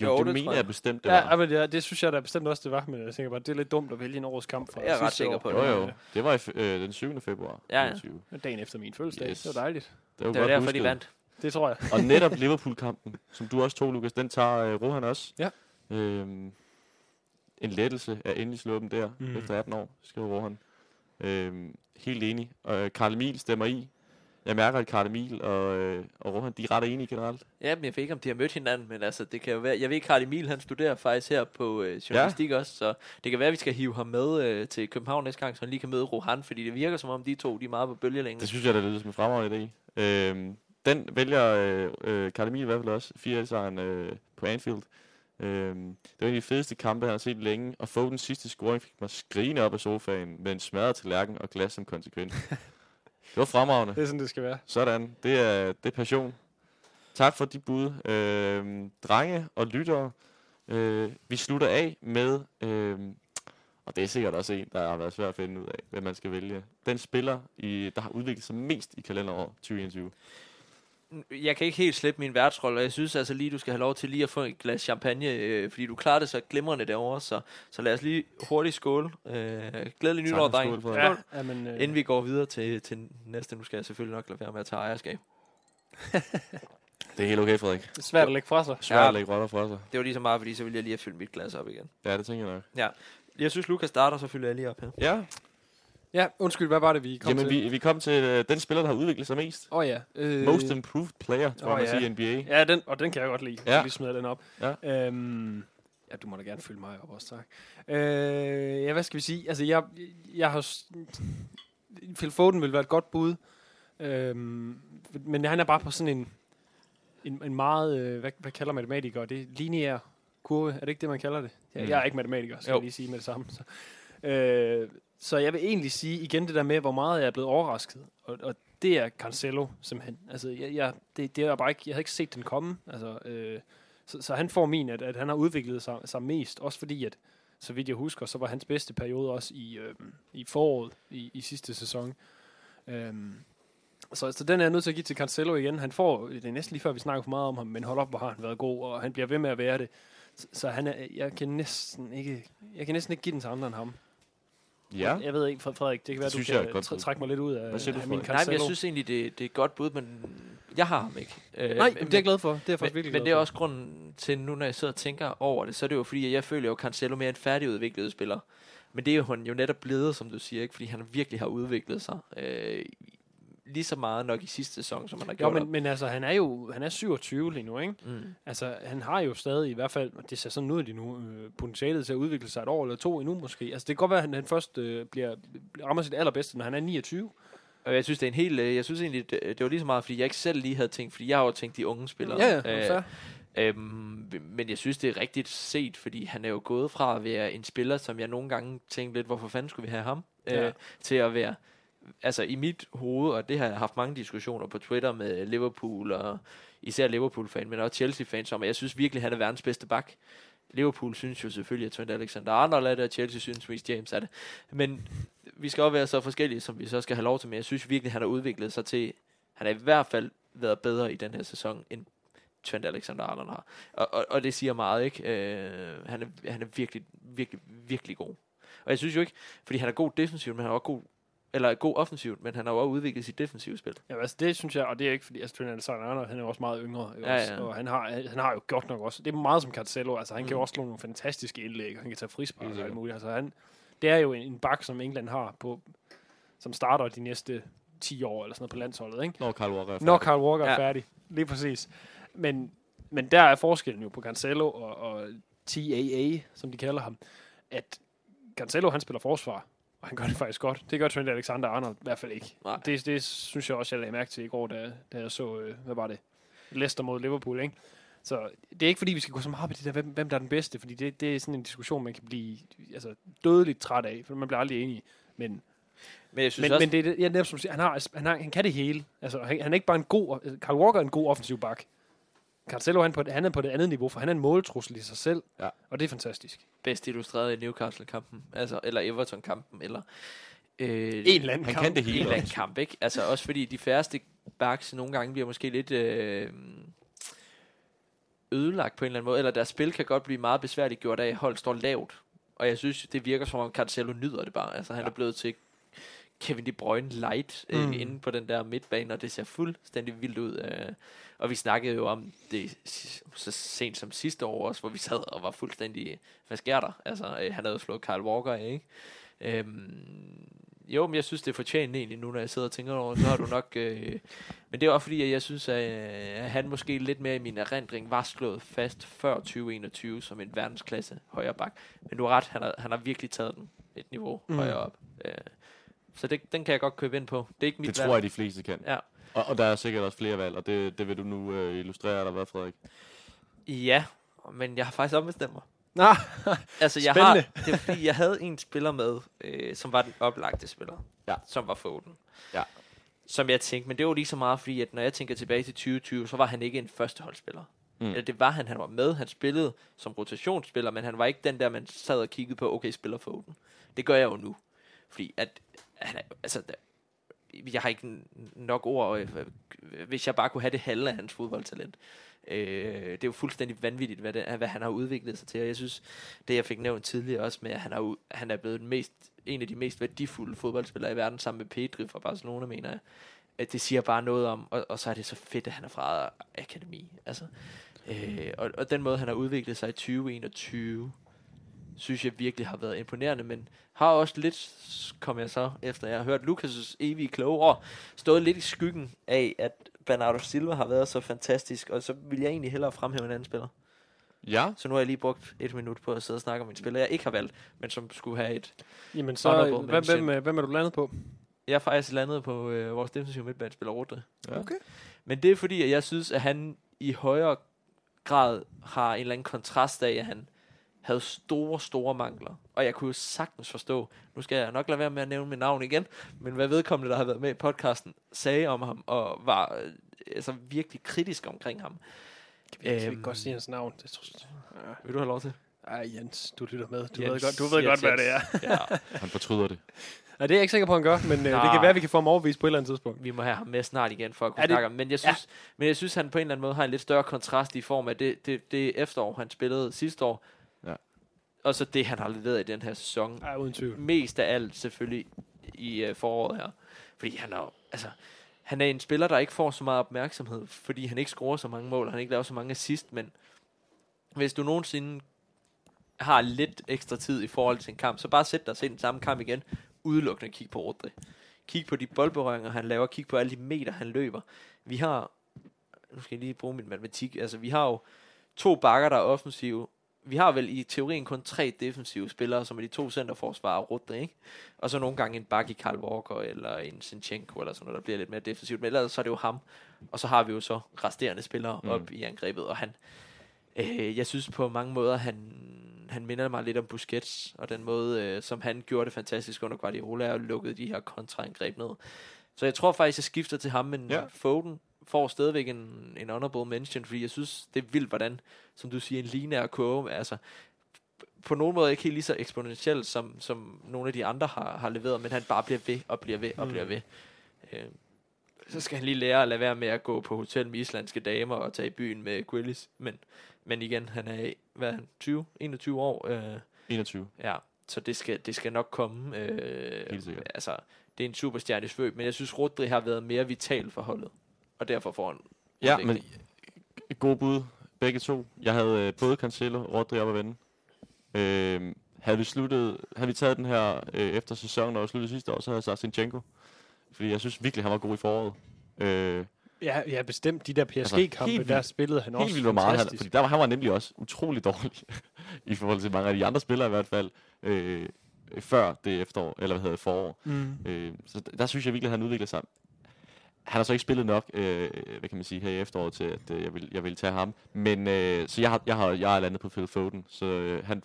Jo, Jo, det, mener jeg. jeg bestemt, det ja, var. men det, det synes jeg da bestemt også, det var. Men jeg tænker bare, det er lidt dumt at vælge en årets kamp fra Jeg er ret sikker år. på Jo, det. jo. Det var i, øh, den 7. februar Ja, ja. 2020. Dagen efter min fødselsdag. Yes. Det var dejligt. Det var, Det var godt derfor, de vandt. Det tror jeg. Og netop Liverpool-kampen, som du også tog, Lukas, den tager øh, Rohan også. Ja. Øhm, en lettelse at endelig slå dem der, mm. efter 18 år, skriver Rohan. Øhm, helt enig. Og øh, Karl Emil stemmer i. Jeg mærker, at Karl Emil og, øh, og Rohan, de er ret enige generelt. Ja, men jeg ved ikke, om de har mødt hinanden, men altså, det kan jo være... Jeg ved, Karl Emil, han studerer faktisk her på øh, journalistik ja. også, så det kan være, at vi skal hive ham med øh, til København næste gang, så han lige kan møde Rohan, fordi det virker som om, de to, de er meget på bølgelængde. Det synes jeg, der lyder som en fremragende idé. Øhm, den vælger øh, øh, Karl Emil i hvert fald også. 4 sejren øh, på Anfield. Øhm, det var en af de fedeste kampe, han har set længe. Og få den sidste scoring fik mig skrigende op af sofaen med en smadret tallerken og glas som konsekvens. det var fremragende. Det er sådan, det skal være. Sådan. Det er, det er passion. Tak for de bud. Øhm, drenge og lyttere. Øh, vi slutter af med... Øh, og det er sikkert også en, der har været svært at finde ud af, hvem man skal vælge. Den spiller, i, der har udviklet sig mest i kalenderår 2021. Jeg kan ikke helt slippe min værtsrolle, og jeg synes altså lige, du skal have lov til lige at få et glas champagne, øh, fordi du klarer det så glimrende derovre, så, så lad os lige hurtigt skåle. Øh, glædelig nytår, dreng. skål Ja, ja men, øh, Inden vi går videre til, til næste, nu skal jeg selvfølgelig nok lade være med at tage ejerskab. Det er helt okay, Frederik. det er svært at lægge fra sig. Svært Ja. at lægge roller fra sig. Det var lige så meget, fordi så ville jeg lige have fyldt mit glas op igen. Ja, det tænker jeg nok. Jeg synes, Lukas starter, så fylder jeg lige op her. Ja, Ja, undskyld, hvad var det, vi kom Jamen, til? vi, vi kom til øh, den spiller, der har udviklet sig mest. Åh oh, ja. Øh, Most improved player, tror jeg, man ja. siger i NBA. Ja, den, og den kan jeg godt lide. Ja. Ja. Vi smider den op. Ja. Øhm, ja, du må da gerne følge mig op også, tak. Øh, ja, hvad skal vi sige? Altså, jeg, jeg har... Phil Foden vil være et godt bud. Øhm, men han er bare på sådan en, en, en meget... Øh, hvad, hvad kalder matematikere? Det er lineær kurve. Er det ikke det, man kalder det? Jeg, Mm. jeg er ikke matematiker, skal Jo. jeg lige sige med det samme. Så, øh, så jeg vil egentlig sige igen det der med, hvor meget jeg er blevet overrasket. Og, og det er Cancelo, simpelthen. Altså, jeg, jeg, det, det er bare ikke, jeg havde ikke set den komme. Altså, øh, så, så han får min, at, at han har udviklet sig, sig mest. Også fordi, at så vidt jeg husker, så var hans bedste periode også i, øh, i foråret i, i sidste sæson. Øhm, så, så den er jeg nødt til at give til Cancelo igen. Han får, det er næsten lige før vi snakker for meget om ham, men hold op, hvor har han været god, og han bliver ved med at være det. Så, så han er, jeg kan næsten ikke, jeg kan næsten ikke give den til andre end ham. Ja. Jeg ved ikke, Fred- Frederik, det kan være, Det du synes jeg kan godt tr- trække mig lidt ud af, Hvad siger du, af min? Nej, men jeg synes egentlig, det, det er et godt bud, men jeg har ham ikke. Øh, Nej, men- det er jeg glad for. Det er jeg faktisk men, virkelig men det er også grunden til, nu når jeg sidder og tænker over det, så er det jo fordi, at jeg føler jo Cancelo mere en færdigudviklet spiller. Men det er jo han jo netop blevet, som du siger, ikke? fordi han virkelig har udviklet sig. Øh, lige så meget nok i sidste sæson, som han har Jo, gjort. men, men altså, han er jo han er 27 lige nu, ikke? mm. Altså, han har jo stadig i hvert fald, det ser sådan ud lige nu, øh, potentialet til at udvikle sig et år eller to endnu måske. Altså, det kan godt være, at han, han først øh, bliver, rammer sit allerbedste, når han er 29. Og jeg synes, det er en helt, øh, jeg synes egentlig, det, det var lige så meget, fordi jeg ikke selv lige havde tænkt, fordi jeg har jo tænkt de unge spillere. Ja, ja, fair. Øhm, men jeg synes, det er rigtigt set, fordi han er jo gået fra at være en spiller, som jeg nogle gange tænkte lidt, hvorfor fanden skulle vi have ham, Ja. øh, til at være, altså i mit hoved, og det har jeg haft mange diskussioner på Twitter med Liverpool, og især Liverpool-fan, men også Chelsea-fans om, at jeg synes virkelig, han er verdens bedste bak. Liverpool synes jo selvfølgelig, at Trent Alexander-Arnold er det, og Chelsea synes, Reece James er det. Men vi skal også være så forskellige, som vi så skal have lov til, men jeg synes virkelig, han har udviklet sig til, han har i hvert fald været bedre i den her sæson, end Trent Alexander-Arnold har. Og, og, og det siger meget, ikke? Øh, han, er, han er virkelig, virkelig, virkelig god. Og jeg synes jo ikke, fordi han er god defensivt, men han er også god, eller god offensivt, men han har jo også udviklet sit defensive spil. Ja, altså det synes jeg, og det er ikke fordi, altså Trent Alexander-Arnold, han er jo også meget yngre, ikke Ja, også? ja. og han har, han har jo godt nok også, det er meget som Cancelo, altså han mm. kan jo Mm. også slå nogle fantastiske indlæg, og han kan tage frispark og alt muligt, altså han, det er jo en, en bak, som England har på, som starter de næste 10 år eller sådan noget på landsholdet, ikke? Når Carl Walker er Når færdig. Carl Walker. Ja. er færdig, lige præcis. Men, men der er forskellen jo på Cancelo og, og TAA, som de kalder ham, at Cancelo han spiller forsvar, og han gør det faktisk godt. Det gør Trent Alexander-Arnold i hvert fald ikke. Nej. Det, det synes jeg også, jeg lagde mærke til i går, da, da jeg så, øh, hvad var det, Leicester mod Liverpool, ikke? Så det er ikke fordi, vi skal gå så meget op i det der, hvem, hvem der er den bedste, fordi det, det er sådan en diskussion, man kan blive altså, dødeligt træt af, for man bliver aldrig enig. Men, Men jeg synes men, også, men det, er det, ja, netop som siger, han, har, han, har, han kan det hele. Altså, han, han er ikke bare en god... Carl Walker er en god offensiv bak. Cancelo han, på, han er på det andet niveau, for han er en måltrussel i sig selv. Ja. Og det er fantastisk. bedst illustreret i Newcastle-kampen, altså, eller Everton-kampen, eller øh, En eller anden Han kamp. kan det en hele. eller anden også. kamp, ikke? Altså også fordi de færreste backs nogle gange bliver måske lidt øh, ødelagt på en eller anden måde, eller deres spil kan godt blive meget besværligt gjort af, at hold står lavt. Og jeg synes, det virker som om Cancelo nyder det bare. Altså han ja. er blevet til Kevin De Bruyne light øh, Mm. inde på den der midtbane, og det ser fuldstændig vildt ud. Øh, og vi snakkede jo om det så sent som sidste år også, hvor vi sad og var fuldstændig, hvad sker der? Altså, øh, han havde jo slået Kyle Walker af, ikke? Øhm, jo, men jeg synes, det er fortjent egentlig nu, når jeg sidder og tænker over, så har du nok... Øh, men det er også fordi, at jeg synes, at øh, han måske lidt mere i min erindring var slået fast før 2021 som en verdensklasse højre bak. Men du har ret, han har, han har virkelig taget den et niveau mm. højere op. Øh, så det, den kan jeg godt købe ind på. Det er ikke mit Det valg. tror jeg, de fleste kan. Ja. Og, og der er sikkert også flere valg, og det, det vil du nu øh, illustrere, eller hvad, Frederik? Ja, men jeg har faktisk ombestemt mig. Nå, Altså, jeg Spændende. har, det er fordi, jeg havde en spiller med, øh, som var den oplagte spiller. Ja. Som var Foden. Ja. Som jeg tænkte, men det var lige så meget, fordi at når jeg tænker tilbage til 2020, så var han ikke en førsteholdsspiller. Mm. Mm. Eller det var han, han var med, han spillede som rotationsspiller, men han var ikke den der, man sad og kiggede på, okay, spiller Foden. Det gør jeg jo nu. Fordi at, han er, altså, jeg har ikke nok ord, øh, hvis jeg bare kunne have det halve af hans fodboldtalent. Øh, det er jo fuldstændig vanvittigt, hvad, det, hvad han har udviklet sig til, og jeg synes, det jeg fik nævnt tidligere også med, at han, har, han er blevet den mest, en af de mest værdifulde fodboldspillere i verden, sammen med Pedri fra Barcelona, mener jeg. At det siger bare noget om, og, og så er det så fedt, at han er fra akademi. Altså, øh, og, og den måde, han har udviklet sig i 2021, synes jeg virkelig har været imponerende, men har også lidt, kom jeg så, efter jeg har hørt Lukas' evige kloge ord, stået lidt i skyggen af, at Bernardo Silva har været så fantastisk, og så vil jeg egentlig hellere fremhæve en anden spiller. Ja, Så nu har jeg lige brugt et minut på at sidde og snakke om en spiller, jeg ikke har valgt, men som skulle have et... jamen så, hvem, hvem, øh, hvem er du landet på? Jeg er faktisk landet på øh, vores defensive midtbanespiller, Rodri. Ja. Okay. Men det er fordi, at jeg synes, at han i højere grad har en eller anden kontrast af, at han havde store, store mangler. Og jeg kunne jo sagtens forstå, nu skal jeg nok lade være med at nævne mit navn igen, men hvad vedkommende, der har været med i podcasten, sagde om ham, og var øh, altså virkelig kritisk omkring ham. Kan vi, kan vi godt sige hans navn? Det tror jeg. Vil du have lov til? Ej, Jens, du lytter med. Du Jens, ved godt, du ved Jens, godt hvad Jens. det er. Ja, han fortryder det. Nej, det er jeg ikke sikker på, han gør, men øh, det kan være, at vi kan få ham overvist på et eller andet tidspunkt. vi må have ham med snart igen, for at kunne snakke om. Men jeg synes, ja. men jeg synes, han på en eller anden måde har en lidt større kontrast i form af det, det, det efterår, han spillede sidste år. Og så det, han har leveret i den her sæson. Nej, uden tvivl. mest af alt selvfølgelig i øh, foråret her. Fordi han er altså, han er en spiller, der ikke får så meget opmærksomhed, fordi han ikke scorer så mange mål, og han ikke laver så mange assist, men hvis du nogensinde har lidt ekstra tid i forhold til en kamp, så bare sæt dig og se den samme kamp igen, udelukkende kig på Rodri. Kig på de boldberøringer, han laver, kig på alle de meter, han løber. Vi har, nu skal jeg lige bruge min matematik, altså vi har jo to bakker, der er offensive, vi har vel i teorien kun tre defensive spillere, som er de to centerforsvarer og Rudde, ikke? Og så nogle gange en bak i Karl Walker, eller en Sinchenko, eller sådan noget, der bliver lidt mere defensivt. Men ellers så er det jo ham. Og så har vi jo så resterende spillere Mm. op i angrebet, og han, øh, jeg synes på mange måder, han, han minder mig lidt om Busquets, og den måde, øh, som han gjorde det fantastisk under Guardiola, og lukkede de her kontraangreb ned. Så jeg tror faktisk, jeg skifter til ham, men ja. Foden får stadigvæk en, en honorable mention, fordi jeg synes, det er vildt, hvordan, som du siger, en lineær kurve, altså på nogen måde ikke helt lige så eksponentielt, som, som nogle af de andre har, har leveret, men han bare bliver ved og bliver ved og Mm. bliver ved. Øh, så skal han lige lære at lade være med at gå på hotel med islandske damer og tage i byen med Grillis, men, men igen, han er, hvad er han, 20, 21 år, øh, 21. Ja, så det skal, det skal nok komme. Øh, Helt sikkert. Altså, det er en superstjerne svøb, men jeg synes, Rodri har været mere vital for holdet. Og derfor får han Ja, men god bud, begge to. Jeg havde øh, både Cancelo og Rodri op at vende. Øh, havde vi sluttet, havde vi taget den her øh, efter sæsonen og sluttet sidste år, så havde jeg sagt Sinchenko. Fordi jeg synes virkelig, han var god i foråret. Øh, Ja, ja, bestemt. De der Altså, PSG-kampe, helt der vildt- spillede han også helt vildt hvor meget han, fordi der var, han var nemlig også utrolig dårlig i forhold til mange af de andre spillere i hvert fald, øh, før det efterår, eller hvad hedder det, forår. Mm. Øh, så d- der synes jeg virkelig, at han udvikler sig. Han har så ikke spillet nok, øh, hvad kan man sige, her i efteråret til, at øh, jeg, vil, jeg vil tage ham. Men øh, så jeg har, jeg har, jeg er landet på Phil Foden, så øh, han,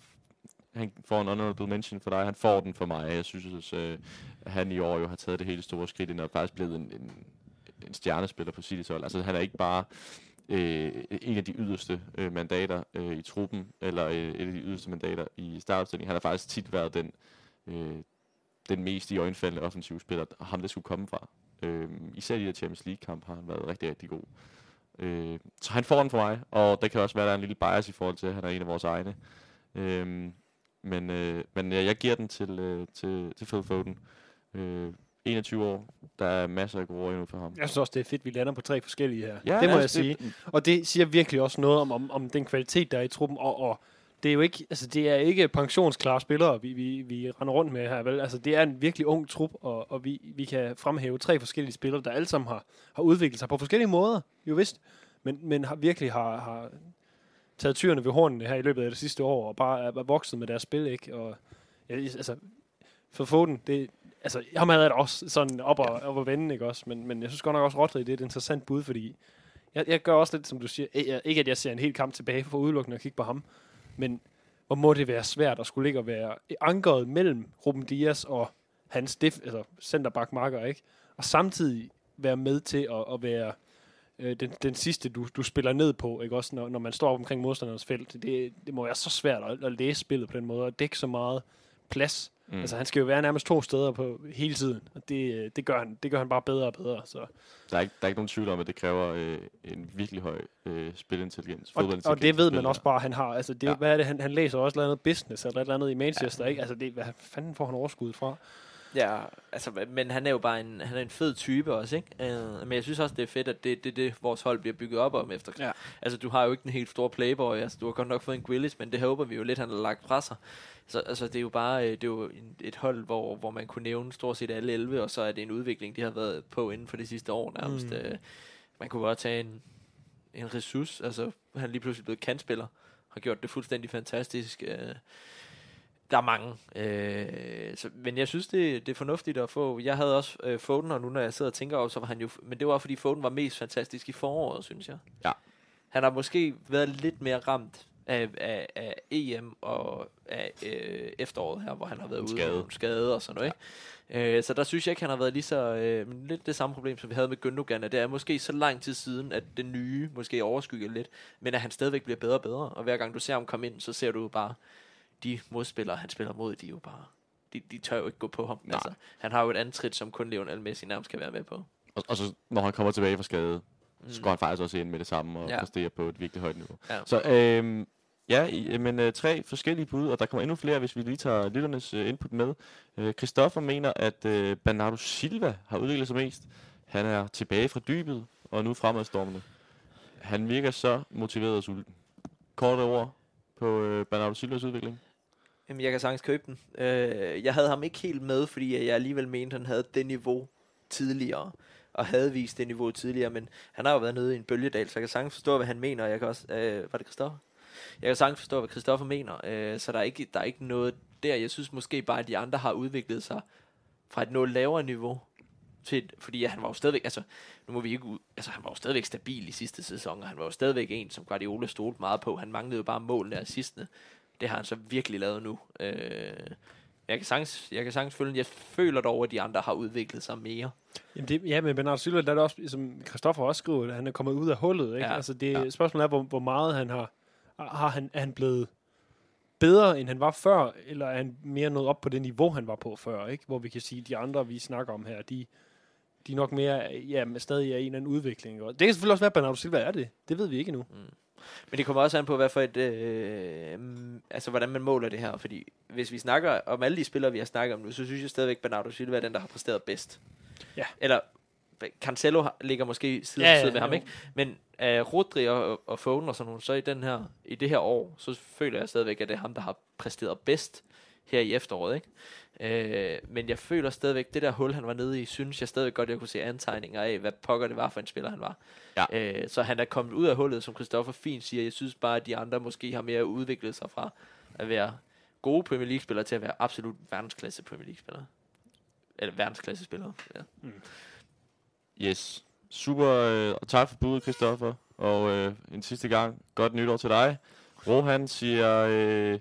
han får en honorable mention for dig. Han får den for mig. Jeg synes, øh, at han i år jo har taget det hele store skridt ind og faktisk blevet en, en, en stjernespiller på City's hold. Altså han er ikke bare øh, en af de yderste øh, mandater øh, i truppen, eller øh, et af de yderste mandater i startopstillingen. Han har faktisk tit været den, øh, den mest i øjenfaldende offensive spiller, og ham det skulle komme fra. Øh, især i de her Champions League-kamp har han været rigtig, rigtig god. Øh, så han får den for mig, og der kan også være, der er en lille bias i forhold til, at han er en af vores egne. Øh, men øh, men ja, jeg giver den til, øh, til, til Phil Foden. Øh, 21 år. Der er masser af gode år endnu for ham. Jeg synes også, det er fedt, vi lander på tre forskellige her. Ja, det må ja, jeg sige. Og det siger virkelig også noget om, om, om den kvalitet, der er i truppen. Og, og det er jo ikke, altså det er ikke pensionsklare spillere, vi, vi, vi render rundt med her. Vel? Altså det er en virkelig ung trup, og, og vi, vi kan fremhæve tre forskellige spillere, der alle sammen har, har udviklet sig på forskellige måder, jo vist. Men, men har virkelig har, har taget tyrene ved hornene her i løbet af det sidste år, og bare er, er vokset med deres spil, ikke? Og, ja, altså, for Foden, det, altså, ham havde jeg da også sådan op og, op og vende, ikke også? Men, men jeg synes godt nok også, Rodri, det er et interessant bud, fordi jeg, jeg gør også lidt, som du siger, ikke ikke at jeg ser en hel kamp tilbage for udelukkende at kigge på ham, men hvor må det være svært at skulle ligge og være ankeret mellem Ruben Dias og hans def, altså centerback marker, ikke? Og samtidig være med til at, at være øh, den, den sidste, du, du spiller ned på, ikke også, når, når man står op omkring modstanderens felt. Det, det må være så svært at, at læse spillet på den måde, og dække så meget plads. Mm. Altså, han skal jo være nærmest to steder på hele tiden, og det, øh, det, gør, han, det gør han bare bedre og bedre. Så. Der er, ikke, der er ikke nogen tvivl om, at det kræver øh, en virkelig høj øh, spilintelligens. Og, og det ved man også bare, han har. Altså, det, Ja. hvad er det, han, han læser også et eller andet business, eller et eller andet i Manchester, ja. ikke? Altså, det, hvad fanden får han overskud fra? Ja, altså, men han er jo bare en, han er en fed type også, ikke? Uh, men jeg synes også, det er fedt, at det er det, det, vores hold bliver bygget op om efter. Ja. Altså, du har jo ikke den helt store playboy, altså, du har godt nok fået en Willis, men det håber vi jo lidt, han har lagt fra sig. Så altså, det er jo bare øh, det er jo en, et hold, hvor, hvor man kunne nævne stort set alle 11, og så er det en udvikling, de har været på inden for de sidste år nærmest. Mm. Uh, man kunne godt tage en, en ressource, altså han er lige pludselig blevet kantspiller, har gjort det fuldstændig fantastisk. Uh, der er mange. Øh, så, men jeg synes, det, det er fornuftigt at få... Jeg havde også øh, Foden, og nu når jeg sidder og tænker over, så var han jo... Men det var, fordi Foden var mest fantastisk i foråret, synes jeg. Ja. Han har måske været lidt mere ramt af, af, af EM og af øh, efteråret her, hvor han har været ude Skade. nogle skade og sådan noget. Ikke? Øh, så der synes jeg ikke, han har været lige så... Øh, lidt det samme problem, som vi havde med Gündogan, at det er måske så lang tid siden, at det nye måske overskygger lidt, men at han stadigvæk bliver bedre og bedre. Og hver gang du ser ham komme ind, så ser du bare de modspillere, han spiller mod, de er jo bare... De, de tør jo ikke gå på ham. Nej. Altså, han har jo et antrit, som kun Lionel Messi nærmest kan være med på. Og, og så, når han kommer tilbage fra skade, mm. så går han faktisk også ind med det samme og Ja. ja. præsterer på et virkelig højt niveau. Ja. Så øhm, ja, i- men øh, tre forskellige bud, og der kommer endnu flere, hvis vi lige tager lytternes øh, input med. Øh, Christoffer mener, at øh, Bernardo Silva har udviklet sig mest. Han er tilbage fra dybet, og nu fremadstormende. Han virker så motiveret og sulten. Korte ord på øh, Bernardo Silvas udvikling. Jamen, jeg kan sagtens købe den. Øh, jeg havde ham ikke helt med, fordi jeg alligevel mente, han havde det niveau tidligere, og havde vist det niveau tidligere, men han har jo været nede i en bølgedal, så jeg kan sagtens forstå, hvad han mener, og jeg kan også, øh, var det Christoffer? Jeg kan sagtens forstå, hvad Christoffer mener, øh, så der er, ikke, der er ikke noget der. Jeg synes måske bare, at de andre har udviklet sig fra et noget lavere niveau, til, fordi han var jo stadigvæk, altså, nu må vi ikke ud, altså han var jo stadigvæk stabil i sidste sæson, og han var jo stadigvæk en, som Guardiola stolte meget på. Han manglede jo bare målene af sidste. Det har han så virkelig lavet nu. Øh, jeg kan sagtens, jeg kan sagtens føle, jeg føler dog, at de andre har udviklet sig mere. Jamen det, ja, men Bernardo Silva, der er det også, som Christoffer også skriver, at han er kommet ud af hullet. Ikke? Ja, altså det, ja. Spørgsmålet er, hvor, hvor meget han har, har han, er han blevet bedre, end han var før, eller er han mere nået op på det niveau, han var på før, ikke? Hvor vi kan sige, at de andre, vi snakker om her, de, de nok mere, ja, stadig er i en eller anden udvikling. Det kan selvfølgelig også være, at Bernardo Silva er det. Det ved vi ikke endnu. Men det kommer også an på, hvad for et, øh, mm, altså hvordan man måler det her. Fordi hvis vi snakker om alle de spillere, vi har snakket om nu, så synes jeg stadigvæk, Bernardo Silva er den, der har præsteret bedst. Ja. Eller Cancelo ligger måske side Ja, ja, side med ham, jo. ikke? Men uh, Rodri og, og Foden og sådan nogle, så i, den her, i det her år, så føler jeg stadigvæk, at det er ham, der har præsteret bedst her i efteråret, ikke? Øh, men jeg føler stadigvæk, det der hul, han var nede i, synes jeg stadigvæk godt, jeg kunne se antegninger af, hvad pokker det var for en spiller, han var. Ja. Øh, så han er kommet ud af hullet, som Christoffer fint siger. Jeg synes bare, at de andre måske har mere udviklet sig fra at være gode Premier League-spillere til at være absolut verdensklasse Premier League-spillere. Eller verdensklasse spillere. Ja. Yes. Super, øh, og tak for budet, Christoffer. Og øh, en sidste gang, godt nytår til dig. Rohan siger øh,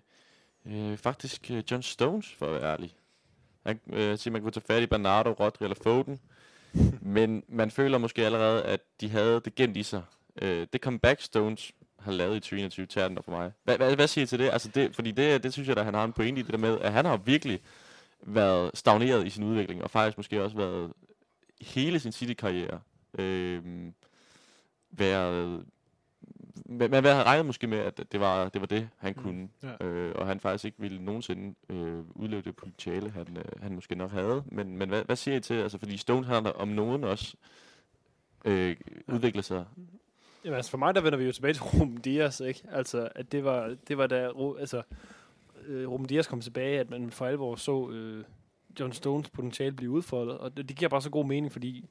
øh, faktisk øh, John Stones, for at være ærlig. Han øh, siger, man kunne tage fat i Bernardo, Rodri eller Foden. Men man føler måske allerede, at de havde det gemt i sig. Øh, det comeback Stones har lavet i 2021, tager den der for mig. Hvad, hvad, hvad siger I til det? Altså det fordi det, det synes jeg, at han har en pointe i det der med, at han har virkelig været stagneret i sin udvikling, og faktisk måske også været hele sin City-karriere øh, været men man havde regnet måske med, at det var det, var det han Mm. kunne. Ja. Øh, og han faktisk ikke ville nogensinde øh, udleve det potentiale, han, øh, han måske nok havde. Men, men hvad, hvad siger I til, altså fordi Stones har om nogen også øh, udviklet sig. Jamen, altså for mig, der vender vi jo tilbage til Ruben Dias, ikke? Altså, at det var, det var da, altså, øh, Ruben Dias kom tilbage, at man for alvor så øh, John Stones potentiale blive udfordret, og det, det giver bare så god mening, fordi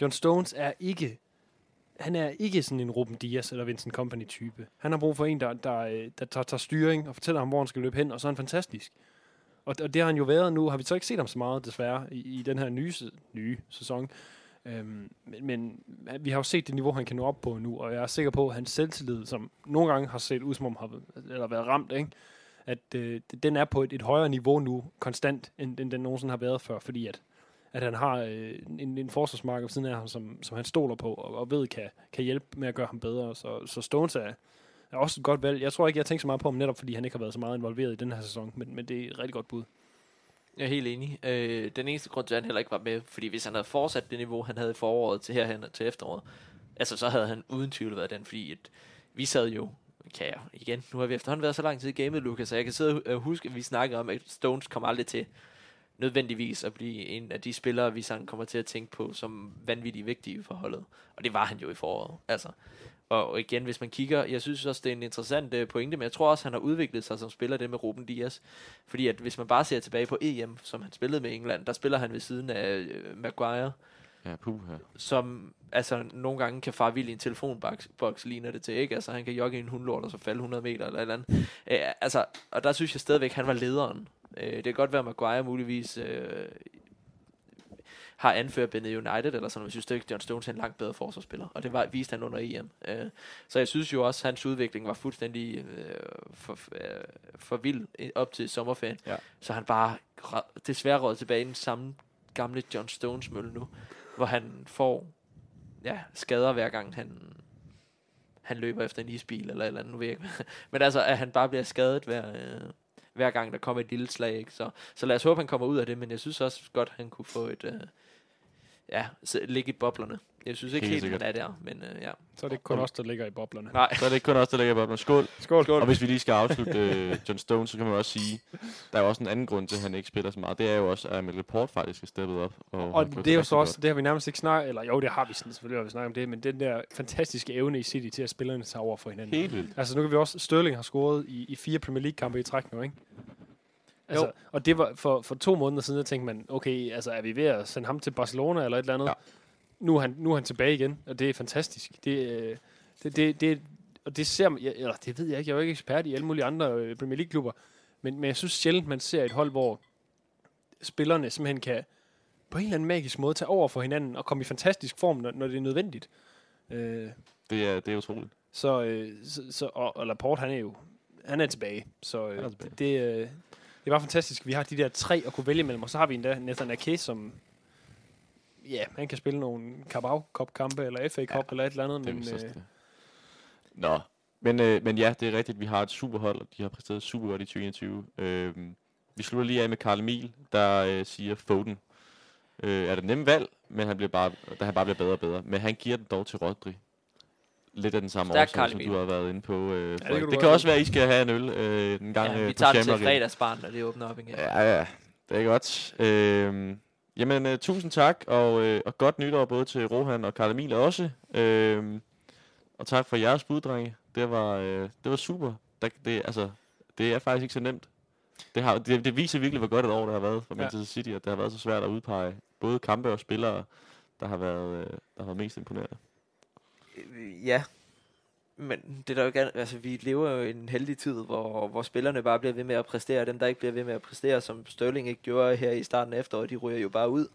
John Stones er ikke, han er ikke sådan en Ruben Dias eller Vincent Company type. Han har brug for en, der, der, der, der tager, tager styring og fortæller ham, hvor han skal løbe hen, og så er han fantastisk. Og, og det har han jo været nu. Har vi så ikke set ham så meget, desværre, i, i den her nye, nye sæson. Øhm, men, men vi har jo set det niveau, han kan nå op på nu, og jeg er sikker på, at hans selvtillid, som nogle gange har set ud, som om har eller været ramt, ikke? at øh, den er på et, et højere niveau nu, konstant, end, end den nogensinde har været før, fordi at, at han har øh, en, en forsvarsmarker ved siden af ham, som, som han stoler på, og, og ved kan, kan hjælpe med at gøre ham bedre. Så, så Stones er, er også et godt valg. Jeg tror ikke, jeg tænker så meget på ham, netop fordi han ikke har været så meget involveret i den her sæson, men, men det er et rigtig godt bud. Jeg er helt enig. Øh, den eneste grund til, at han heller ikke var med, fordi hvis han havde fortsat det niveau, han havde i foråret til herhen til efteråret, altså så havde han uden tvivl været den, fordi et, vi sad jo, kan jeg igen, nu har vi efterhånden været så lang tid i gamet, Lukas, så jeg kan sidde og huske, at vi snakkede om, at Stones kommer aldrig til nødvendigvis at blive en af de spillere, vi sådan kommer til at tænke på som vanvittigt vigtige for holdet. Og det var han jo i foråret. Altså. Og igen, hvis man kigger, jeg synes også, det er en interessant øh, pointe, men jeg tror også, han har udviklet sig som spiller, det med Ruben Dias. Fordi at hvis man bare ser tilbage på EM, som han spillede med England, der spiller han ved siden af øh, Maguire, Ja, puh her. som altså nogle gange kan fare vild i en telefonboks, boks, ligner det til, ikke? Altså han kan jogge i en hundlort og så falde 100 meter eller et eller andet. Øh, altså, og der synes jeg stadigvæk, han var lederen. Øh, det kan godt være, at Maguire muligvis øh, har anført Benet United eller sådan noget. Jeg synes ikke, John Stones er en langt bedre forsvarsspiller, og det var, viste han under EM. Øh, så jeg synes jo også, at hans udvikling var fuldstændig øh, for, øh, for vild op til sommerferien. Ja. Så han bare desværre råd tilbage i den samme gamle John Stones mølle nu, hvor han får ja, skader hver gang han han løber efter en isbil eller eller andet, nu ved jeg ikke. Men altså, at han bare bliver skadet hver, øh, hver gang, der kommer et lille slag. Ikke? Så, så lad os håbe, han kommer ud af det, men jeg synes også godt, han kunne få et... Øh, ja, så, ligge i boblerne. Jeg synes ikke Helt helt, han er der, men øh, ja. Så er det ikke kun os, der ligger i boblerne. Nej, Så er det ikke kun os, der lægger på men skål. Skål. Og hvis vi lige skal afslutte øh, John Stones, så kan man også sige, der er jo også en anden grund til, at han ikke spiller så meget. Det er jo også, at Emil Port faktisk er steppet op. Og, Og det er jo så også, godt. det har vi nærmest ikke snakket, eller jo, det har vi sådan, selvfølgelig, har vi snakket om det, men den der fantastiske evne i City til at spillerne tager over for hinanden. Helt vildt. Altså nu kan vi også, Sterling har scoret i, i fire Premier League kampe i træk nu, ikke? Altså, Jo. og det var for, for to måneder siden, der tænkte man, okay, altså er vi ved at sende ham til Barcelona eller et eller andet? Ja. Nu, er han, nu er han tilbage igen, og det er fantastisk. Det, øh, det, det, det, og det ser man, jeg- eller det ved jeg ikke, jeg er jo ikke ekspert i alle mulige andre øh, Premier League-klubber, men, men jeg synes sjældent, man ser et hold, hvor spillerne simpelthen kan på en eller anden magisk måde tage over for hinanden og komme i fantastisk form, når, når det er nødvendigt. Øh, Det er, det er utroligt. så, øh, så, så og, og Laporte, han er jo han er tilbage. Så Han er øh, tilbage. det, det, øh, det var fantastisk. Vi har de der tre at kunne vælge mellem, og så har vi endda Nathan Ake, som ja, han kan spille nogle Carabao Cup kampe eller FA Cup ja, eller et eller andet, Det men øh, det. Nå, men, øh, men ja, det er rigtigt. Vi har et superhold, og de har præsteret super godt i 2021. Øh, vi slutter lige af med Karl Emil, der øh, siger Foden. Øh, er det nemt valg, men han bliver bare, da han bare bliver bedre og bedre. Men han giver den dog til Rodri. Lidt af den samme Stærk årsag, som Emil. du har været inde på. Øh, det, kan det, det kan også være, at I skal have en øl øh, en gang ja, øh, vi på tager den til fredagsbarn, når det åbner op igen. Ja, ja. Det er godt. Øh, jamen, uh, tusind tak, og, uh, og godt nytår både til Rohan og Karl Emil også. Øh, og tak for jeres bud, drenge. Det var, øh, det var super. Der, det, altså, det er faktisk ikke så nemt. Det, har, det, det viser virkelig, hvor godt et år det har været for Ja. Manchester City, at det har været så svært at udpege både kampe og spillere, der har været, øh, der har været mest imponerende. Øh, Ja, men det er der jo ikke, altså vi lever jo i en heldig tid, hvor, hvor spillerne bare bliver ved med at præstere, og dem der ikke bliver ved med at præstere, som Sterling ikke gjorde her i starten af efteråret, de ryger jo bare ud.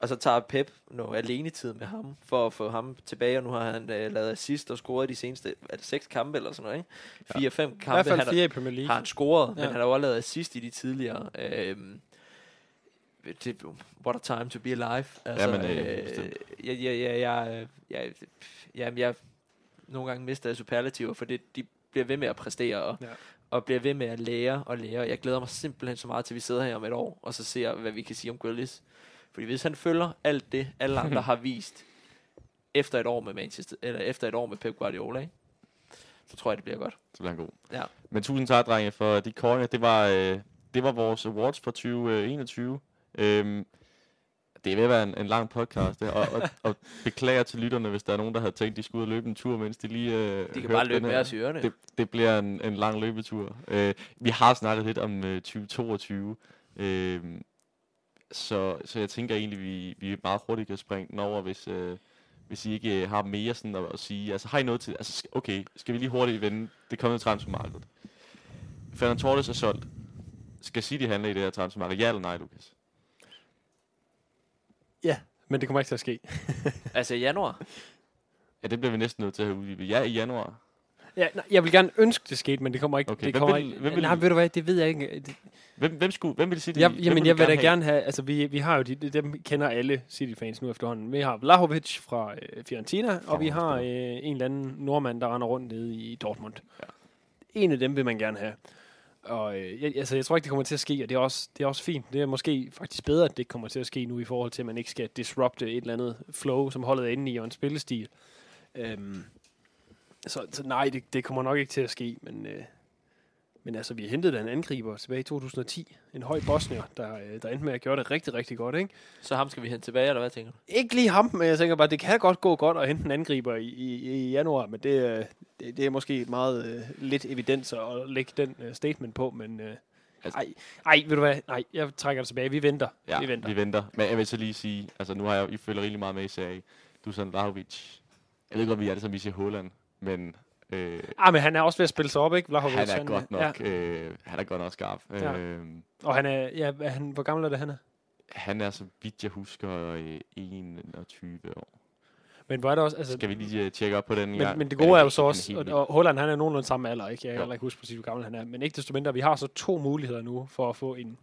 Og så tager Pep noget alene tid med ham, for at få ham tilbage, og nu har han øh, lavet assist og scoret de seneste, er det seks kampe eller sådan noget, ikke? Fire-fem i hvert kampe, fald han, fire i Premier League. har han scoret, ja. Ja. men han har også lavet assist i de tidligere. Øhm, det, what a time to be alive. Altså, Jamen, øh, bestemt. ja, ja, ja, ja, ja, ja, jeg nogle gange mister jeg superlativer, for det, de bliver ved med at præstere, og, ja. Og bliver ved med at lære og lære. Jeg glæder mig simpelthen så meget til, at vi sidder her om et år, og så ser, hvad vi kan sige om Grealish. Fordi hvis han følger alt det, alle andre har vist, efter et år med Manchester, eller efter et år med Pep Guardiola, ikke? så tror jeg, det bliver godt. Så bliver han god. Ja. Men tusind tak, drenge, for de kåringer. Det var, øh, det var vores awards for 2021. Øhm, det at være en, en lang podcast, det, og, og, og beklager til lytterne, hvis der er nogen, der havde tænkt, de skulle ud og løbe en tur, mens de lige øh, De kan bare løbe med os i ørerne. Det, det bliver en, en lang løbetur. Øh, vi har snakket lidt om øh, 2022, øh, så, så jeg tænker egentlig, vi, vi meget hurtigt kan springe den over, hvis, øh, hvis I ikke øh, har mere sådan at, at sige. Altså har I noget til, altså okay, skal vi lige hurtigt vende det kommende transfermarked? Fernand Torres er solgt. Skal City handle i det her transfermarked? Ja eller nej, Lukas? Ja, men det kommer ikke til at ske. Altså i januar. Ja, det bliver vi næsten nødt til at have uddybet. Ja, i januar. Ja, nej, jeg vil gerne ønske, det skete, men det kommer ikke. Okay, det hvem kommer vil- ikke. hvem vil- nej, ved du hvad, det ved jeg ikke. Det, Hvem, hvem, skulle, hvem vil sige det? jeg, jamen, vil jeg vil da gerne have, altså vi, vi har jo, de, dem kender alle City-fans nu efterhånden. Vi har Vlahovic fra øh, Fiorentina, og vi har øh, en eller anden nordmand, der render rundt nede i Dortmund. Ja. En af dem vil man gerne have. Og øh, jeg, altså, jeg tror ikke, det kommer til at ske, og det er, også, det er også fint. Det er måske faktisk bedre, at det ikke kommer til at ske nu, i forhold til, at man ikke skal disrupte et eller andet flow, som holdet er inde i, og en spillestil. Øhm, så, så nej, det, det kommer nok ikke til at ske, men, øh, men altså, vi hentede da en angriber tilbage i 2010. En høj bosnier, der, øh, der endte med at gøre det rigtig, rigtig godt, ikke? Så ham skal vi hente tilbage, eller hvad tænker du? Ikke lige ham, men jeg tænker bare, det kan godt gå godt at hente en angriber i, i, i januar, men det, øh, det, det er måske meget øh, lidt evidens at lægge den øh, statement på, men øh, Altså- ej, ej, ved du hvad, nej, jeg trækker det tilbage, vi venter, Ja, vi venter. vi venter. Men jeg vil så lige sige, altså nu har jeg, I følger rigtig meget med i serie. Dusan Vlahovic. Jeg ved godt, vi er det, som vi siger Holland, men øh, Ah, men han er også ved at spille sig op, ikke? Vlahovic, han er godt Ja, nok, øh, han er godt nok skarp. Ja. Øh, og han er, ja, er han, hvor gammel er det, han er? han er, så vidt jeg husker, øh, 21 år. Men hvor er det også, altså, Skal vi lige uh, tjekke op på den Men, gang? men det Ja, gode er jo kan- så kan også, og, og Holland han er nogenlunde samme alder, ikke? Jeg kan Jo. ikke huske præcis, hvor gammel han er. Men ikke desto mindre, vi har så to muligheder nu for at få en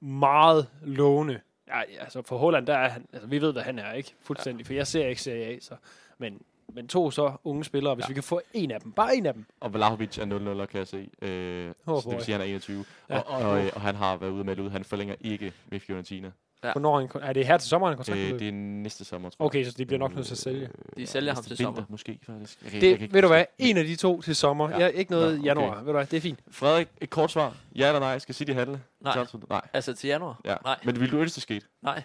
meget lovende... Ja, altså for Holland, der er han... Altså vi ved, hvad han er, ikke? Fuldstændig, for jeg ser ikke Serie A, så... Men, men to så unge spillere, hvis Ja. vi kan få en af dem, bare en af dem. Og Vlahovic er 0-0, kan jeg se. Øh, Åh, så det vil sige, at han er 21. Ja. Og, og, og, og, han har været ude med ud. Han forlænger ikke med Fiorentina. Ja. Hvornår er, er det her til sommeren, en kontrakt? Øh, det er næste sommer, tror jeg. Okay, så de bliver nok nødt til at sælge. De sælger ham til sommer. Måske, faktisk. Jeg kan, Det, jeg kan ikke ved du hvad? En af de to til sommer. Ja. Ja. ikke noget Nå, okay. januar. Ved du hvad? Det er fint. Frederik, et kort svar. Ja eller nej? Skal City handle? Nej. Nej. Altså til januar? Ja. Nej. Men vil du ønske, det skete? Nej.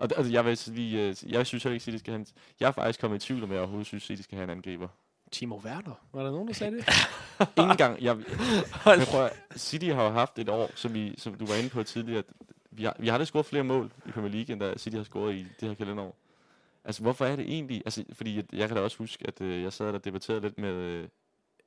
Og det- altså, jeg, vil lige, øh, jeg synes heller ikke, City skal have en, Jeg er faktisk kommet i tvivl om, jeg overhovedet synes, City skal have en angriber. Timo Werner. Var der nogen, der sagde det? Ingen gang. Jeg, jeg prøver, City har jo haft et år, som, vi, som du var inde på tidligere. Vi har, vi har aldrig scoret flere mål i Premier League, end der City har scoret i det her kalenderår. Altså, hvorfor er det egentlig? Altså, fordi at, jeg kan da også huske, at øh, jeg sad der og debatterede lidt med øh,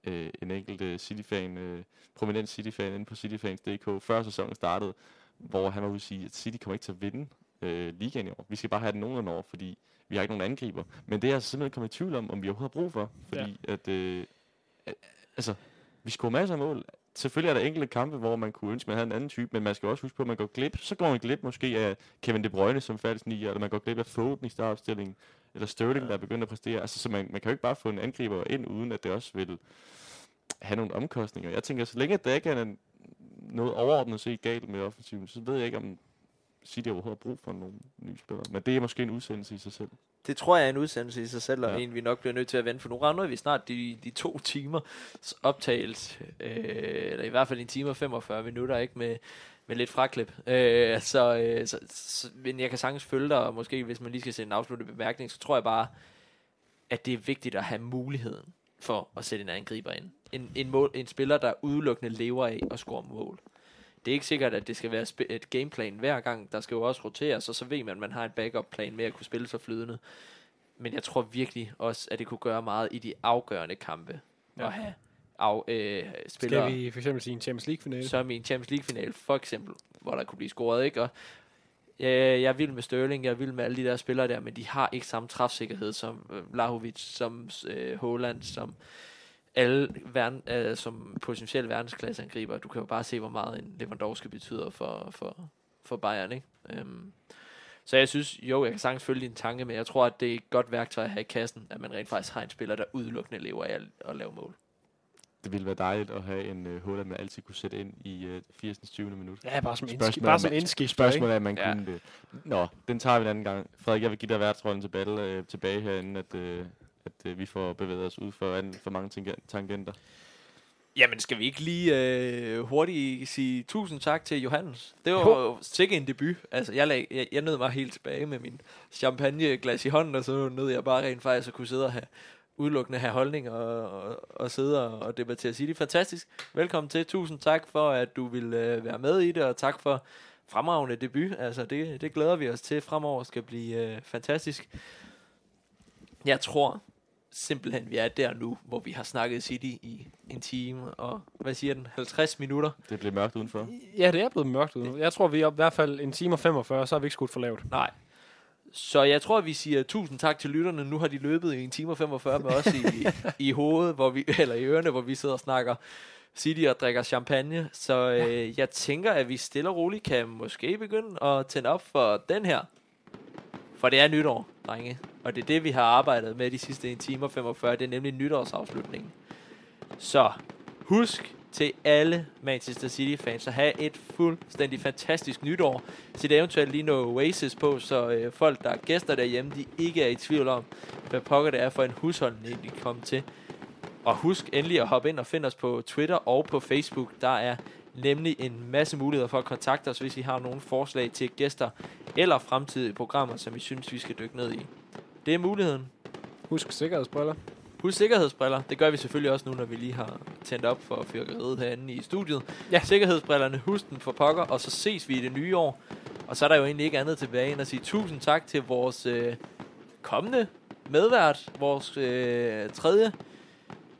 øh, en enkelt øh, City-fan, øh, prominent City-fan inde på cityfans.dk, før sæsonen startede, hvor han var ude at sige, at City kommer ikke til at vinde øh, ligaen i år. Vi skal bare have den nogenlunde år, fordi vi har ikke nogen angriber. Men det er jeg simpelthen kommet i tvivl om, om vi overhovedet har brug for. Fordi ja. at, øh, altså, vi scorer masser af mål. Selvfølgelig er der enkelte kampe, hvor man kunne ønske, man havde en anden type, men man skal også huske på, at man går glip. Så går man glip måske af Kevin De Bruyne som færdig nier, eller man går glip af Foden i startopstillingen, eller Sterling, der er begyndt at præstere. Altså, så man, man kan jo ikke bare få en angriber ind, uden at det også vil have nogle omkostninger. Jeg tænker, så længe der ikke er noget overordnet set galt med offensiven, så ved jeg ikke, om City overhovedet har brug for nogle nye spillere. Men det er måske en udsendelse i sig selv. Det tror jeg er en udsendelse i sig selv, og Ja. en vi nok bliver nødt til at vente, for nu regner vi snart de, de to timer optagelse, øh, eller i hvert fald en time og 45 minutter, ikke med, med lidt fraklip. Øh, så, øh, så, så, men jeg kan sagtens følge dig, og måske hvis man lige skal sætte en afsluttende bemærkning, så tror jeg bare, at det er vigtigt at have muligheden for at sætte en angriber ind. En, en, mål, en spiller, der udelukkende lever af at score mål. Det er ikke sikkert, at det skal være et gameplan hver gang. Der skal jo også roteres, og så ved man, at man har en backup-plan med at kunne spille så flydende. Men jeg tror virkelig også, at det kunne gøre meget i de afgørende kampe. Ja. At have af, øh, spillere, Skal vi for eksempel sige en Champions League-finale? som i en Champions League-finale, for eksempel, hvor der kunne blive scoret, ikke? Og, øh, jeg er vild med Sterling, jeg er vild med alle de der spillere der, men de har ikke samme træfsikkerhed som øh, Lahovic, som øh, Holland, som alle verden, øh, som potentielle verdensklasseangriber. Du kan jo bare se, hvor meget en Lewandowski betyder for, for, for Bayern, ikke? Øhm, så jeg synes, jo, jeg kan sagtens følge din tanke, men jeg tror, at det er et godt værktøj at have i kassen, at man rent faktisk har en spiller, der udelukkende lever af at, at lave mål. Det ville være dejligt at have en uh, Holland, man altid kunne sætte ind i uh, 80. 20. minut. Ja, bare som, indski- bare som man- indskifter, ikke? Spørgsmålet er, man Ja. kunne det. Nå, den tager vi en anden gang. Frederik, jeg vil give dig værtsrollen tilbage, øh, tilbage herinde, at, øh, at øh, vi får bevæget os ud for, an, for mange tangen- tangenter. Jamen, skal vi ikke lige øh, hurtigt sige tusind tak til Johannes? Det var Jo. jo sikkert en debut. Altså, jeg, lag, jeg, jeg nød mig helt tilbage med min champagneglas i hånden, og så nød jeg bare rent faktisk at kunne sidde og have udelukkende have holdning og, og, og sidde og, og debattere City. Fantastisk. Velkommen til. Tusind tak for, at du vil øh, være med i det, og tak for fremragende debut. Altså, det, det glæder vi os til. Fremover skal blive øh, fantastisk. Jeg tror simpelthen, vi er der nu, hvor vi har snakket City i en time og, hvad siger den, 50 minutter. Det blev mørkt udenfor. Ja, det er blevet mørkt ud nu. Jeg tror, vi er op, i hvert fald en time og 45, så har vi ikke skudt for lavt. Nej. Så jeg tror, vi siger tusind tak til lytterne. Nu har de løbet i en time og 45 med os i, i hovedet, hvor vi, eller i ørerne, hvor vi sidder og snakker City og drikker champagne. Så øh, jeg tænker, at vi stille og roligt kan måske begynde at tænde op for den her. For det er nytår, drenge. Og det er det, vi har arbejdet med de sidste 1 time og 45. Det er nemlig nytårsafslutningen. Så husk til alle Manchester City-fans at have et fuldstændig fantastisk nytår. Sæt eventuelt lige noget Oasis på, så øh, folk, der er gæster derhjemme, de ikke er i tvivl om, hvad pokker det er for en husholdning, de kommer til. Og husk endelig at hoppe ind og finde os på Twitter og på Facebook. Der er nemlig en masse muligheder for at kontakte os, hvis I har nogle forslag til gæster eller fremtidige programmer, som I synes, vi skal dykke ned i. Det er muligheden. Husk sikkerhedsbriller. Husk sikkerhedsbriller. Det gør vi selvfølgelig også nu, når vi lige har tændt op for fyrkeriet herinde i studiet. Ja. Sikkerhedsbrillerne, husk den for pokker, og så ses vi i det nye år. Og så er der jo egentlig ikke andet tilbage end at sige tusind tak til vores øh, kommende medvært, vores øh, tredje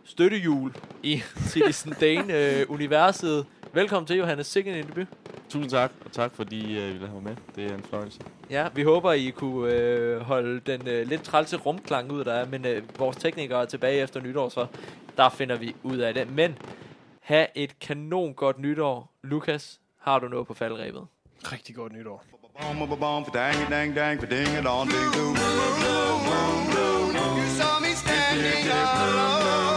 støttehjul i Citizen Dane-universet. Velkommen til, Johannes. Sikkert en debut. Tusind tak, og tak fordi øh, I ville have mig med. Det er en fornøjelse. Ja, vi håber, I kunne øh, holde den øh, lidt trælse rumklang ud, der er. Men øh, vores teknikere er tilbage efter nytår, så der finder vi ud af det. Men have et kanon godt nytår. Lukas, har du noget på faldrebet? Rigtig godt nytår. You saw me standing alone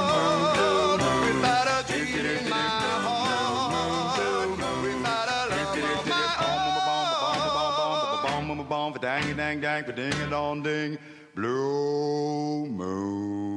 dong, ba dang, dang, dang, ba ding, a dong, ding, blue moon.